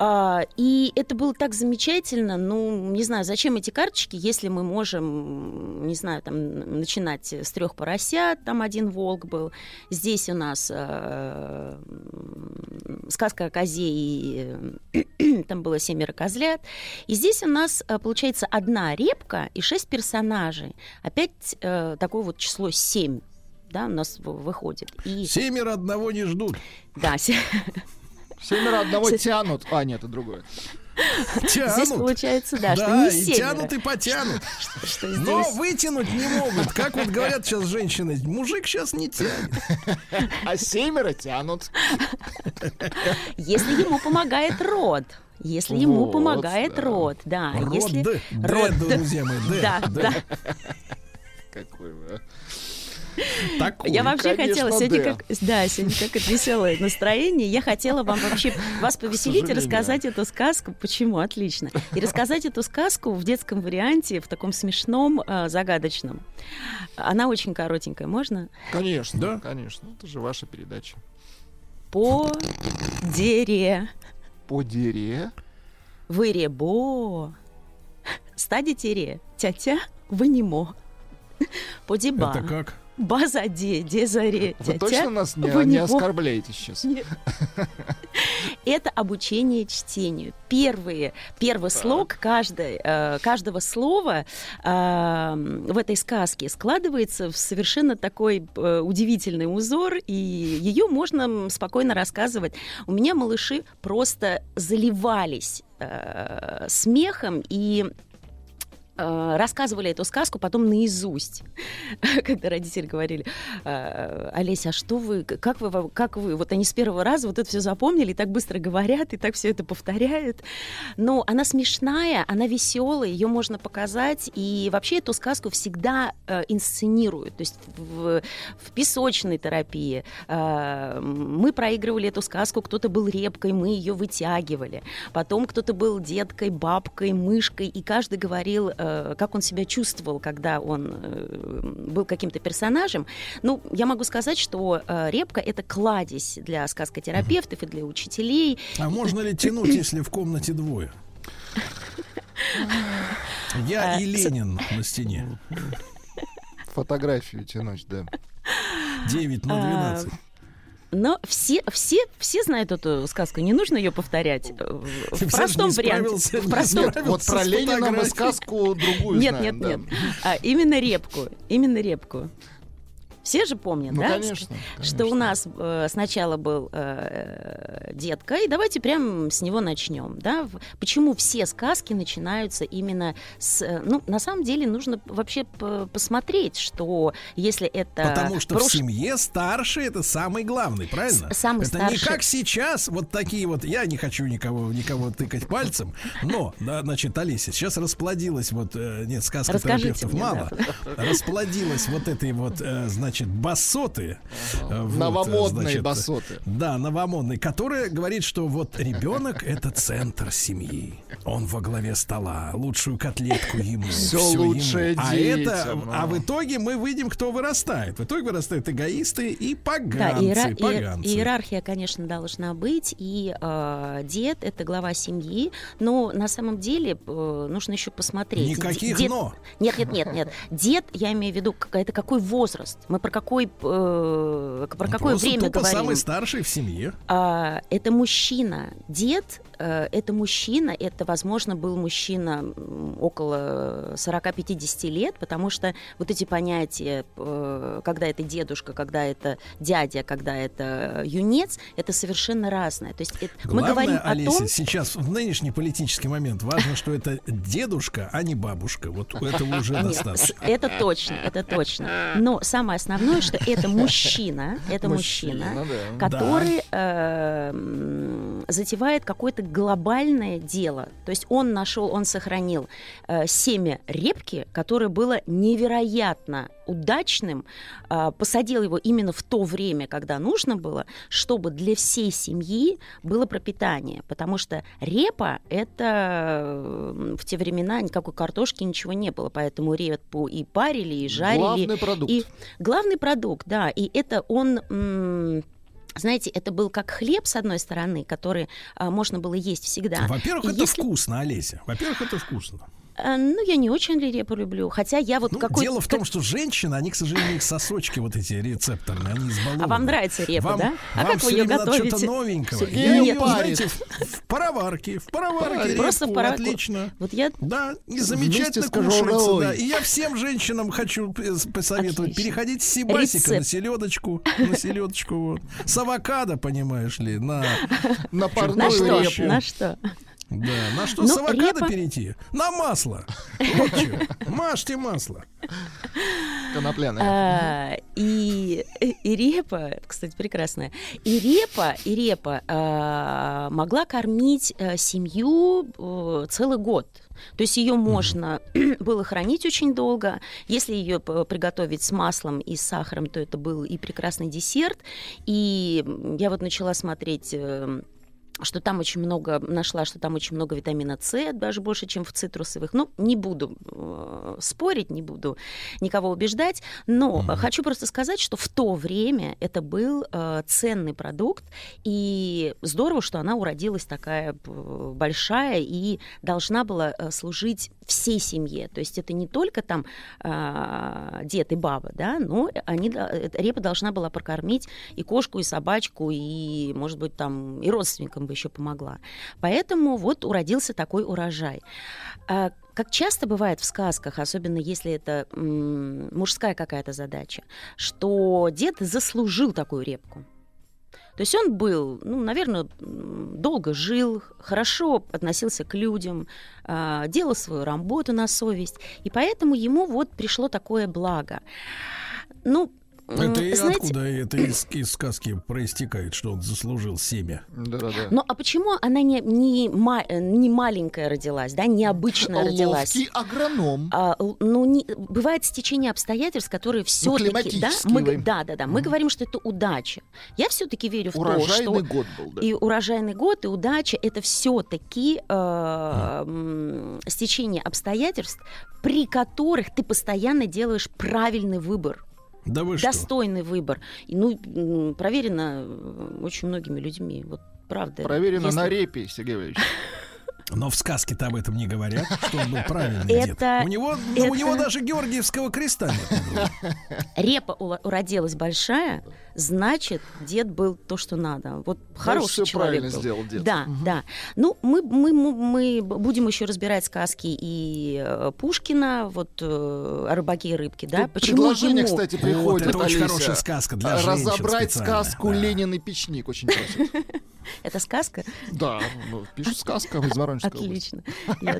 А, и это было так замечательно. Ну, не знаю, зачем эти карточки, если мы можем, не знаю, там начинать с трех поросят, там один волк был. Здесь у нас э, сказка о козе, и э, там было семеро козлят. И здесь у нас э, получается одна репка и шесть персонажей. Опять э, такое вот число семь. Да, у нас выходит. И, Семеро одного не ждут. да, <laughs> Семеро одного тянут. А, нет, это другое. <laughs> Тянут. здесь получается, да, что Да, не и семеро. тянут, и потянут. <laughs> что Но здесь- вытянуть не могут. Как вот говорят сейчас женщины, мужик сейчас не тянет. А семеро тянут. Если ему помогает род. Если ему Вот, помогает да. род, да. Род, если Д, род, Д, друзья мои, Д, да, да. Какой вы, а. Такой. Я вообще конечно, хотела сегодня как, да, сегодня как это веселое настроение. Я хотела вам вообще вас повеселить и рассказать эту сказку. Почему? Отлично. И рассказать эту сказку в детском варианте, в таком смешном, э, загадочном. Она очень коротенькая. Можно? Конечно, Да. конечно. Это же ваша передача. По дере, По дере. выребо, стади тере, тя-тя, вынемо. Подиба. Это как? Базаде, дезаре, Вы тя-тя, точно нас не, не оскорбляете сейчас? Это обучение чтению. Первые, первый слог каждой, э, каждого слова э, в этой сказке складывается в совершенно такой э, удивительный узор, и ее можно спокойно рассказывать. У меня малыши просто заливались смехом и рассказывали эту сказку потом наизусть, <laughs> когда родители говорили, «Э, Олеся, а что вы, как вы, как вы, вот они с первого раза вот это все запомнили, и так быстро говорят, и так все это повторяют. Но она смешная, она веселая, ее можно показать, и вообще эту сказку всегда э, инсценируют, то есть в, в песочной терапии э, мы проигрывали эту сказку, кто-то был репкой, мы ее вытягивали, потом кто-то был деткой, бабкой, мышкой, и каждый говорил, э, как он себя чувствовал, когда он э, был каким-то персонажем. Ну, я могу сказать, что э, репка это кладезь для сказкотерапевтов и для учителей. А можно ли тянуть, если в комнате двое? Я и Ленин на стене. Фотографию тянуть, да. 9 на 12. Но все, все, все знают эту сказку, не нужно ее повторять. Э, В Ты, в простом варианте. В простом- Вот про Ленина мы сказку другую Нет, знаем. нет, да. нет. А, именно репку. Именно репку. Все же помнят, Ну, да? конечно, Что у нас э, сначала был э, детка, и давайте прям с него начнем, да? Почему все сказки начинаются именно с... э, Ну, на самом деле нужно вообще посмотреть, что если это... Потому что прош- в семье старший это самый главный, правильно? С- самый это не старший. как сейчас, вот такие вот. Я не хочу никого никого тыкать пальцем, но, да, значит, Олеся, сейчас расплодилась вот э, нет Расскажите терапевтов мне, мало, да. расплодилась вот этой вот, э, значит, басоты, э, вот, Новомодные значит, басоты. Да, новомодный, которая говорит, что вот ребенок это центр семьи. Он во главе стола, лучшую котлетку ему. Всё лучшее ему. А это, а ну. в итоге мы выйдем, кто вырастает. В итоге вырастают эгоисты и Да, поганцы. иера- иер- поганцы. иерархия, конечно, должна быть, и э, дед это глава семьи, но на самом деле э, нужно еще посмотреть. Никаких Дед- «но». Нет, нет, нет, нет. Дед, я имею в виду, это какой возраст? Мы про какой, э, про какое Просто время говорим? самый старший в семье. А, это мужчина. Дед это мужчина, это, возможно, был мужчина около 40-50 лет, потому что вот эти понятия, э, когда это дедушка, когда это дядя, когда это юнец, это совершенно разное. То есть это- мы Главное, говорим о Олеся, том, сейчас в нынешний политический момент важно, что это дедушка, а не бабушка. Вот этого уже достаточно. это точно, это точно. Но самое основное, что это мужчина, это мужчина, да. который э, затевает какое-то глобальное дело. То есть он нашел, он сохранил э, семя репки, которое было невероятно удачным, э, посадил его именно в то время, когда нужно было, чтобы для всей семьи было пропитание. Потому что репа это в те времена никакой картошки ничего не было, поэтому репу и парили, и жарили. Главный продукт. И главный продукт, да. И это он. Знаете, это был как хлеб, с одной стороны, который а, можно было есть всегда. Во-первых, это если- вкусно, Олеся. Во-первых, это вкусно. А, ну, я не очень репу люблю. Хотя я вот Ну, какой дело в том, что женщины, они, к сожалению, их сосочки вот эти рецепторные, они избалованы. А вам нравится репа, Вам- да? А вам как вы ее готовите? Что-то новенького. Сергей Я ее знаете, в, пароварке. В пароварке Просто в репку, пароварку. отлично. Вот я Да, и замечательно кушается, да. И я всем женщинам хочу э, посоветовать Отлично. переходить с сибасика на Рецепт. селедочку, на селедочку вот. С авокадо, понимаешь ли, на, На На парную что? репу. На что? Да, на что Ну, с авокадо репа- перейти? На масло. Вот. Мажьте масло. Конопляная. А, и, и репа, кстати, прекрасная. И репа, и репа а, могла кормить а, семью э, целый год. То есть ее можно <clears throat> было хранить очень долго. Если ее приготовить с маслом и с сахаром, то это был и прекрасный десерт. И я вот начала смотреть э, что там очень много, нашла, что там очень много витамина С, даже больше, чем в цитрусовых. Ну, не буду э, спорить, не буду никого убеждать, но э, хочу просто сказать, что в то время это был э, ценный продукт, и здорово, что она уродилась такая э, большая и должна была э, служить всей семье. То есть это не только там э, дед и баба, да, но они, э, репа должна была прокормить и кошку, и собачку, и, может быть, там и родственникам бы еще помогла. Поэтому вот уродился такой урожай. А как часто бывает в сказках, особенно если это мужская какая-то задача, что дед заслужил такую репку. То есть он был, ну, наверное, долго жил, хорошо относился к людям, а, делал свою работу на совесть, и поэтому ему вот пришло такое благо. Ну, Это и знаете, откуда это из, из сказки проистекает, что он заслужил семя? Да-да-да. Ну а почему она не, не, ма- э, не маленькая родилась, да, необычная родилась? Ловкий агроном. А, ну, не, бывает стечение обстоятельств, которые все-таки, да, климатические мы, вы. да, да, да, мы говорим, что это удача. Я все-таки верю в то, Урожайный что год был, да. и урожайный год, и удача это все-таки стечение обстоятельств, при которых ты постоянно делаешь правильный выбор. Да вы что? достойный выбор. И, ну, проверено э, очень многими людьми. Вот правда. Проверено Если- на репе, Сергей Валерьевич. Но в сказке-то об этом не говорят, что он был правильный дед. Это- У него, ну, у это- него даже Георгиевского креста нет. Репа уродилась большая, значит, дед был то, что надо. Вот хороший всё человек правильно был. сделал дед. Да, да. Ну, мы, мы, мы, будем еще разбирать сказки и э, Пушкина, вот э, о рыбаке и рыбке, да? Тут Почему предложение, ему- кстати, приходит, это очень хорошая сказка для Разобрать сказку да. «Ленин и печник» очень просят. <laughs> Это сказка? Да, ну, пишут сказка из Воронежской. Отлично. <laughs>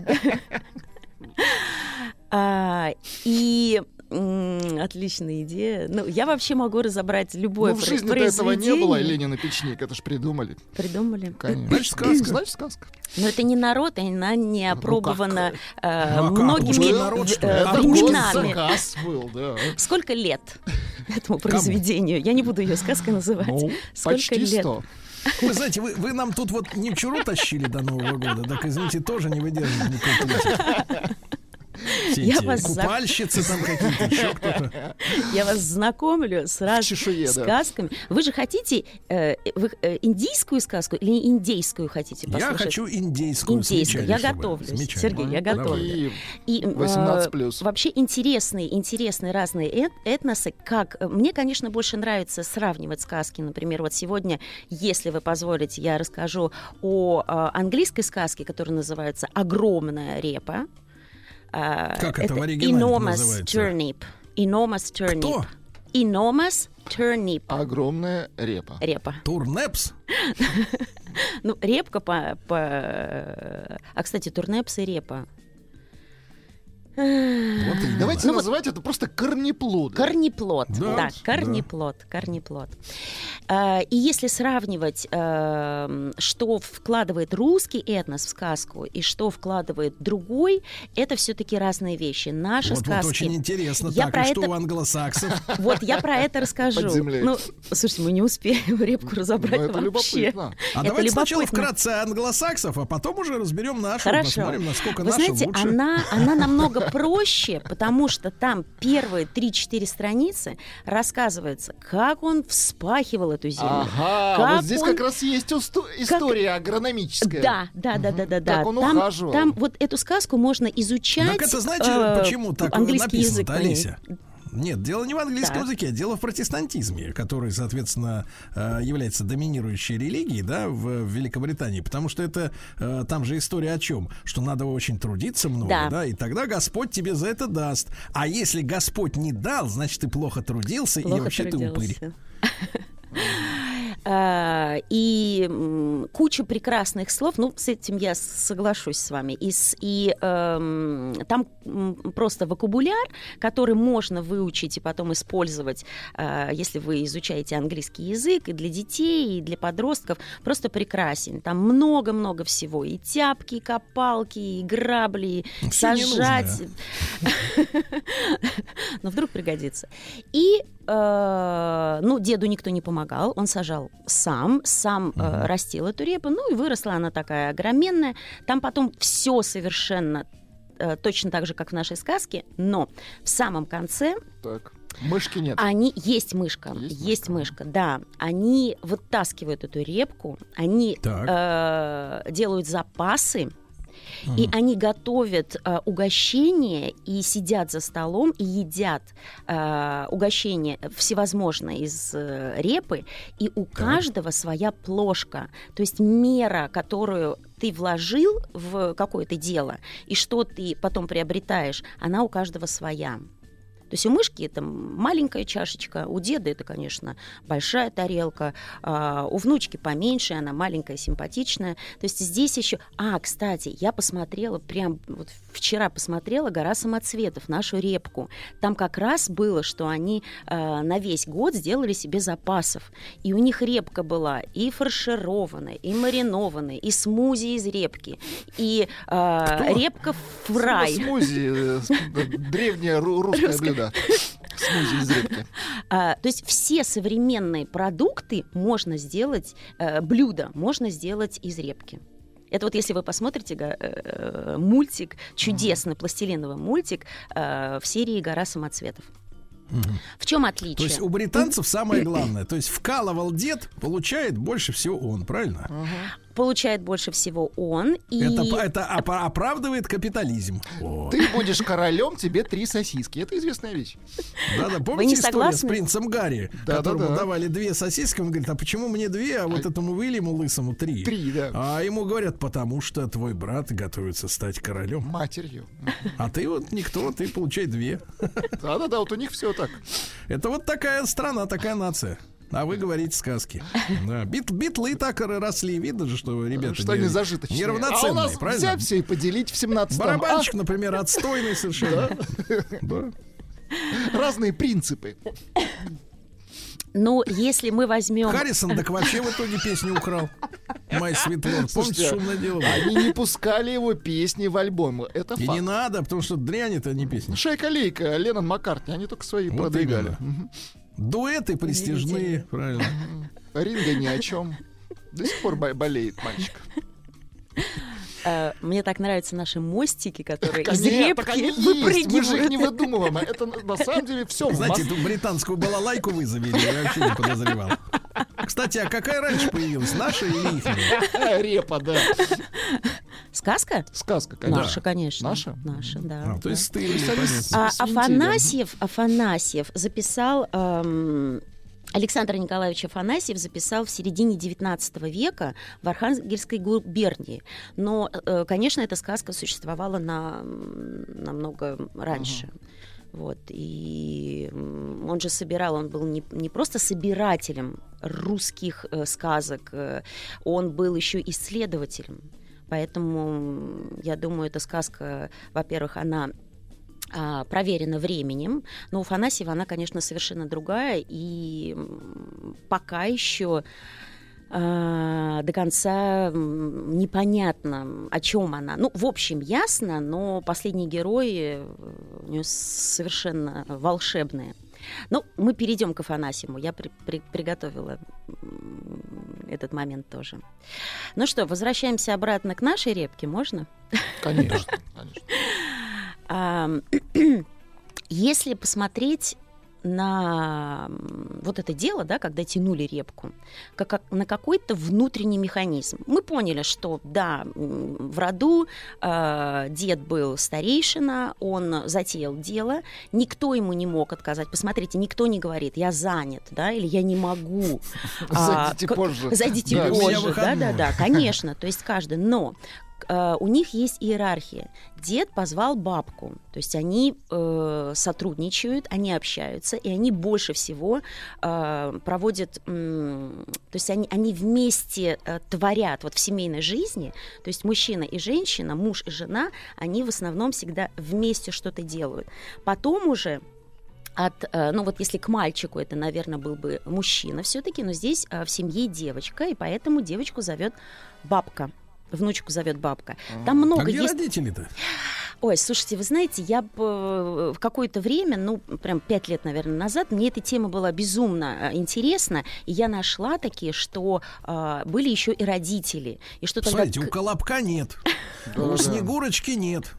А, И отличная идея. Ну, я вообще могу разобрать любое Ну, в жизни до этого не было произведение. Ленин и печник, это ж придумали. Придумали. Конечно. Значит, сказка. Значит, сказка. Но это не народ, и она не опробована э, Ну, многими народ, э, Это временами. госзаказ был, да. Сколько лет <laughs> этому произведению? Я не буду ее сказкой называть. Ну, Сколько почти лет? <laughs> Вы знаете, вы, вы нам тут вот не вчеру тащили до Нового года, так, извините, тоже не выдерживает никакой критики. Все Я вас купальщицы там какие-то, еще <laughs> кто-то. Я вас знакомлю с разными да. сказками. Вы же хотите э, вы, э, индийскую сказку или индейскую хотите Я послушать? хочу индейскую. Индейскую. Я готовлюсь, замечали. Сергей, я готовлю. И И, э, 18+. вообще интересные, интересные разные эт- этносы. Как э, мне, конечно, больше нравится сравнивать сказки. Например, вот сегодня, если вы позволите, я расскажу о э, английской сказке, которая называется "Огромная репа". Как это в оригинале enormous называется? turnip. Enormous turnip. Кто? Enormous turnip. огромная репа. Репа. Турнепс? <laughs> Ну, репка по... по... А, кстати, турнепс и репа. Вот именно. Давайте Ну вот- называть это просто корнеплоды. Корнеплод, Да, да, да. корнеплод, корнеплод. А, И если сравнивать, эм, что вкладывает русский этнос в сказку и что вкладывает другой, это все-таки разные вещи. Наши Вот, вот сказки. очень интересно. Я так, про и что это- у англосаксов? <laughs> Вот я про это расскажу. Ну, слушайте, мы не успеем <laughs> репку разобрать Ну, это вообще. любопытно. А Это давайте сначала любопытно. вкратце англосаксов, а потом уже разберем нашу, Хорошо. посмотрим, насколько Вы наша знаете, лучше. она, она намного проще, потому что там первые 3-4 страницы рассказывается, как он вспахивал эту землю. Ага, Как вот здесь он- как раз есть усту- история агрономическая. Да, да, да, да, да, да. Как он там, ухаживал. там вот эту сказку можно изучать. Так это знаете, э, почему так английский язык. по ней. Олеся? Нет, дело не в английском Так. языке, а дело в протестантизме, который, соответственно, э, является доминирующей религией, да, в Великобритании, потому что это э, там же история о чем, что надо очень трудиться много, Да. да, и тогда Господь тебе за это даст. А если Господь не дал, значит ты плохо трудился и Плохо вообще ты упырь. <laughs> А, И куча прекрасных слов, ну, с этим я соглашусь с вами. И, и, эм, там просто вокабуляр, который можно выучить и потом использовать, а, если вы изучаете английский язык, и для детей, и для подростков, просто прекрасен. Там много-много всего. И тяпки, и копалки, и грабли, и сажать. <laughs> Но вдруг пригодится. И, э, ну, деду никто не помогал, он сажал сам, сам э, растил эту репу, ну и выросла она такая огроменная. Там потом все совершенно э, точно так же, как в нашей сказке, но в самом конце Так, мышки нет. они есть мышка, Есть есть, мышка. мышка, да. Они вытаскивают эту репку, они Так. э, делают запасы. И они готовят э, угощения и сидят за столом и едят э, угощения всевозможные из э, репы, и у каждого своя плошка. То есть мера, которую ты вложил в какое-то дело, и что ты потом приобретаешь, она у каждого своя. То есть у мышки это маленькая чашечка, у деда это, конечно, большая тарелка, а у внучки поменьше, она маленькая, симпатичная. То есть здесь еще... А, кстати, я посмотрела, прям вот вчера посмотрела «Гора самоцветов», нашу репку. Там как раз было, что они а, на весь год сделали себе запасов. И у них репка была и фаршированная, и маринованная, и смузи из репки, и а, репка фрай. Смузи, э, д- древнее ру- русское блюдо. Смузи из репки. <laughs> А, то есть все современные продукты можно сделать, э, блюда можно сделать из репки. Это вот если вы посмотрите га- э, мультик, чудесный пластилиновый мультик э, в серии «Гора самоцветов». В чем отличие? То есть у британцев самое <clears throat> главное, то есть вкалывал дед, получает больше всего он, правильно? Получает больше всего он. И... Это, это оправдывает капитализм. О. Ты будешь королем, тебе три сосиски. Это известная вещь. Да-да, Вы помните не историю с согласны? принцем Гарри, Да, которому да, да. давали две сосиски, он говорит, а почему мне две, а вот этому Уильяму лысому три? Три, да. А ему говорят, потому что твой брат готовится стать королем. Матерью. А ты вот никто, ты получай две. Да-да-да, вот у них все так. Это вот такая страна, такая нация. А вы говорите сказки. <laughs> Да. Бит, битлы так и росли. Видно же, что ребята Что они не- зажиточные. неравноценные, а у нас правильно? взять все и поделить в 17 Барабанщик, например, отстойный совершенно. Да. Разные принципы. Ну, если мы возьмем... Харрисон так вообще в итоге песню украл. Май Светлор. Помните, шумное дело было? Они не пускали его песни в альбом. Это И не надо, потому что дрянь это не песня. Шейка-лейка, Леннон Маккартни, они только свои Вот продвигали. именно. Дуэты престижные, правильно. Ринга ни о чем. До сих пор бо- болеет мальчик. Э, мне так нравятся наши мостики, которые из репки они есть. Мы же их выпрыгивают. не выдумываем. а Это на самом деле все. Знаете, эту британскую балалайку вы завели, я вообще не подозревал. Кстати, а какая раньше появилась, наша или их? Репа, да. Сказка? Сказка, конечно. Наша, конечно. Наша? Наша, да. А, то есть да. стырили, То есть они понятно. А. Афанасьев, Афанасьев записал... эм, Александр Николаевич Афанасьев записал в середине XIX века в Архангельской губернии. Но, э, конечно, эта сказка существовала на, намного раньше. Вот. И он же собирал, он был не, не просто собирателем русских э, сказок, э, он был еще исследователем. Поэтому я думаю, эта сказка, во-первых, она проверена временем, но у Фанасьева она, конечно, совершенно другая, и пока еще а, до конца непонятно, о чем она. Ну, в общем, ясно, но последние герои э, у нее совершенно волшебные. Ну, мы перейдем к Афанасьему. Я при- при- приготовила этот момент тоже. Ну что, возвращаемся обратно к нашей репке, можно? Конечно, конечно. <laughs> А, <clears throat> Если посмотреть на вот это дело, да, когда тянули репку, как, на какой-то внутренний механизм. Мы поняли, что да, в роду э, дед был старейшина, он затеял дело, никто ему не мог отказать. Посмотрите, никто не говорит, я занят, да, или я не могу. <laughs> А, Зайдите к- позже. Зайдите позже, да, да, да, конечно, то есть каждый. Но у них есть иерархия. Дед позвал бабку, то есть они э, сотрудничают, они общаются, и они больше всего э, проводят, м, то есть они, они вместе э, творят вот в семейной жизни, то есть мужчина и женщина, муж и жена, они в основном всегда вместе что-то делают. Потом уже от, э, ну вот если к мальчику это, наверное, был бы мужчина все-таки, но здесь э, в семье девочка, и поэтому девочку зовет бабка. Внучку зовет бабка. Там много А где есть. родители-то? Ой, слушайте, вы знаете, я э, в какое-то время, ну, прям пять лет, наверное, назад, мне эта тема была безумно э, интересна, и я нашла такие, что э, были еще и родители. И что тогда... Смотрите, у к- Колобка нет. У. Снегурочки нет.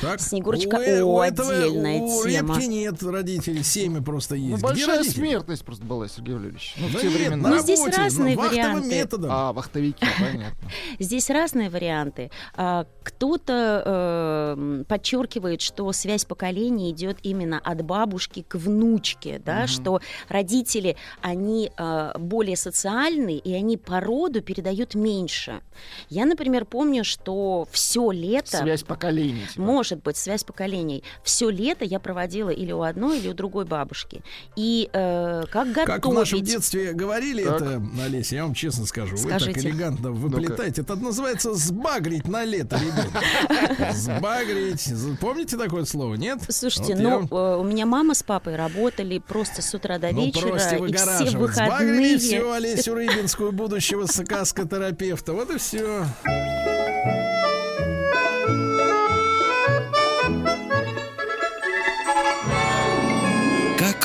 Так? Снегурочка, у, о, у этого, отдельная у тема. Репки нет родителей, семя просто Ну, есть. Где большая родители? смертность просто была, Сергей Валерьевич. Ну, в те нет, времена. на Ну, здесь работе, разные варианты. методом. А, вахтовики, <laughs> понятно. Здесь разные варианты. А, Кто-то э, м, подчеркивает, что связь поколений идет именно от бабушки к внучке, да, что родители, они э, более социальные, и они по роду передают меньше. Я, например, помню, что все лето... Связь поколений. типа. Может быть, связь поколений. Все лето я проводила или у одной, или у другой бабушки. И э, как готовить... Как в нашем детстве говорили Так. это, Олеся, я вам честно скажу, вы Скажите. так элегантно выплетаете. Это называется сбагрить на лето, ребят. <laughs> Сбагрить. Помните такое слово, нет? Слушайте, Вот ну, э, у меня мама с папой работали просто с утра до Ну, вечера, и все выгораживать. выходные. Сбагрили всю Олесю <laughs> Рыбинскую, будущего сказкотерапевта. Вот и все.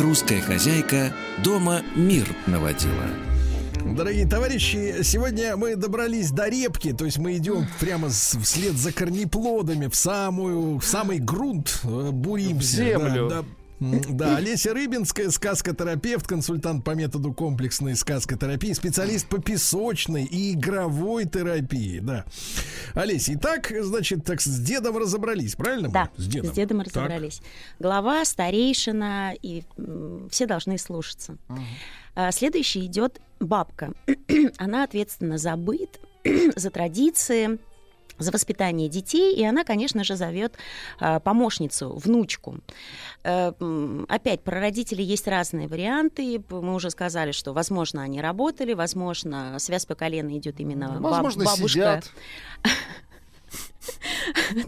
Русская хозяйка дома мир наводила. Дорогие товарищи, сегодня мы добрались до репки, то есть мы идем прямо с- вслед за корнеплодами в самую, в самый грунт, э, буримся. В землю. да, да. <laughs> Да, Олеся Рыбинская, сказкотерапевт, консультант по методу комплексной сказкотерапии, специалист по песочной и игровой терапии, да. Олеся, итак, значит, так с дедом разобрались, правильно? мы? Да, с дедом. с дедом Так. разобрались. Глава, старейшина, и м, все должны слушаться. А, Следующий идет бабка. <clears throat> Она ответственна за быт, <clears throat> за традиции, за воспитание детей, и она, конечно же, зовет а, помощницу, внучку. Э, Опять, про родителей есть разные варианты. Мы уже сказали, что, возможно, они работали, возможно, связь по колено идет именно баб- Возможно, бабушка. сидят. <laughs>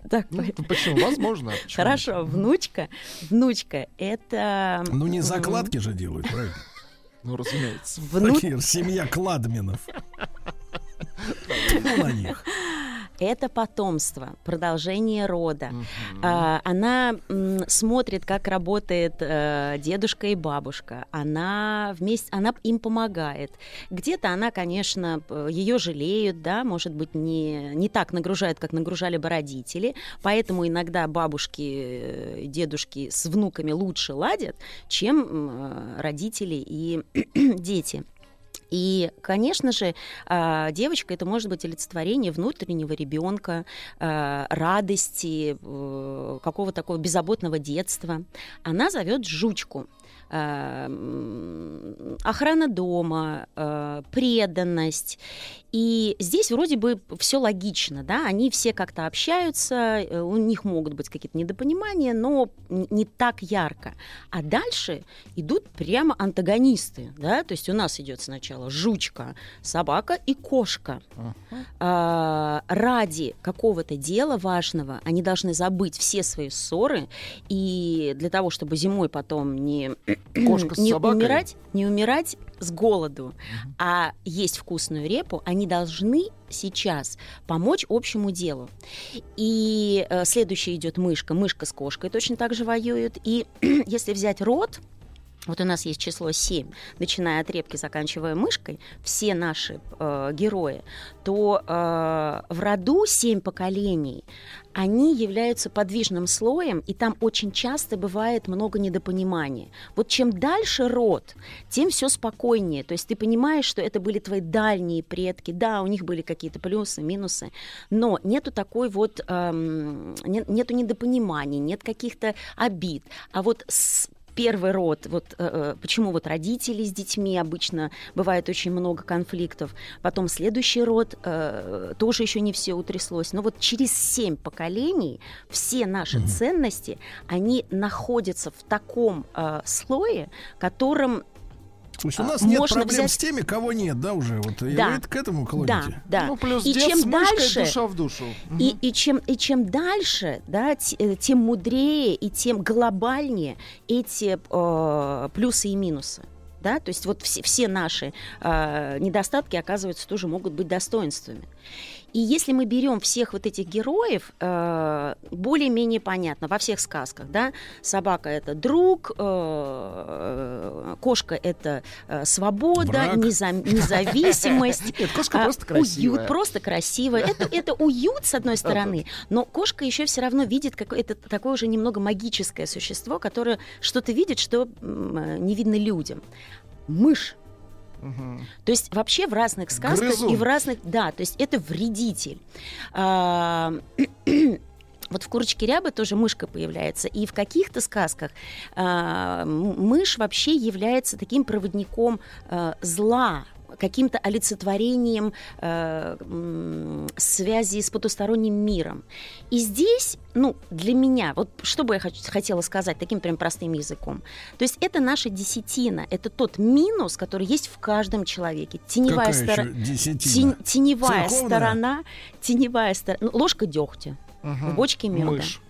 Так, Ну, почему? Возможно. почему? Хорошо, внучка. Внучка это... Ну, не закладки же делают, правильно? Ну, разумеется. вну- Такие, семья Кладминов. Тьфу на них. Это потомство, продолжение рода. А, она м, смотрит, как работает э, дедушка и бабушка. Она вместе, она им помогает. Где-то она, конечно, ее жалеют, да, может быть, не, не так нагружают, как нагружали бы родители. Поэтому иногда бабушки, э, дедушки с внуками лучше ладят, чем э, родители и <clears throat> дети. И, конечно же, а, девочка это может быть олицетворение внутреннего ребенка, а, радости, э, какого такого беззаботного детства. Она зовет жучку. А, Охрана дома, преданность. И здесь вроде бы все логично, да, они все как-то общаются, э, у них могут быть какие-то недопонимания, но не так ярко. А дальше идут прямо антагонисты, да, то есть у нас идет сначала жучка, собака и кошка. А, ради какого-то дела важного они должны забыть все свои ссоры, и для того, чтобы зимой потом не, Кошка не собакой? умирать, не умирать с голоду, а есть вкусную репу, они должны сейчас помочь общему делу. И э, следующий идет мышка. Мышка с кошкой точно так же воюют. И <clears throat> если взять род, вот у нас есть число 7, начиная от репки, заканчивая мышкой, все наши э, герои, то э, в роду 7 поколений, они являются подвижным слоем, и там очень часто бывает много недопонимания. Вот чем дальше род, тем все спокойнее. То есть ты понимаешь, что это были твои дальние предки, да, у них были какие-то плюсы, минусы, но нету такой вот, эм, нет, нету недопониманий, нет каких-то обид. А вот с первый род, вот э, э, почему вот родители с детьми обычно бывает очень много конфликтов, потом следующий род э, тоже еще не все утряслось, но вот через семь поколений все наши ценности, они находятся в таком э, слое, которым То есть у А, нас нет можно проблем взять- с теми, кого нет, да, уже? Вот и Да. вы к этому да, клоните? да. Ну, плюс и дед чем с мышкой, дальше, душа в душу. И, и, чем, и чем дальше, да, э, тем мудрее и тем глобальнее эти э, плюсы и минусы. Да? То есть вот все, все наши э, недостатки, оказывается, тоже могут быть достоинствами. И если мы берем всех вот этих героев, э, более-менее понятно во всех сказках, да, собака это друг, э, кошка это э, свобода, Враг. неза- независимость, <laughs> Нет, кошка а, просто красивая. Уют, просто красивая. Это, это уют, с одной стороны, но кошка еще все равно видит какое-то такое уже немного магическое существо, которое что-то видит, что не видно людям. Мышь. Мгм. То есть вообще в разных сказках Грызун. и в разных... Да, то есть это вредитель. А, <clears throat> Вот в «Курочке рябы» тоже мышка появляется. И в каких-то сказках м- мышь вообще является таким проводником а, зла, каким-то олицетворением э, связи с потусторонним миром. И здесь, ну, для меня, вот что бы я хотела сказать таким прям простым языком, то есть это наша десятина, это тот минус, который есть в каждом человеке. Теневая, десятина? тень- теневая Церковная? сторона, теневая сторона, ложка дегтя Мгм. в бочке меда. Мышь.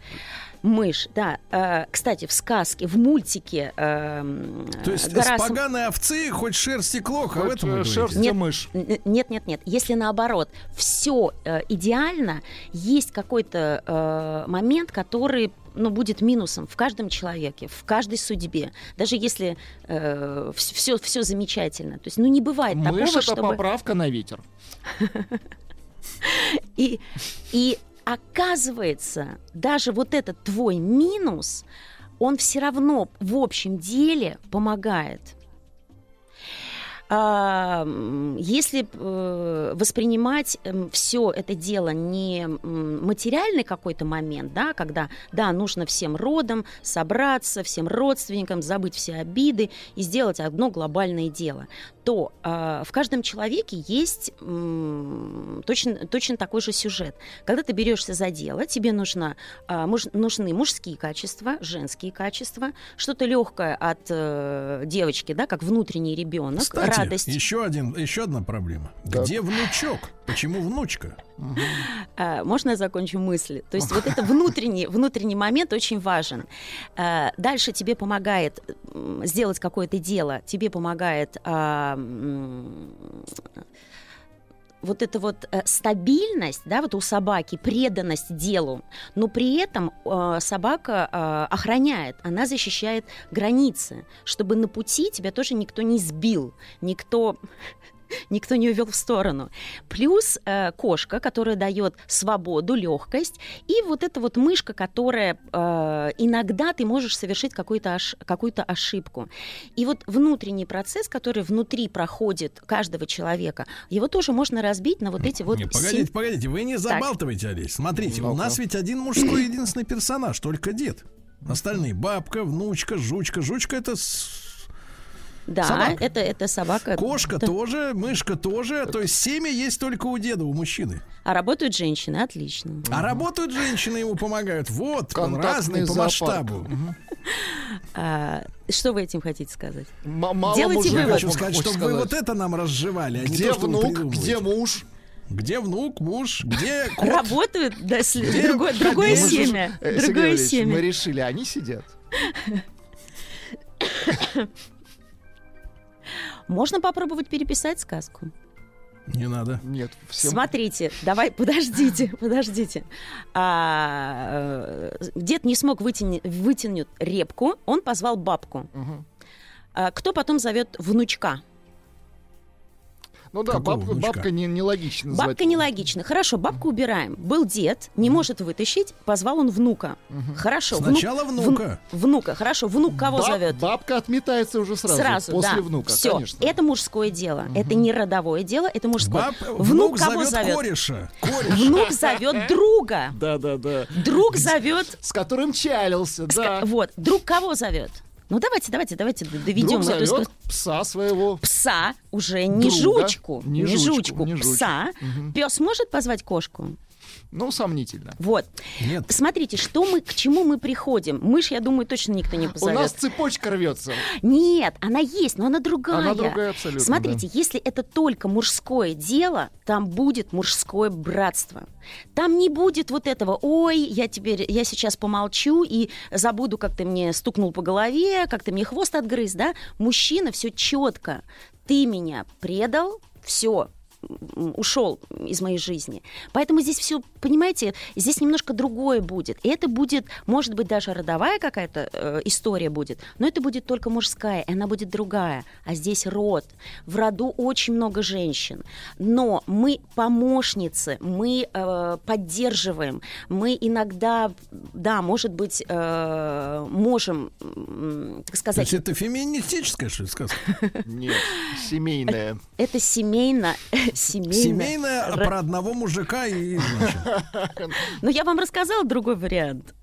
Мышь, да. Э, кстати, в сказке, в мультике эм, То есть «Гора с поганой овцы хоть шерсти клок, а в этом э, шерсть Нет. мышь. Нет, нет, нет. Если наоборот, все идеально, есть какой-то э, момент, который ну, будет минусом в каждом человеке, в каждой судьбе. Даже если все, все замечательно. То есть, ну, не бывает Мышь такого, это чтобы... поправка на ветер. <laughs> И, и оказывается, даже вот этот твой минус, он все равно в общем деле помогает. А, Если э, воспринимать все это дело не материальный какой-то момент, да, когда, да, нужно всем родам собраться, всем родственникам забыть все обиды и сделать одно глобальное дело, то а, в каждом человеке есть точно, точно такой же сюжет. Когда ты берешься за дело, тебе нужно, а, нужны мужские качества, женские качества, что-то легкое от э, девочки, да, как внутренний ребенок, Кстати, радость. еще, один, еще одна проблема. Где внучок? Почему внучка? А, Можно я закончу мысли? То есть вот это внутренний, внутренний момент очень важен. А, Дальше тебе помогает сделать какое-то дело, тебе помогает а, вот эта вот э, стабильность, да, вот у собаки, преданность делу, но при этом э, собака э, охраняет, она защищает границы, чтобы на пути тебя тоже никто не сбил, никто никто не увел в сторону. Плюс э, кошка, которая дает свободу, легкость, и вот эта вот мышка, которая э, иногда ты можешь совершить какую-то ош- какую-то ошибку. И вот внутренний процесс, который внутри проходит каждого человека, его тоже можно разбить на вот эти вот... Не, погодите, погодите, вы не Так. забалтывайте, Олесь. Смотрите, у нас ведь один мужской единственный персонаж, только дед. Остальные бабка, внучка, жучка. Жучка это с- Да, собака. это, это собака. кошка Да. тоже, мышка тоже. То есть семя есть только у деда, у мужчины. А работают женщины, отлично. А работают женщины, ему помогают. Вот, он разный по масштабу. А, что вы этим хотите сказать? Мало Делайте вывод. Хочу сказать, чтобы вы вот это нам разжевали, а Где то, внук, где муж? Где внук, муж, где кот? Работают, да, Где другое, другое семя. Другое семя. мы решили, они сидят. <laughs> Можно попробовать переписать сказку? Не надо. Нет, всем Смотрите, давай, подождите, <laughs> подождите. А, э, дед не смог вытяни- вытянуть репку, он позвал бабку. Мгм. А, кто потом зовет внучка? Ну да, Какого бабка, внучка? бабка не, нелогично. Бабка нелогично. Хорошо, бабку убираем. Был дед, не может вытащить, позвал он внука. Хорошо. внук- Сначала внука. вну- внука, хорошо. Внук кого Баб- зовет? Бабка отметается уже сразу, Сразу, после да. внука, Все, конечно. это мужское дело. Это не родовое дело, это мужское. Баб- внук, внук кого зовет зовет? кореша. Кореша. Внук зовет <laughs> друга. Да, да, да. Друг зовет. С которым чалился, да. Вот. Друг кого зовет? Ну давайте, давайте, давайте доведем Друг эту зовет пса своего. Пса уже не Друга. жучку, Не не, жучку, жучку, не жучку. пса. Мгм. Пес может позвать кошку? Ну, сомнительно. Вот. Нет. Смотрите, что мы, к чему мы приходим. Мышь, я думаю, точно никто не У позовет. нас цепочка рвется. Нет, она есть, но она другая. Она другая абсолютно, Смотрите, если это только мужское дело, там будет мужское братство. Там не будет вот этого, ой, я теперь, я сейчас помолчу и забуду, как ты мне стукнул по голове, как ты мне хвост отгрыз, да? Мужчина все четко. Ты меня предал, все, ушел из моей жизни. Поэтому здесь все, понимаете, здесь немножко другое будет. И это будет, может быть, даже родовая какая-то э, история будет, но это будет только мужская, и она будет другая. А здесь род. В роду очень много женщин. Но мы помощницы, мы э, поддерживаем, мы иногда, да, может быть, э, можем, м, так То сказать, есть это феминистическая, что ли, сказка? Нет, семейная. это семейно, семейно. Семейная ро- про одного мужика и женщин. <laughs> Но я вам рассказала другой вариант.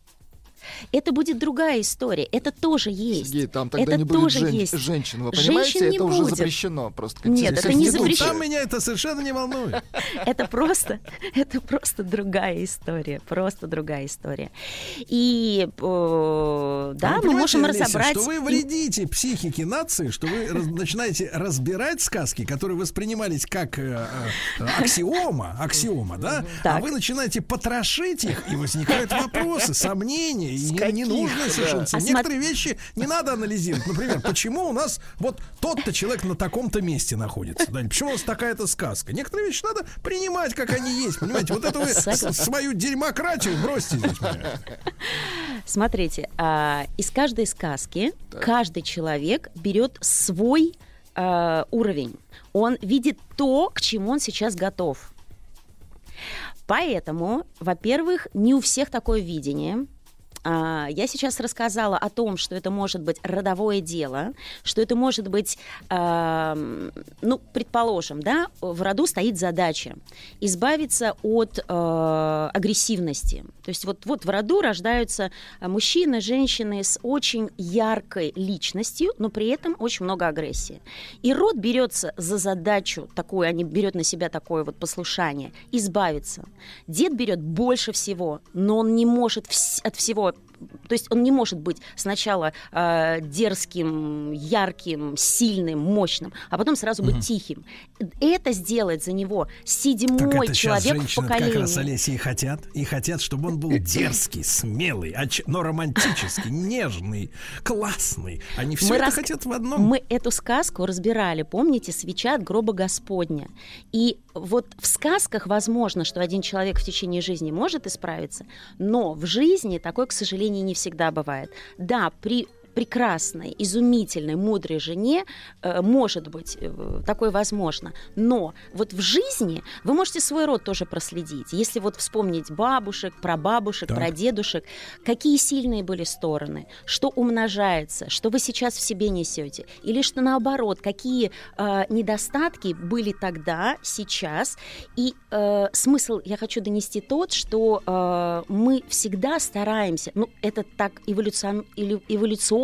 Это будет другая история. Это тоже есть. Сергей, там тогда это не будет тоже жен- есть. женщин, вы Женщин понимаете? не это уже будет. запрещено просто. как Нет, это не запрещено. Там меня это совершенно не волнует. <laughs> Это просто, <laughs> это просто другая история, просто другая история. И да, Вы мы можем разобрать. что вы вредите психике нации, что вы начинаете разбирать сказки, которые воспринимались как э, э, аксиома, аксиома, да? А вы начинаете потрошить их, и возникают вопросы, сомнения, и не, не нужно совершенно. А Некоторые вещи не надо анализировать. Например, почему у нас вот тот-то человек на таком-то месте находится? Да, почему у нас такая-то сказка? Некоторые вещи надо принимать, как они есть. Понимаете, вот это вы свою дерьмократию бросьте здесь. Смотрите, а, из каждой сказки каждый человек берет свой а, уровень. Он видит то, к чему он сейчас готов. Поэтому, во-первых, не у всех такое видение. А, Я сейчас рассказала о том, что это может быть родовое дело, что это может быть, ну, предположим, да, в роду стоит задача избавиться от э, агрессивности. То есть вот, вот в роду рождаются э, мужчины, женщины с очень яркой личностью, но при этом очень много агрессии. И род берется за задачу такую, они берет на себя такое вот послушание, избавиться. Дед берет больше всего, но он не может вс- от всего то есть он не может быть сначала э, дерзким, ярким, сильным, мощным, а потом сразу быть Мгм. тихим. Это сделает за него Так седьмой человек в женщины как поколении. раз, Олеся, и хотят. И хотят, чтобы он был дерзкий, смелый, но романтический, <laughs> нежный, классный. Они все Мы это рас- хотят в одном. Мы эту сказку разбирали, помните, свеча от гроба Господня. И вот в сказках возможно, что один человек в течение жизни может исправиться, но в жизни такое, к сожалению, не всегда бывает. Да, при прекрасной, изумительной, мудрой жене э, может быть э, такое возможно. Но вот в жизни вы можете свой род тоже проследить. Если вот вспомнить бабушек, прабабушек, Так. прадедушек, какие сильные были стороны, что умножается, что вы сейчас в себе несете, или что наоборот, какие э, недостатки были тогда, сейчас. И э, смысл я хочу донести тот, что э, мы всегда стараемся, ну это так эволюцион, или-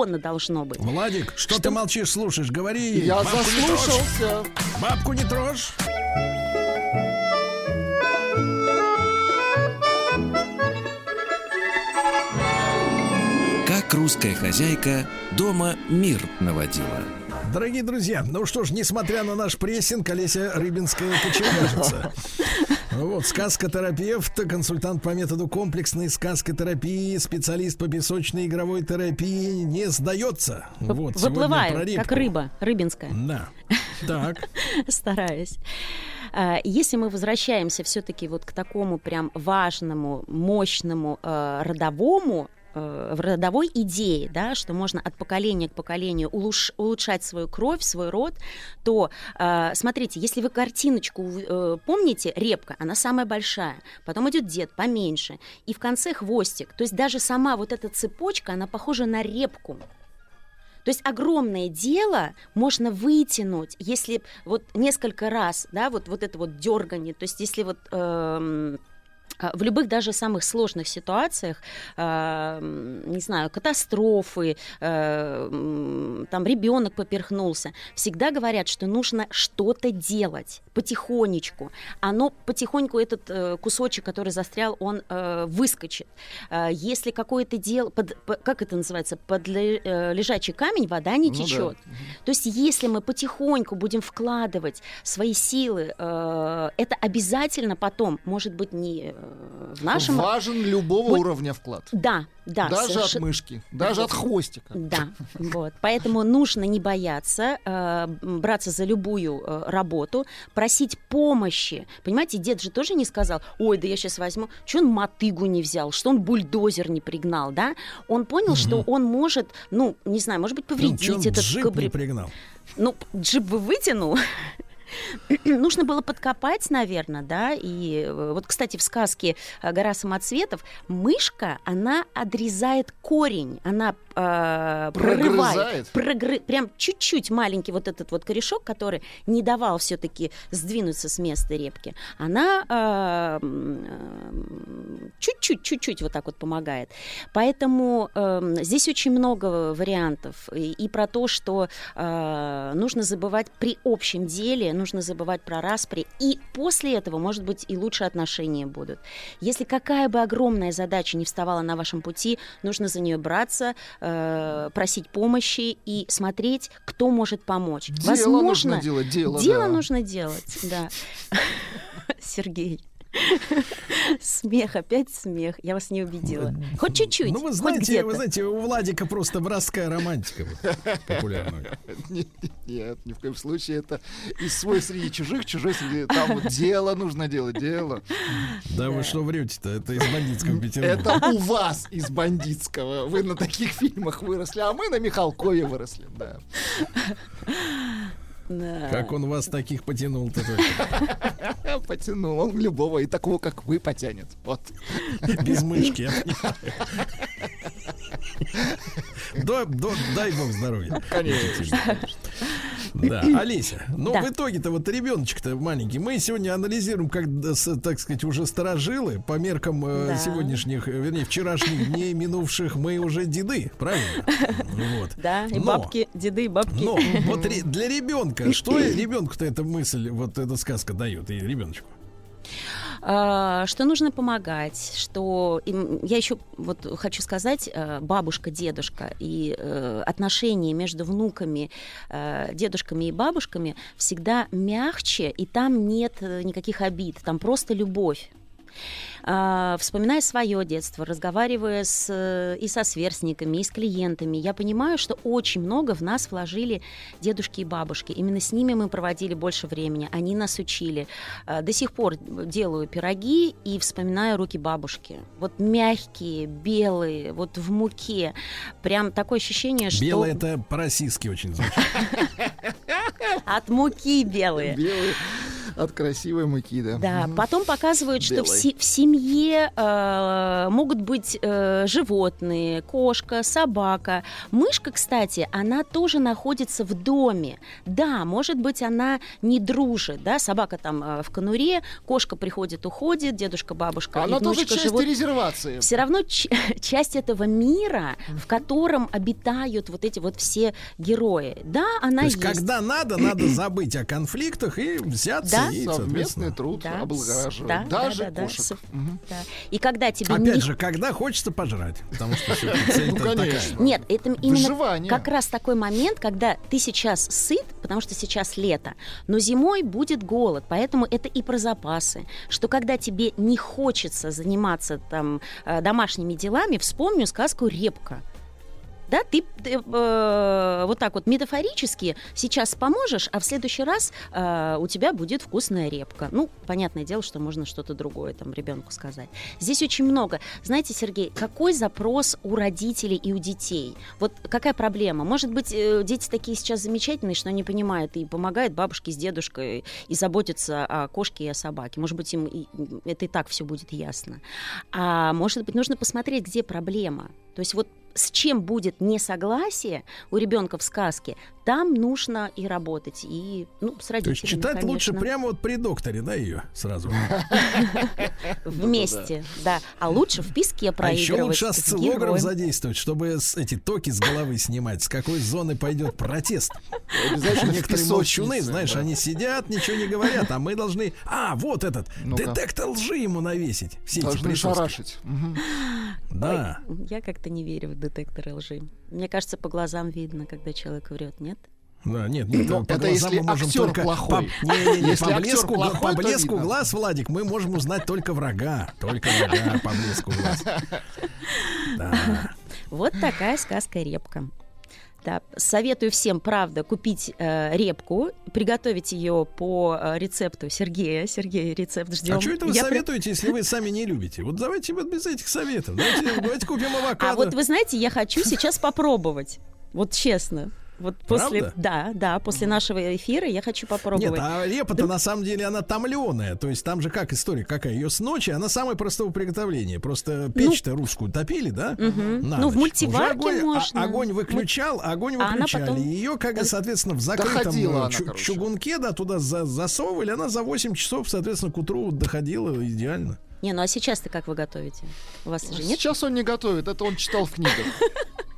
эволюционно должно быть. Владик, что, ты молчишь, слушаешь? Говори. Я бабку не заслушался. Бабку не трожь. Как русская хозяйка дома мир наводила. Дорогие друзья, ну что ж, несмотря на наш прессинг, Олеся Рыбинская кочевяжется. Вот, сказкотерапевт, консультант по методу комплексной сказкотерапии, специалист по песочной игровой терапии не сдается. Вот, Выплываю, как рыба, рыбинская. Да. Так. <laughs> Стараюсь. А, Если мы возвращаемся все-таки вот к такому прям важному, мощному э, родовому в родовой идее, да, что можно от поколения к поколению улуш- улучшать свою кровь, свой род, то э, смотрите, если вы картиночку э, помните, репка, она самая большая, потом идет дед поменьше, и в конце хвостик. То есть даже сама вот эта цепочка, она похожа на репку. То есть огромное дело можно вытянуть, если вот несколько раз, да, вот, вот это вот дергание, то есть если вот а, в любых даже самых сложных ситуациях, эм, не знаю, катастрофы, эм, там ребенок поперхнулся, всегда говорят, что нужно что-то делать потихонечку. Оно потихоньку этот э, кусочек, который застрял, он э, выскочит. Э, если какое-то дело, под- как это называется, под ле- э, лежачий камень вода не Ну да. течет. То есть, если мы потихоньку будем вкладывать свои силы, э, это обязательно потом, может быть, не э, в нашем... Важен любого Вот- уровня вклад. Да, да. Даже соверш- от мышки, даже от хвостика. Да, вот. Поэтому нужно не бояться, э, браться за любую э, работу, просить помощи. Понимаете, дед же тоже не сказал, ой, да я сейчас возьму, что он мотыгу не взял, что он бульдозер не пригнал, да? Он понял, что он может, ну, не знаю, может быть, Ну, повредить он этот джип не кабри- пригнал. ну, джип бы вытянул. <laughs> <clears throat> Нужно было подкопать, наверное, да. И э, вот, кстати, в сказке э, «Гора самоцветов» мышка, она отрезает корень, она э, прорывает, прогры- прям чуть-чуть маленький вот этот вот корешок, который не давал все-таки сдвинуться с места репки. Она э, м, э, чуть-чуть, чуть-чуть вот так вот помогает. Поэтому э, здесь очень много вариантов. И, и про то, что э, нужно забывать при общем деле, нужно забывать про распри. И после этого, может быть, и лучшие отношения будут. Если какая бы огромная задача не вставала на вашем пути, нужно за нее браться, э, просить помощи и смотреть, кто может помочь. Дело Возможно, нужно делать, дело, дело да. нужно делать, да. <laughs> Сергей. <laughs> Смех, опять смех. Я вас не убедила. Хоть чуть-чуть. Ну, вы знаете, вы знаете, у Владика просто воровская романтика популярная. <laughs> Нет, нет, ни в коем случае. Это и свой среди чужих, чужой среди... Там вот дело нужно делать, дело. Да вы что врете-то? Это из бандитского Петербурга. Это у вас из бандитского. Вы на таких фильмах выросли, а мы на Михалкове выросли, да. Да. Как он вас таких потянул-то? <laughs> Потянул он любого и такого, как вы, потянет. Вот. Без мышки. Да, <laughs> да, дай бог здоровья. Конечно. Да, Олеся, ну Да. в итоге-то вот ребеночек-то маленький. Мы сегодня анализируем, как, так сказать, уже старожилы по меркам э, Да. сегодняшних, э, вернее, вчерашних дней минувших, мы уже деды, правильно? <laughs> Вот. Да, и Но- бабки, деды и бабки. Но вот для ребенка, что ребенку-то эта мысль, вот эта сказка дает и ребеночку? А, что нужно помогать, что им- я еще вот хочу сказать, э, бабушка, дедушка и э, отношения между внуками, э, дедушками и бабушками всегда мягче, и там нет никаких обид, там просто любовь. А, Вспоминая свое детство, разговаривая с, и со сверстниками, и с клиентами, я понимаю, что очень много в нас вложили дедушки и бабушки. Именно с ними мы проводили больше времени, они нас учили. А, До сих пор делаю пироги и вспоминаю руки бабушки. Вот мягкие, белые, вот в муке. Прям такое ощущение, что... Белое это по-российски очень звучит. <laughs> От муки белые. Белый от красивой муки, да. Да, потом показывают, что в, се- в семье э, могут быть э, животные, кошка, собака. Мышка, кстати, она тоже находится в доме. Да, может быть, она не дружит, да, собака там э, в конуре, кошка приходит, уходит, дедушка, бабушка, и Она тоже часть живут. резервации. Все равно ч- <laughs> часть этого мира, в котором обитают вот эти вот все герои. Да, она То есть, есть. когда надо, надо забыть о конфликтах и взяться Да. и, Совместный соответственно, труд Да, облагораживает. да, Даже да, да, да, кошек. сов- Мгм. Да. И когда тебе Опять не же, когда хочется пожрать, потому что Ну, такая. конечно. Нет, это именно Выживание. как раз такой момент, когда ты сейчас сыт, потому что сейчас лето, но зимой будет голод, поэтому это и про запасы, что когда тебе не хочется заниматься там э, домашними делами, вспомню сказку «Репка». Да, ты, ты, э, вот так вот метафорически сейчас поможешь, а в следующий раз э, у тебя будет вкусная репка. Ну, понятное дело, что можно что-то другое там ребенку сказать. Здесь очень много. Знаете, Сергей, какой запрос у родителей и у детей? Вот какая проблема? Может быть, э, дети такие сейчас замечательные, что они понимают и помогают бабушке с дедушкой и заботятся о кошке и о собаке. Может быть, им и- это и так все будет ясно. А может быть, нужно посмотреть, где проблема. То есть вот с чем будет несогласие у ребенка в сказке, там нужно и работать, и ну, с То родителями, есть читать лучше конечно. прямо вот при докторе, да, ее сразу. <laughs> вместе, да. А лучше в писке А проигрывать. еще лучше осциллограф задействовать, чтобы эти токи с головы снимать, с какой зоны пойдет протест. Некоторые молчуны, знаешь, они сидят, ничего не говорят, а мы должны... А, вот этот, детектор лжи ему навесить. Все эти Должны шарашить. Да. Я как-то не верю в детекторы лжи. Мне кажется, по глазам видно, когда человек врет, нет? Да, нет, нет, Ну, по это глазам если мы можем актер только плохой. По, не, не, не, Если по блеску, плохой, по блеску глаз, Владик, мы можем узнать только врага, только врага по блеску глаз. <laughs> Да. Вот такая сказка репка. Да, советую всем, правда, купить э, репку, приготовить ее по э, рецепту Сергея. Сергей, рецепт ждем. А что это вы Я при- советуете, если вы сами не любите? Вот давайте вот без этих советов. Давайте, давайте купим авокадо. А вот вы знаете, я хочу сейчас попробовать. Вот честно. Вот после, Правда? да, да, после нашего эфира я хочу попробовать. Нет, а репа-то Друг- на самом деле она томленая. То есть там же как история какая? Ее с ночи, она самое простого приготовления. Просто печь-то русскую топили, да? На Ну, в мультиварке Уже огонь, а- можно. огонь выключал, огонь А выключали. потом- ее, как бы, соответственно, в закрытом э, она, чу- короче. чугунке, да, туда за- засовывали. Она за 8 часов, соответственно, к утру доходила идеально. Не, ну а сейчас-то как вы готовите? У вас же нет? Сейчас он не готовит, это он читал в книгах. <laughs>